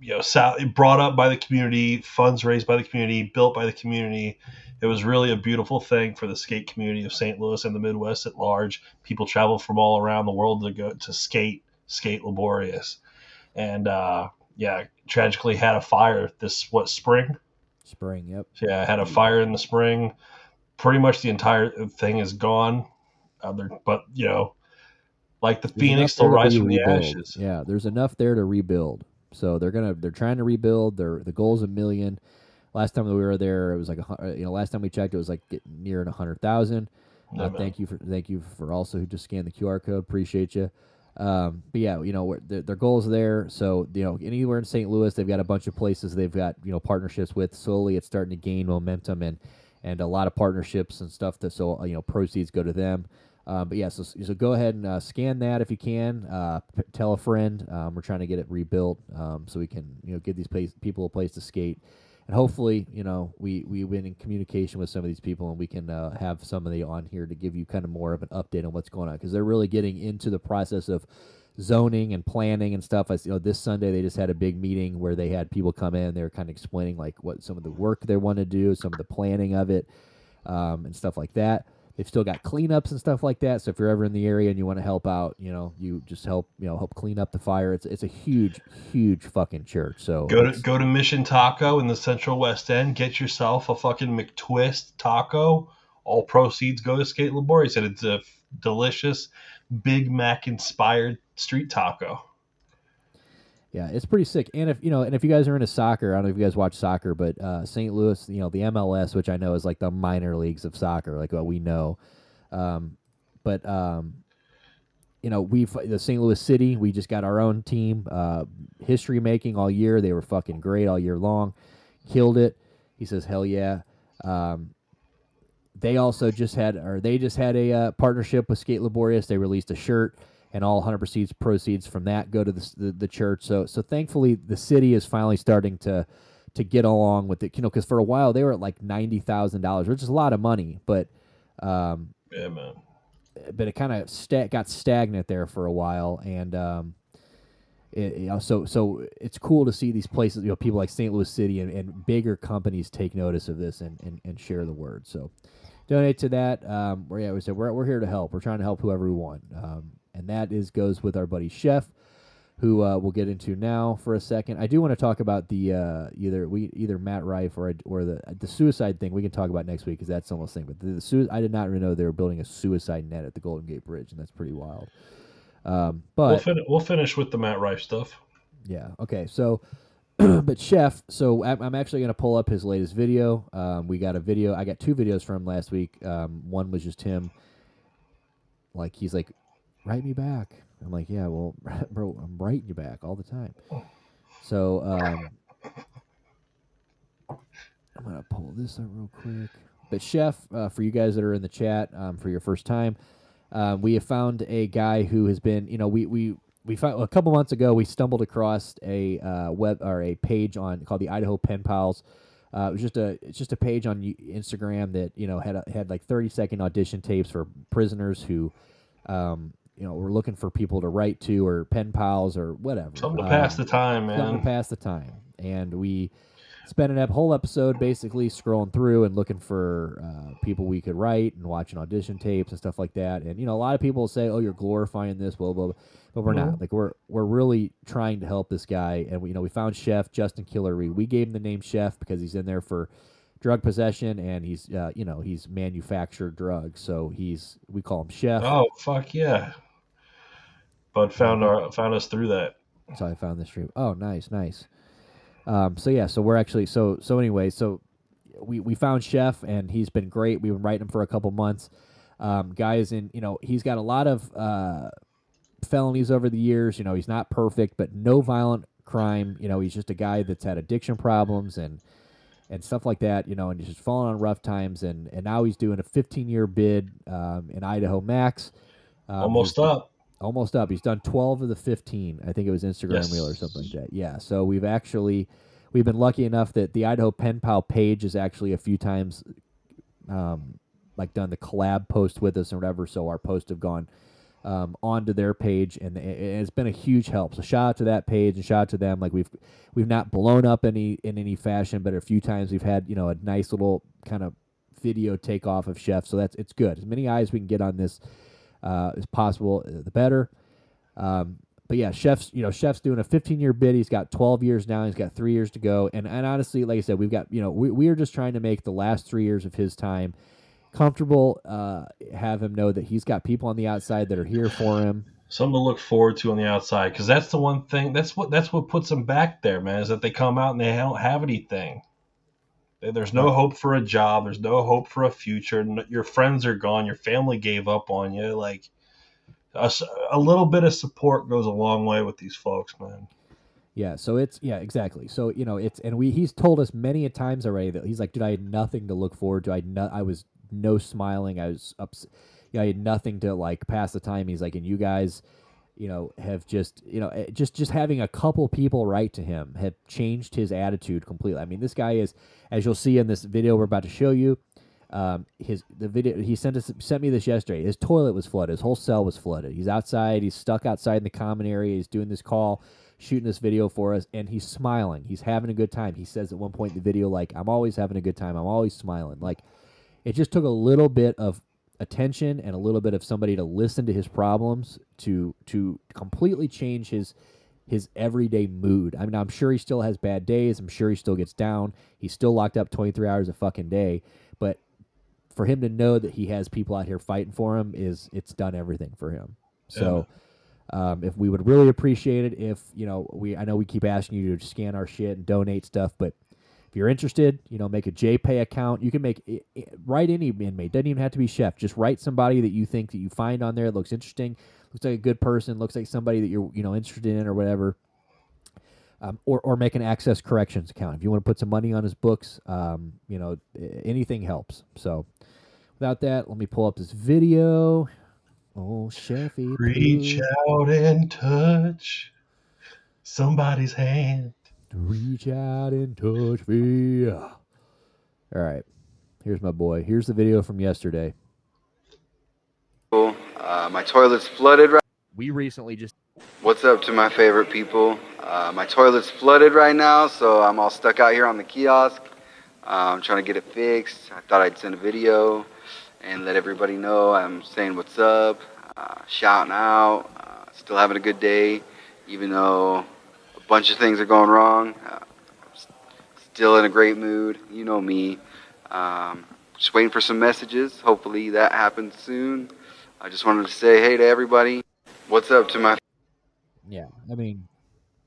you know, sal- brought up by the community, funds raised by the community, built by the community. It was really a beautiful thing for the skate community of St. Louis and the Midwest at large. People travel from all around the world to go to skate, skate Liborius, and uh, yeah, tragically had a fire this what spring. Spring, yep. Yeah, had a fire in the spring. Pretty much the entire thing is gone. Uh, but you know, like the There's phoenix still rise from the ashes. Yeah, there's enough there to rebuild. So they're gonna they're trying to rebuild. Their the goal's a million. Last time that we were there, it was like a uh, you know last time we checked, it was like getting near a hundred thousand. Yeah, Uh, thank you for thank you for also who just scanned the QR code. Appreciate you. Um, but yeah, you know their, their goals there. So you know anywhere in St. Louis, they've got a bunch of places they've got you know partnerships with. Slowly, it's starting to gain momentum and and a lot of partnerships and stuff. That so you know proceeds go to them. Um, but yeah, so, so go ahead and uh, scan that if you can. Uh, p- tell a friend. Um, we're trying to get it rebuilt um, so we can you know give these place, people a place to skate, and hopefully you know we we've been in communication with some of these people and we can uh, have somebody on here to give you kind of more of an update on what's going on because they're really getting into the process of zoning and planning and stuff. I you know this Sunday they just had a big meeting where they had people come in. They were kind of explaining like what some of the work they want to do, some of the planning of it, um, and stuff like that. They've still got cleanups and stuff like that. So if you're ever in the area and you want to help out, you know, you just help, you know, help clean up the fire. It's it's a huge, huge fucking church. So Go to go to Mission Taco in the Central West End. Get yourself a fucking McTwist taco. All proceeds go to Skate Liborius, and it's a f- delicious Big Mac inspired street taco. Yeah, it's pretty sick. And if you know, and if you guys are into soccer, I don't know if you guys watch soccer, but uh, St. Louis, you know, the MLS, which I know is like the minor leagues of soccer, like what we know. Um, but um, you know, we've the St. Louis City, we just got our own team. Uh, history making all year. They were fucking great all year long. Killed it. He says, "Hell yeah." Um, they also just had, or they just had a uh, partnership with Skate Liborius. They released a shirt, and all 100 proceeds proceeds from that go to the, the the church. So so thankfully, the city is finally starting to to get along with it. You know, because for a while they were at like ninety thousand dollars, which is a lot of money, but um, Yeah, man. but it kind of sta- got stagnant there for a while, and um, it, you know, so so it's cool to see these places, you know, people like St. Louis City and, and bigger companies take notice of this and, and, and share the word. So donate to that. Um, we're, yeah, we said we're, we're here to help. We're trying to help whoever we want, um, and that is goes with our buddy Chef, who uh, we'll get into now for a second. I do want to talk about the uh, either we either Matt Rife or or the the suicide thing. We can talk about next week because that's almost thing. But the, the sui- I did not even know they were building a suicide net at the Golden Gate Bridge, and that's pretty wild. Um, but We'll, fin- we'll finish with the Matt Rife stuff. yeah. Okay. So, but Chef. So I'm, I'm actually going to pull up his latest video. Um, we got a video. I got two videos from him last week. Um, one was just him. Like he's like, write me back. I'm like, yeah. Well, bro, I'm writing you back all the time. So um, I'm gonna pull this up real quick. But Chef, uh, for you guys that are in the chat um, for your first time, uh, we have found a guy who has been, you know, we we we found a couple months ago we stumbled across a uh, web or a page on called the Idaho Pen Pals. Uh, it was just a it's just a page on Instagram that you know had a, had like 30 second audition tapes for prisoners who, um, you know, we're looking for people to write to or pen pals or whatever. Something to pass Um, the time, something man. to pass the time. And we spent an ep- whole episode basically scrolling through and looking for uh, people we could write and watching audition tapes and stuff like that. And you know, a lot of people say, "Oh, you're glorifying this," blah blah, blah. but we're not. Like we're we're really trying to help this guy. And we, you know, we found Chef Justin Killery. We gave him the name Chef because he's in there for drug possession and he's uh, you know he's manufactured drugs so he's we call him chef Oh fuck yeah! Bud found our found us through that. So I found this stream. Oh, nice, nice. Um, so yeah, so we're actually so so anyway, so we we found Chef and he's been great. We've been writing him for a couple months. Um, guy is in, you know, he's got a lot of uh, felonies over the years. You know, he's not perfect, but no violent crime. You know, he's just a guy that's had addiction problems and and stuff like that. You know, and he's just fallen on rough times. And and now he's doing a 15 year bid um, in Idaho Max. Um, Almost up. Almost up. He's done 12 of the 15. I think it was Instagram Yes. Reel or something like that. Yeah. So we've actually we've been lucky enough that the Idaho Pen Pal page has actually a few times um, like done the collab post with us or whatever. So our posts have gone um, onto their page, and it- it's been a huge help. So shout out to that page and shout out to them. Like we've we've not blown up any in any fashion, but a few times we've had you know a nice little kind of video takeoff of Chef. So that's it's good. As many eyes we can get on this uh, as possible, uh, the better. Um, but yeah, Chef's you know Chef's doing a 15 year bid. He's got 12 years now. He's got three years to go. And and honestly, like I said, we've got you know we we are just trying to make the last three years of his time comfortable. Uh, have him know that he's got people on the outside that are here for him. Something to look forward to on the outside, because that's the one thing. That's what that's what puts them back there, man. Is that they come out and they don't have anything. There- There's no hope for a job. There's no hope for a future. Your friends are gone. Your family gave up on you. Like a little bit of support goes a long way with these folks, man. Yeah, so it's yeah, exactly. So you know, it's and we he's told us many a times already that he's like, dude, I had nothing to look forward to. I no, I was no smiling. I was ups, you know, I had nothing to like pass the time. He's like, and you guys, you know, have just you know, eh, just just having a couple people write to him have changed his attitude completely. I mean, this guy is, as you'll see in this video we're about to show you. Um, his the video he sent us sent me this yesterday. His toilet was flooded. His whole cell was flooded. He's outside. He's stuck outside in the common area. He's doing this call, shooting this video for us, and he's smiling. He's having a good time. He says at one point in the video, like, "I'm always having a good time. I'm always smiling." Like, it just took a little bit of attention and a little bit of somebody to listen to his problems to to completely change his his everyday mood. I mean, I'm sure he still has bad days. I'm sure he still gets down. He's still locked up 23 hours a fucking day, but for him to know that he has people out here fighting for him is it's done everything for him. So um, if we would really appreciate it if you know we I know we keep asking you to scan our shit and donate stuff, but you're interested, you know, make a JPay account. You can make write any inmate. Doesn't even have to be chef. Just write somebody that you think that you find on there that looks interesting, looks like a good person, looks like somebody that you're you know interested in or whatever. Um, or, or make an access corrections account if you want to put some money on his books. Um, you know, anything helps. So, without that, let me pull up this video. Oh, Chefy, Reach out and touch somebody's hand. Reach out and touch me. All right. Here's my boy. Here's the video from yesterday. Uh, my toilet's flooded right We recently just What's up to my favorite people? Uh, my toilet's flooded right now, so I'm all stuck out here on the kiosk. Uh, I'm trying to get it fixed. I thought I'd send a video and let everybody know I'm saying what's up, uh, shouting out, uh, still having a good day, even though a bunch of things are going wrong. Uh, still in a great mood. You know me. Um, just waiting for some messages. Hopefully that happens soon. I just wanted to say hey to everybody. What's up to my yeah. I mean,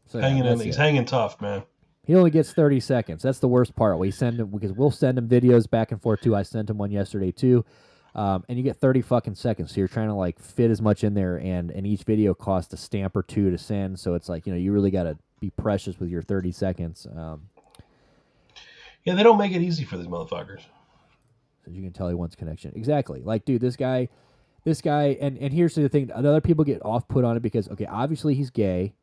so yeah, hanging in, that's he's it. hanging tough, man. He only gets 30 seconds. That's the worst part. We send him because we'll send him videos back and forth too. I sent him one yesterday too. Um, and you get 30 fucking seconds. So you're trying to like fit as much in there and and each video costs a stamp or two to send. So it's like, you know, you really got to be precious with your 30 seconds. Um, Yeah, they don't make it easy for these motherfuckers. so you can tell he wants connection. Exactly. Like, dude, this guy, this guy, and and here's the thing: other people get off put on it because okay, obviously he's gay.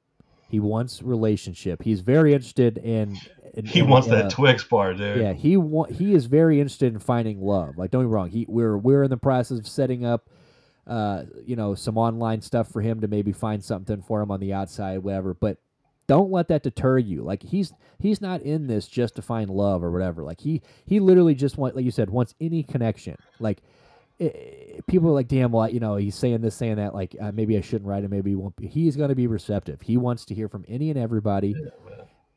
He wants relationship. He's very interested in. in He in- wants in that a- Twix bar, dude. Yeah, he wa- he is very interested in finding love. Like, don't get me wrong. He we're we're in the process of setting up, uh, you know, some online stuff for him to maybe find something for him on the outside, whatever. But don't let that deter you. Like he's he's not in this just to find love or whatever. Like he he literally just want like you said wants any connection. Like eh, people are like, damn, well, you know, he's saying this, saying that. Like uh, maybe I shouldn't write it. Maybe he won't. Be. He's going to be receptive. He wants to hear from any and everybody.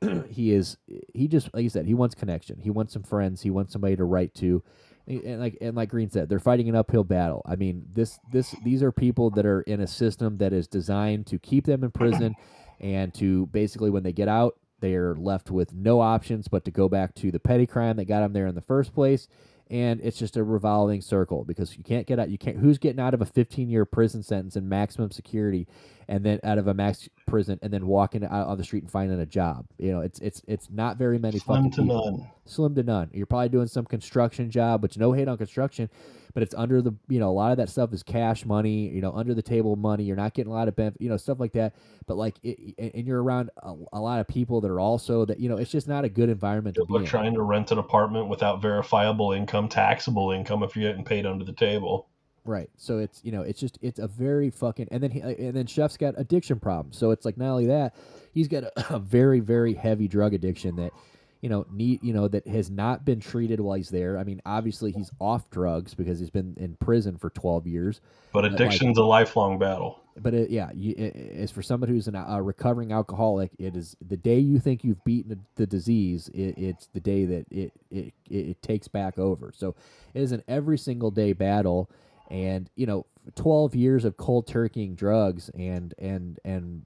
he is he just like you said he wants connection. He wants some friends. He wants somebody to write to. And and like and like Green said, they're fighting an uphill battle. I mean, this this these are people that are in a system that is designed to keep them in prison and to basically when they get out, they are left with no options but to go back to the petty crime that got them there in the first place. And it's just a revolving circle because you can't get out. You can't. Who's getting out of a 15 year prison sentence in maximum security and then out of a max prison, and then walking out on the street and finding a job. You know, it's it's it's not very many Slim fucking to people. none. Slim to none. You're probably doing some construction job, which no hate on construction, but it's under the you know a lot of that stuff is cash money. You know, under the table money. You're not getting a lot of benefit. You know, stuff like that. But like, it, and you're around a, a lot of people that are also that you know it's just not a good environment to be are in. trying to rent an apartment without verifiable income, taxable income if you're getting paid under the table. Right. So it's you know it's just it's a very fucking and then he, uh, and then Chef's got addiction problems. So it's like not only that, he's got a, a very very heavy drug addiction that you know need you know that has not been treated while he's there. I mean, obviously he's off drugs because he's been in prison for 12 years. But like- addiction's a lifelong battle. But it, yeah, you, it, it's for somebody who's an, a recovering alcoholic. It is the day you think you've beaten the, disease. It, it's the day that it it it takes back over. So it is an every single day battle, and you know, twelve years of cold turkeying drugs, and and and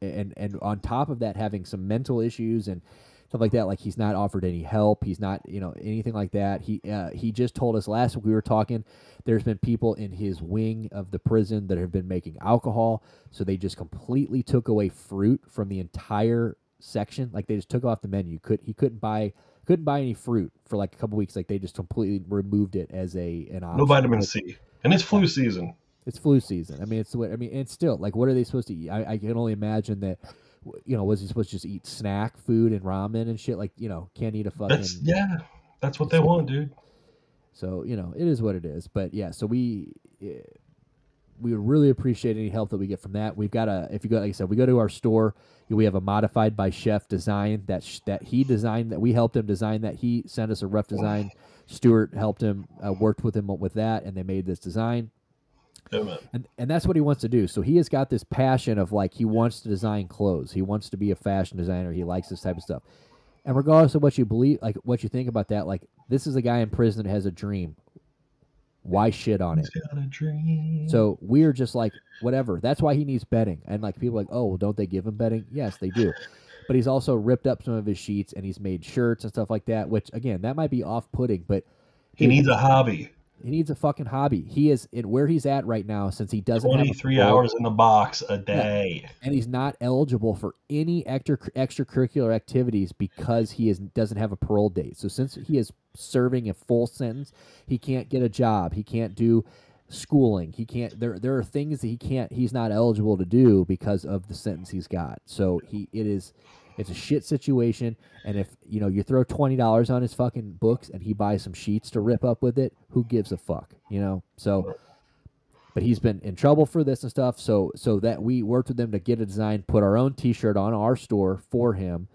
and and on top of that, having some mental issues and stuff like that. Like he's not offered any help. He's not, you know, anything like that. He uh, he just told us last week we were talking. There's been people in his wing of the prison that have been making alcohol, so they just completely took away fruit from the entire section. Like they just took off the menu. Could he couldn't buy couldn't buy any fruit for like a couple weeks. Like they just completely removed it as a an option. No vitamin C. And it's flu season. it's flu season. I mean, it's what I mean. It's still like, what are they supposed to eat? I, I can only imagine that. You know, was he supposed to just eat snack food and ramen and shit? Like, you know, can't eat a fucking. That's yeah. That's what they want, dude. So you know, it is what it is. But yeah, so we eh, we would really appreciate any help that we get from that. We've got a if you go like I said, we go to our store. We have a modified by chef design that sh- that he designed that we helped him design that he sent us a rough design. Stuart helped him uh, worked with him with that, and they made this design. Man. and and that's what he wants to do. So he has got this passion of like he wants to design clothes. He wants to be a fashion designer. He likes this type of stuff. And regardless of what you believe, like what you think about that, like this is a guy in prison that has a dream. Why shit on it? He's got a dream. So we're just like whatever. That's why he needs bedding. And like people are like, oh, well, don't they give him bedding? Yes, they do. But he's also ripped up some of his sheets and he's made shirts and stuff like that. Which again, that might be off-putting, but he needs a hobby. he needs a fucking hobby. He is in where he's at right now since he doesn't have 23 hours in the box a day. and he's not eligible for any extra extracurricular activities because he is doesn't have a parole date. So since he is serving a full sentence, he can't get a job. He can't do schooling. He can't there there are things that he can't he's not eligible to do because of the sentence he's got. So he it is it's a shit situation and if you know you throw $20 on his fucking books and he buys some sheets to rip up with it, who gives a fuck, you know? So but he's been in trouble for this and stuff. So so that we worked with them to get a design, put our own T-shirt on our store for him,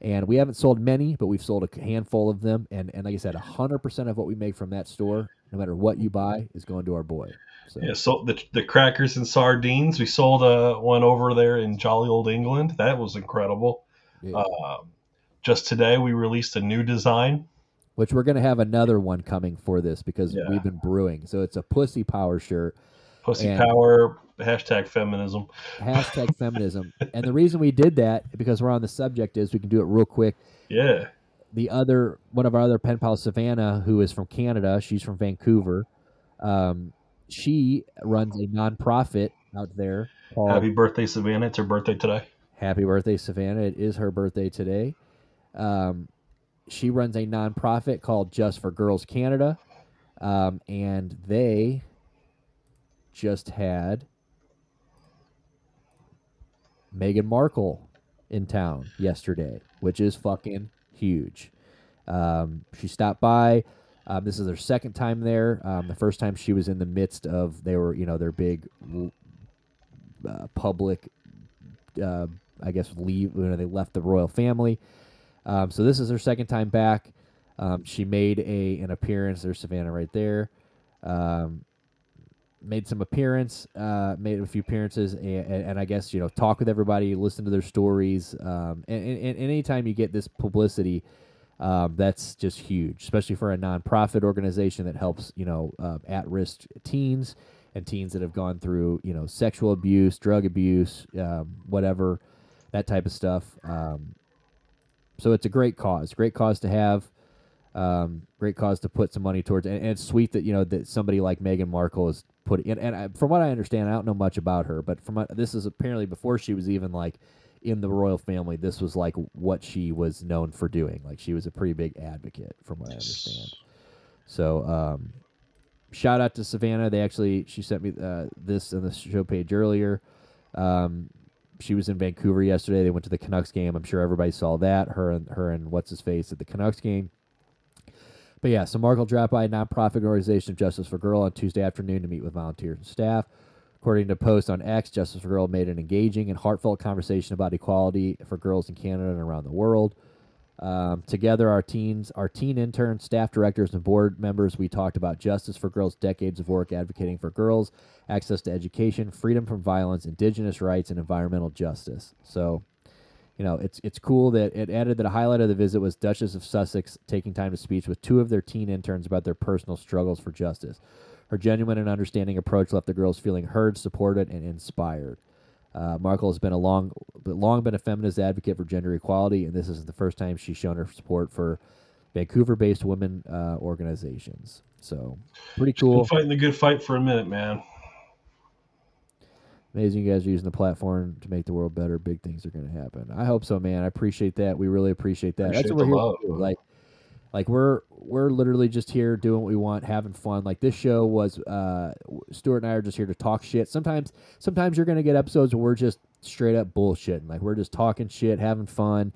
and we haven't sold many, but we've sold a handful of them. And and like I said, hundred percent of what we make from that store, no matter what you buy, is going to our boy. So Yeah, so the, the crackers and sardines, we sold uh, one over there in jolly old England. That was incredible. Yeah. Um, just today, we released a new design. which we're gonna have another one coming for this because Yeah. we've been brewing. So it's a pussy power shirt. Pussy power, hashtag feminism. Hashtag feminism. And the reason we did that, because we're on the subject, is we can do it real quick. Yeah. The other one of our other pen pals, Savannah, who is from Canada, she's from Vancouver. Um, she runs a nonprofit out there called Happy birthday, Savannah. It's her birthday today. Happy birthday, Savannah. It is her birthday today. Um, she runs a nonprofit called Just for Girls Canada, um, and they just had Meghan Markle in town yesterday, which is fucking huge. Um, she stopped by. Um, this is her second time there. Um, the first time she was in the midst of they were you know their big uh, public, uh, I guess leave when they left the royal family. Um, so this is her second time back. Um, she made a an appearance. There's Savannah right there. Um, made some appearance, uh, made a few appearances, and, and, and I guess you know talk with everybody, listen to their stories, um, and, and, and anytime you get this publicity, um, that's just huge, especially for a nonprofit organization that helps you know uh, at-risk teens and teens that have gone through you know sexual abuse, drug abuse, um, whatever, that type of stuff. Um, so it's a great cause, great cause to have. Um, great cause to put some money towards, and, and it's sweet that you know that somebody like Meghan Markle is put in. And I, from what I understand, I don't know much about her, but from this is apparently before she was even like in the royal family. This was like what she was known for doing. Like she was a pretty big advocate, from what I understand. So, um, shout out to Savannah. They actually she sent me uh, this on the show page earlier. Um, she was in Vancouver yesterday. They went to the Canucks game. I'm sure everybody saw that. Her and her and what's his face at the Canucks game. But yeah, so Markle dropped by a nonprofit organization of Justice for Girl on Tuesday afternoon to meet with volunteers and staff. According to post on X, Justice for Girl made an engaging and heartfelt conversation about equality for girls in Canada and around the world. Um, together, our teens, our teen interns, staff directors, and board members, we talked about justice for girls, decades of work advocating for girls, access to education, freedom from violence, indigenous rights, and environmental justice. So, you know, it's it's cool that it added that a highlight of the visit was Duchess of Sussex taking time to speak with two of their teen interns about their personal struggles for justice. Her genuine and understanding approach left the girls feeling heard, supported, and inspired. Uh, Markle has been a long, long been a feminist advocate for gender equality, and this isn't the first time she's shown her support for Vancouver-based women uh, organizations. So, pretty cool. fighting the good fight for a minute, man. Amazing you guys are using the platform to make the world better. Big things are going to happen. I hope so, man. I appreciate that. We really appreciate that. That's Appreciate what we're here. Like, like we're we're literally just here doing what we want, having fun. Like this show was. Uh, Stuart and I are just here to talk shit. Sometimes, sometimes you're going to get episodes where we're just straight up bullshitting. Like we're just talking shit, having fun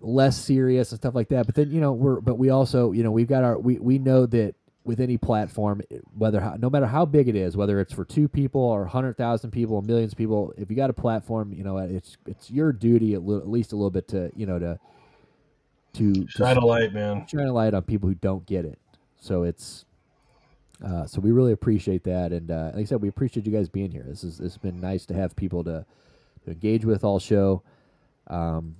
less serious and stuff like that. But then you know we're but we also you know we've got our we we know that with any platform, whether how, no matter how big it is, whether it's for two people or hundred thousand people or millions of people, if you got a platform, you know it's it's your duty at, at least a little bit to you know to to to Shine a light, man. shine a light on people who don't get it. So it's uh, so we really appreciate that, and uh, like I said, we appreciate you guys being here. This is has been nice to have people to to engage with all show. Um,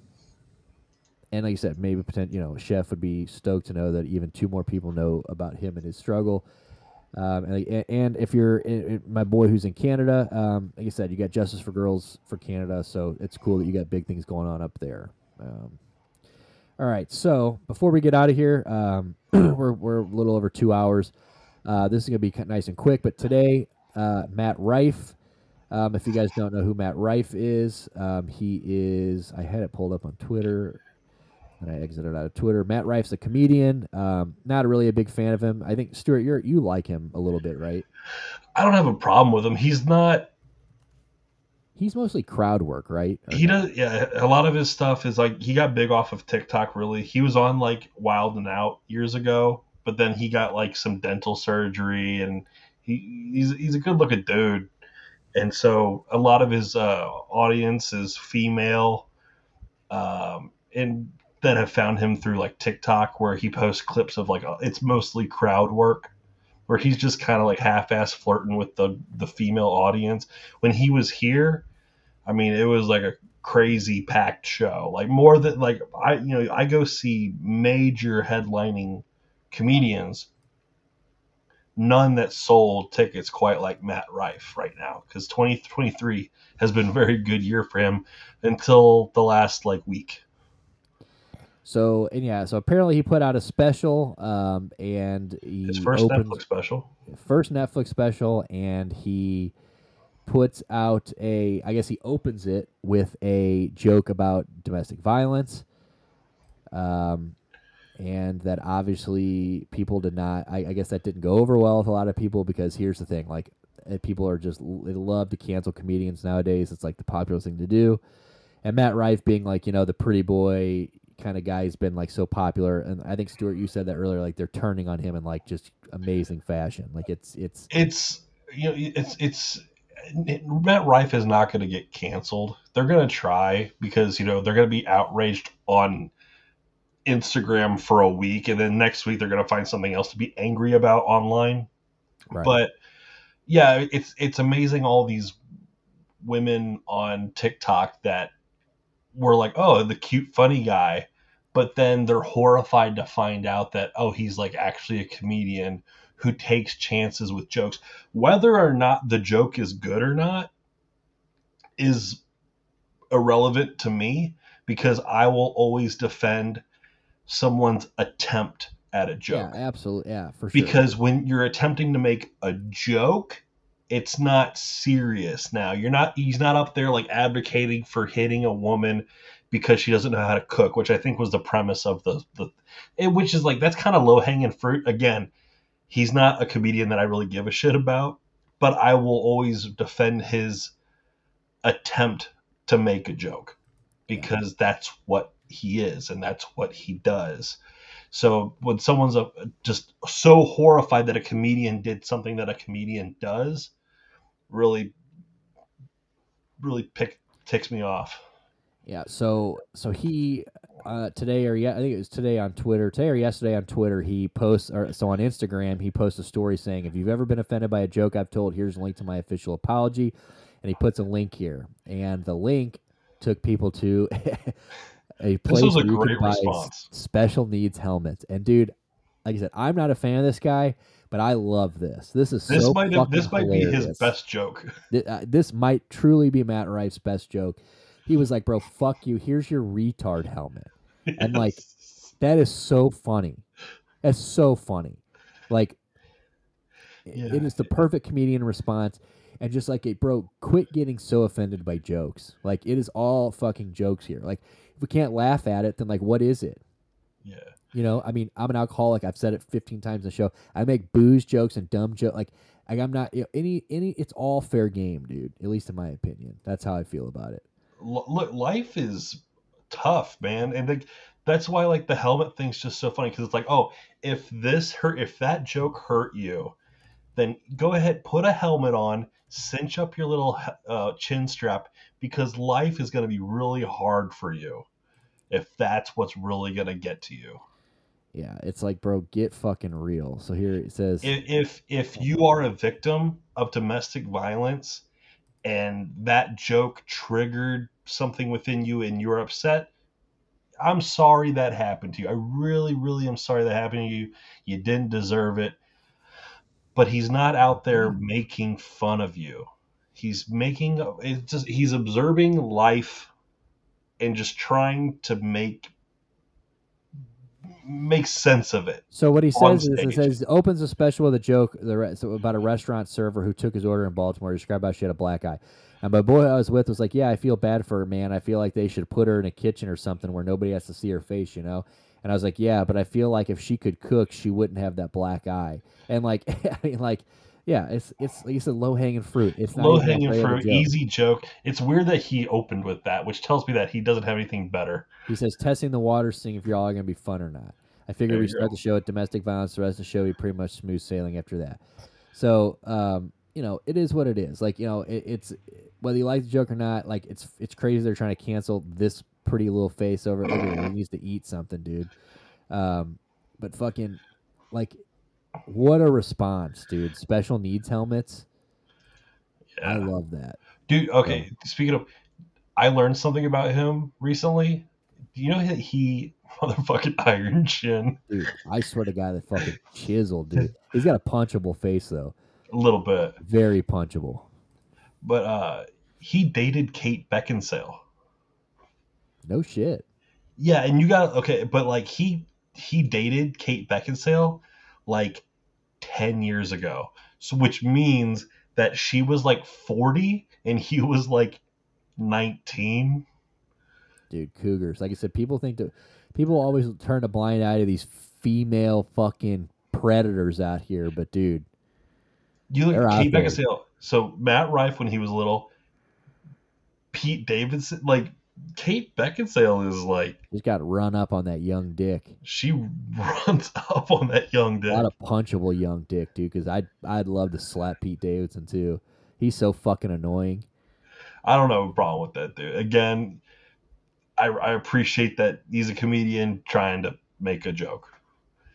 and like I said, maybe potent, you know, Chef would be stoked to know that even two more people know about him and his struggle. Um, and, and if you're i- i- my boy who's in Canada, um, like I said, you got Justice for Girls for Canada, so it's cool that you got big things going on up there. Um, all right, so before we get out of here, um, we're we're a little over two hours. Uh, this is gonna be nice and quick, but today, uh, Matt Rife. Um, if you guys don't know who Matt Rife is, um, he is. I had it pulled up on Twitter, and I exited out of Twitter. Matt Rife's a comedian. Um, not really a big fan of him. I think Stuart, you're you like him a little bit, right? I don't have a problem with him. He's not. He's mostly crowd work, right? Or He does. Yeah, a lot of his stuff is like he got big off of TikTok. Really, he was on like Wild and Out years ago, but then he got like some dental surgery, and he he's he's a good looking dude, and so a lot of his uh, audience is female, um, and that have found him through like TikTok, where he posts clips of like it's mostly crowd work, where he's just kind of like half-ass flirting with the the female audience. When he was here, I mean, it was like a crazy packed show. Like more than like I you know I go see major headlining comedians. None that sold tickets quite like Matt Rife right now because 2023 has been a very good year for him until the last like week. So and yeah, so apparently he put out a special, um, and he His first Netflix special. first Netflix special, and he puts out a. I guess he opens it with a joke about domestic violence, um, and that obviously people did not. I, I guess that didn't go over well with a lot of people because here's the thing: like uh, people are just they love to cancel comedians nowadays. It's like the popular thing to do. And Matt Rife being like you know the pretty boy kind of guy has been like so popular, and I think Stuart, you said that earlier. Like they're turning on him in like just amazing fashion. Like it's it's It's you know it's it's Matt Rife is not going to get canceled. They're going to try because you know they're going to be outraged on Instagram for a week, and then next week they're going to find something else to be angry about online. right. But yeah, it's it's amazing all these women on TikTok that were like, "Oh, the cute funny guy," but then they're horrified to find out that oh, he's like actually a comedian who takes chances with jokes. Whether or not the joke is good or not is irrelevant to me because I will always defend someone's attempt at a joke. Yeah, absolutely. Yeah, for sure. because when you're attempting to make a joke it's not serious now you're not he's not up there like advocating for hitting a woman because she doesn't know how to cook which i think was the premise of the the which is like that's kind of low hanging fruit again he's not a comedian that i really give a shit about but i will always defend his attempt to make a joke because that's what he is and that's what he does so when someone's uh just so horrified that a comedian did something that a comedian does, really, really pick ticks me off. Yeah, so so he uh, today or yeah, I think it was today on Twitter, today or yesterday on Twitter, he posts or so on Instagram, he posts a story saying, "If you've ever been offended by a joke I've told, here's a link to my official apology," and he puts a link here, and the link took people to a place where you can buy response. special needs helmets. And dude, like I said, I'm not a fan of this guy, but I love this. This is This so might have, fucking this might be his best joke. Th- uh, this might truly be Matt Rife's best joke. He was like, "Bro, fuck you. Here's your retard helmet." And, like, That is so funny. That's so funny. Like, Yeah. it is the perfect comedian response. And just like it, bro, quit getting so offended by jokes. Like, it is all fucking jokes here. Like, if we can't laugh at it, then like, what is it? yeah, You know, I mean, I'm an alcoholic. I've said it 15 times in the show. I make booze jokes and dumb jokes. Like, like, I'm not you know, any any. It's all fair game, dude. At least in my opinion. That's how I feel about it. Look, life is tough, man, and like that's why like the helmet thing's just so funny because it's like, oh, if this hurt, if that joke hurt you, then go ahead, put a helmet on, cinch up your little uh, chin strap because life is going to be really hard for you if that's what's really going to get to you. Yeah, it's like, bro, get fucking real. So here it says, if if if you are a victim of domestic violence and that joke triggered something within you and you're upset i'm sorry that happened to you. I really really am sorry that happened to you. You didn't deserve it. But he's not out there mm-hmm. making fun of you. He's making it's just he's observing life and just trying to make make sense of it So what he says is, it stage. says opens a special with a joke the re- so about a restaurant server who took his order in Baltimore. He described how she had a black eye, and my boy I was with was like, "Yeah, I feel bad for her, man. I feel like they should put her in a kitchen or something where nobody has to see her face, you know." And I was like, "Yeah, but I feel like if she could cook, she wouldn't have that black eye." And like, I mean, like, yeah, it's it's like you said, low hanging fruit. It's low hanging great of a fruit, joke. easy joke. It's weird that he opened with that, which tells me that he doesn't have anything better. He says, testing the water, seeing if y'all are to be fun or not. I figured we start go. the show at domestic violence. The rest of the show, we pretty much smooth sailing after that. So, um, you know, it is what it is. Like, you know, it, it's whether you like the joke or not. Like, it's it's crazy they're trying to cancel this pretty little face over. He needs to eat something, dude. Um, but fucking, like, what a response, dude. Special needs helmets. Yeah. I love that. Dude, okay, speaking of I learned something about him recently. Do you know that he motherfucking Iron Chin Dude, I swear to God, that fucking chiseled, dude. He's got a punchable face though. a little bit. Very punchable. But uh he dated Kate Beckinsale. No shit. Yeah, and you got okay, but like he he dated Kate Beckinsale like 10 years ago. So which means that she was like 40 and he was like 19. Dude, cougars. Like I said, people think that people always turn a blind eye to these female fucking predators out here, but dude, You look at out Kate. Beckinsale. So Matt Rife when he was little, Pete Davidson, like Kate Beckinsale is like just got run up on that young dick. she runs up on that young A dick. lot of punchable young dick, dude. Because I'd I'd love to slap Pete Davidson too. He's so fucking annoying. I don't have a problem with that, dude. Again, I, I appreciate that he's a comedian trying to make a joke.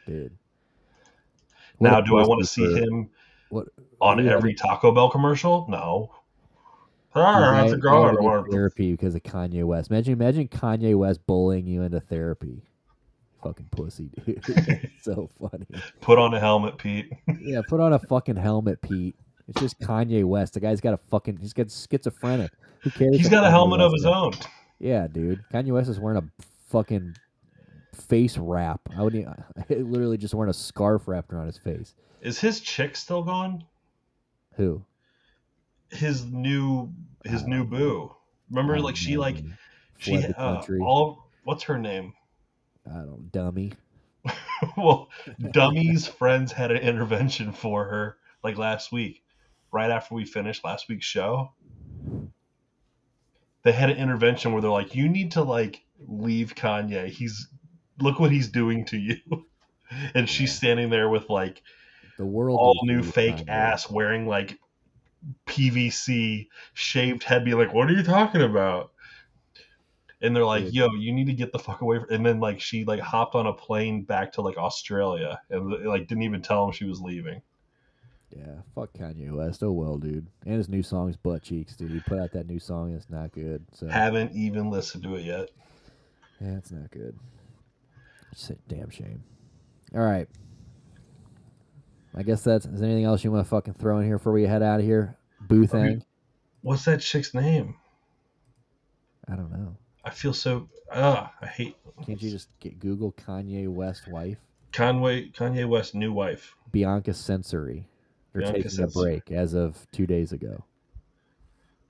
dude. What now, do I want to see him What on every Taco Bell commercial? No. Dude, that's a now I get want to- therapy because of Kanye West. Imagine, imagine Kanye West bullying you into therapy. Fucking pussy, dude. so funny. Put on a helmet, Pete. Yeah, put on a fucking helmet, Pete. It's just Kanye West. The guy's got a fucking. He's got schizophrenic. Who cares? He's got a Kanye helmet of his is- own. Yeah, dude. Kanye West is wearing a fucking face wrap. I would I literally just wearing a scarf wrapped around his face. Is his chick still gone? Who? His new his new boo. Remember, like she like she uh, all what's her name? I don't dummy. well, Dummy's friends had an intervention for her like last week, right after we finished last week's show. They had an intervention where they're like, "You need to like leave Kanye. He's look what he's doing to you." And she's standing there with like The world all new fake Kanye. ass wearing like PVC shaved head, being like, "What are you talking about?" And they're like. "Yo, you need to get the fuck away!" From... And then like she like hopped on a plane back to like Australia and like didn't even tell him she was leaving. Yeah, fuck Kanye West. Oh well, dude. And his new song's butt cheeks, dude. He put out that new song. And It's not good. So Haven't even listened to it yet. yeah, it's not good. It's a damn shame. All right. I guess that's. Is there anything else you want to fucking throw in here before we head out of here? Boo Okay. thing. What's that chick's name? I don't know. I feel so. Ah, I hate Can't you just get Google Kanye West wife Conway Kanye West new wife. Bianca Censori? They're Bianca taking a break as of two days ago.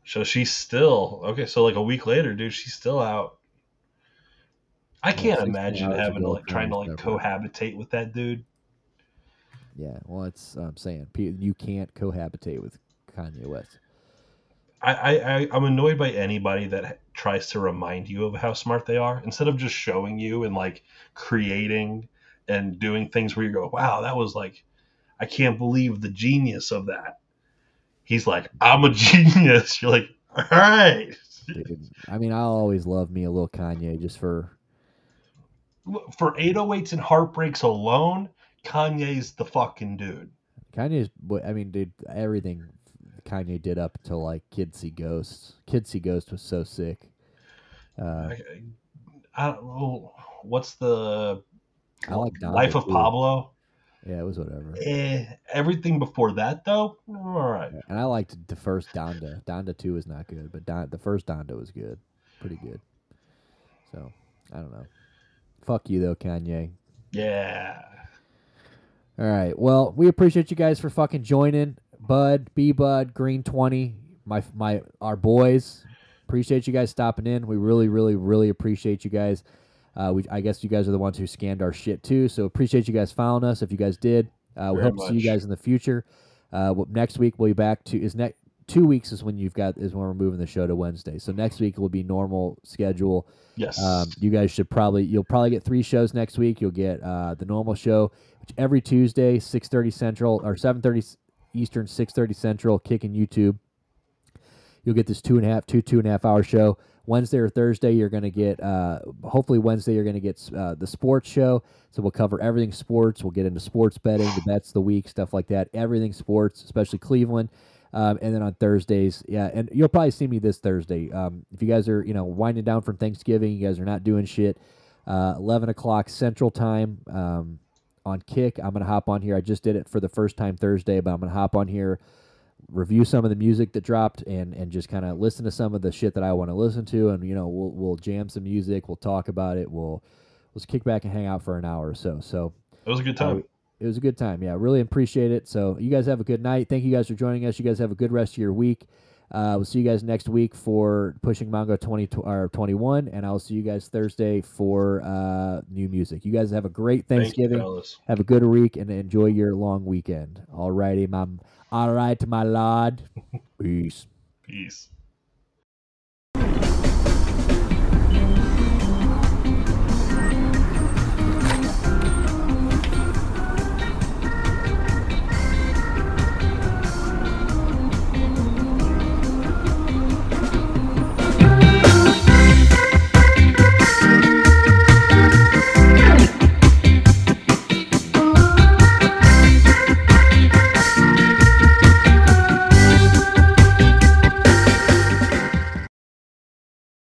So she's still okay. So like a week later, dude, she's still out. I can't imagine having to like trying to like cohabitate with that dude. Yeah, well, it's I'm saying you can't cohabitate with Kanye West. I, I, I I'm annoyed by anybody that tries to remind you of how smart they are instead of just showing you and like creating and doing things where you go, wow, that was like, I can't believe the genius of that. He's like, I'm a genius. You're like, all right. Dude, I mean, I'll always love me a little Kanye just for For 808s and heartbreaks alone, Kanye's the fucking dude. Kanye's. I mean, dude, everything Kanye did up until like Kids See Ghosts. Kids See Ghosts was so sick. Uh, I, I don't know. What's the I like Donda, Life of too. Pablo? yeah, it was whatever. Eh, everything before that, though, all right. And I liked the first Donda. Donda two was not good, but Don, the first Donda was good, pretty good. So I don't know. Fuck you though, Kanye. Yeah. All right. Well, we appreciate you guys for fucking joining. Bud, B Bud, Green Twenty, my my our boys. Appreciate you guys stopping in. We really, really, really appreciate you guys. Uh, we I guess you guys are the ones who scanned our shit too. So appreciate you guys following us. If you guys did, uh, we hope to see you guys in the future. Uh, next week we'll be back to is next two weeks is when you've got is when we're moving the show to Wednesday. So next week will be normal schedule. Yes. Um, you guys should probably you'll probably get three shows next week. You'll get uh, the normal show, which every Tuesday, six thirty Central or seven thirty Eastern, six thirty Central, kicking YouTube. You'll get this two and a half, two two and a half hour show. Wednesday or Thursday, you're going to get. Uh, hopefully, Wednesday you're going to get uh, the sports show. So we'll cover everything sports. We'll get into sports betting, the bets, of the week, stuff like that. Everything sports, especially Cleveland. Um, and then on Thursdays, yeah, and you'll probably see me this Thursday. Um, if you guys are, you know, winding down from Thanksgiving, you guys are not doing shit. Uh, Eleven o'clock Central Time um, on Kick. I'm gonna hop on here. I just did it for the first time Thursday, but I'm gonna hop on here, review some of the music that dropped, and and just kind of listen to some of the shit that I want to listen to, and you know, we'll we'll jam some music. We'll talk about it. We'll let's kick back and hang out for an hour or so. So it was a good time. It was a good time. Yeah, really appreciate it. So you guys have a good night. Thank you guys for joining us. You guys have a good rest of your week. Uh, we'll see you guys next week for pushing Mongo 20 or 21, and I'll see you guys Thursday for uh, new music. You guys have a great Thank you, Thanksgiving. have a good week and enjoy your long weekend. All righty, mom. All right, my lord. Peace. Peace.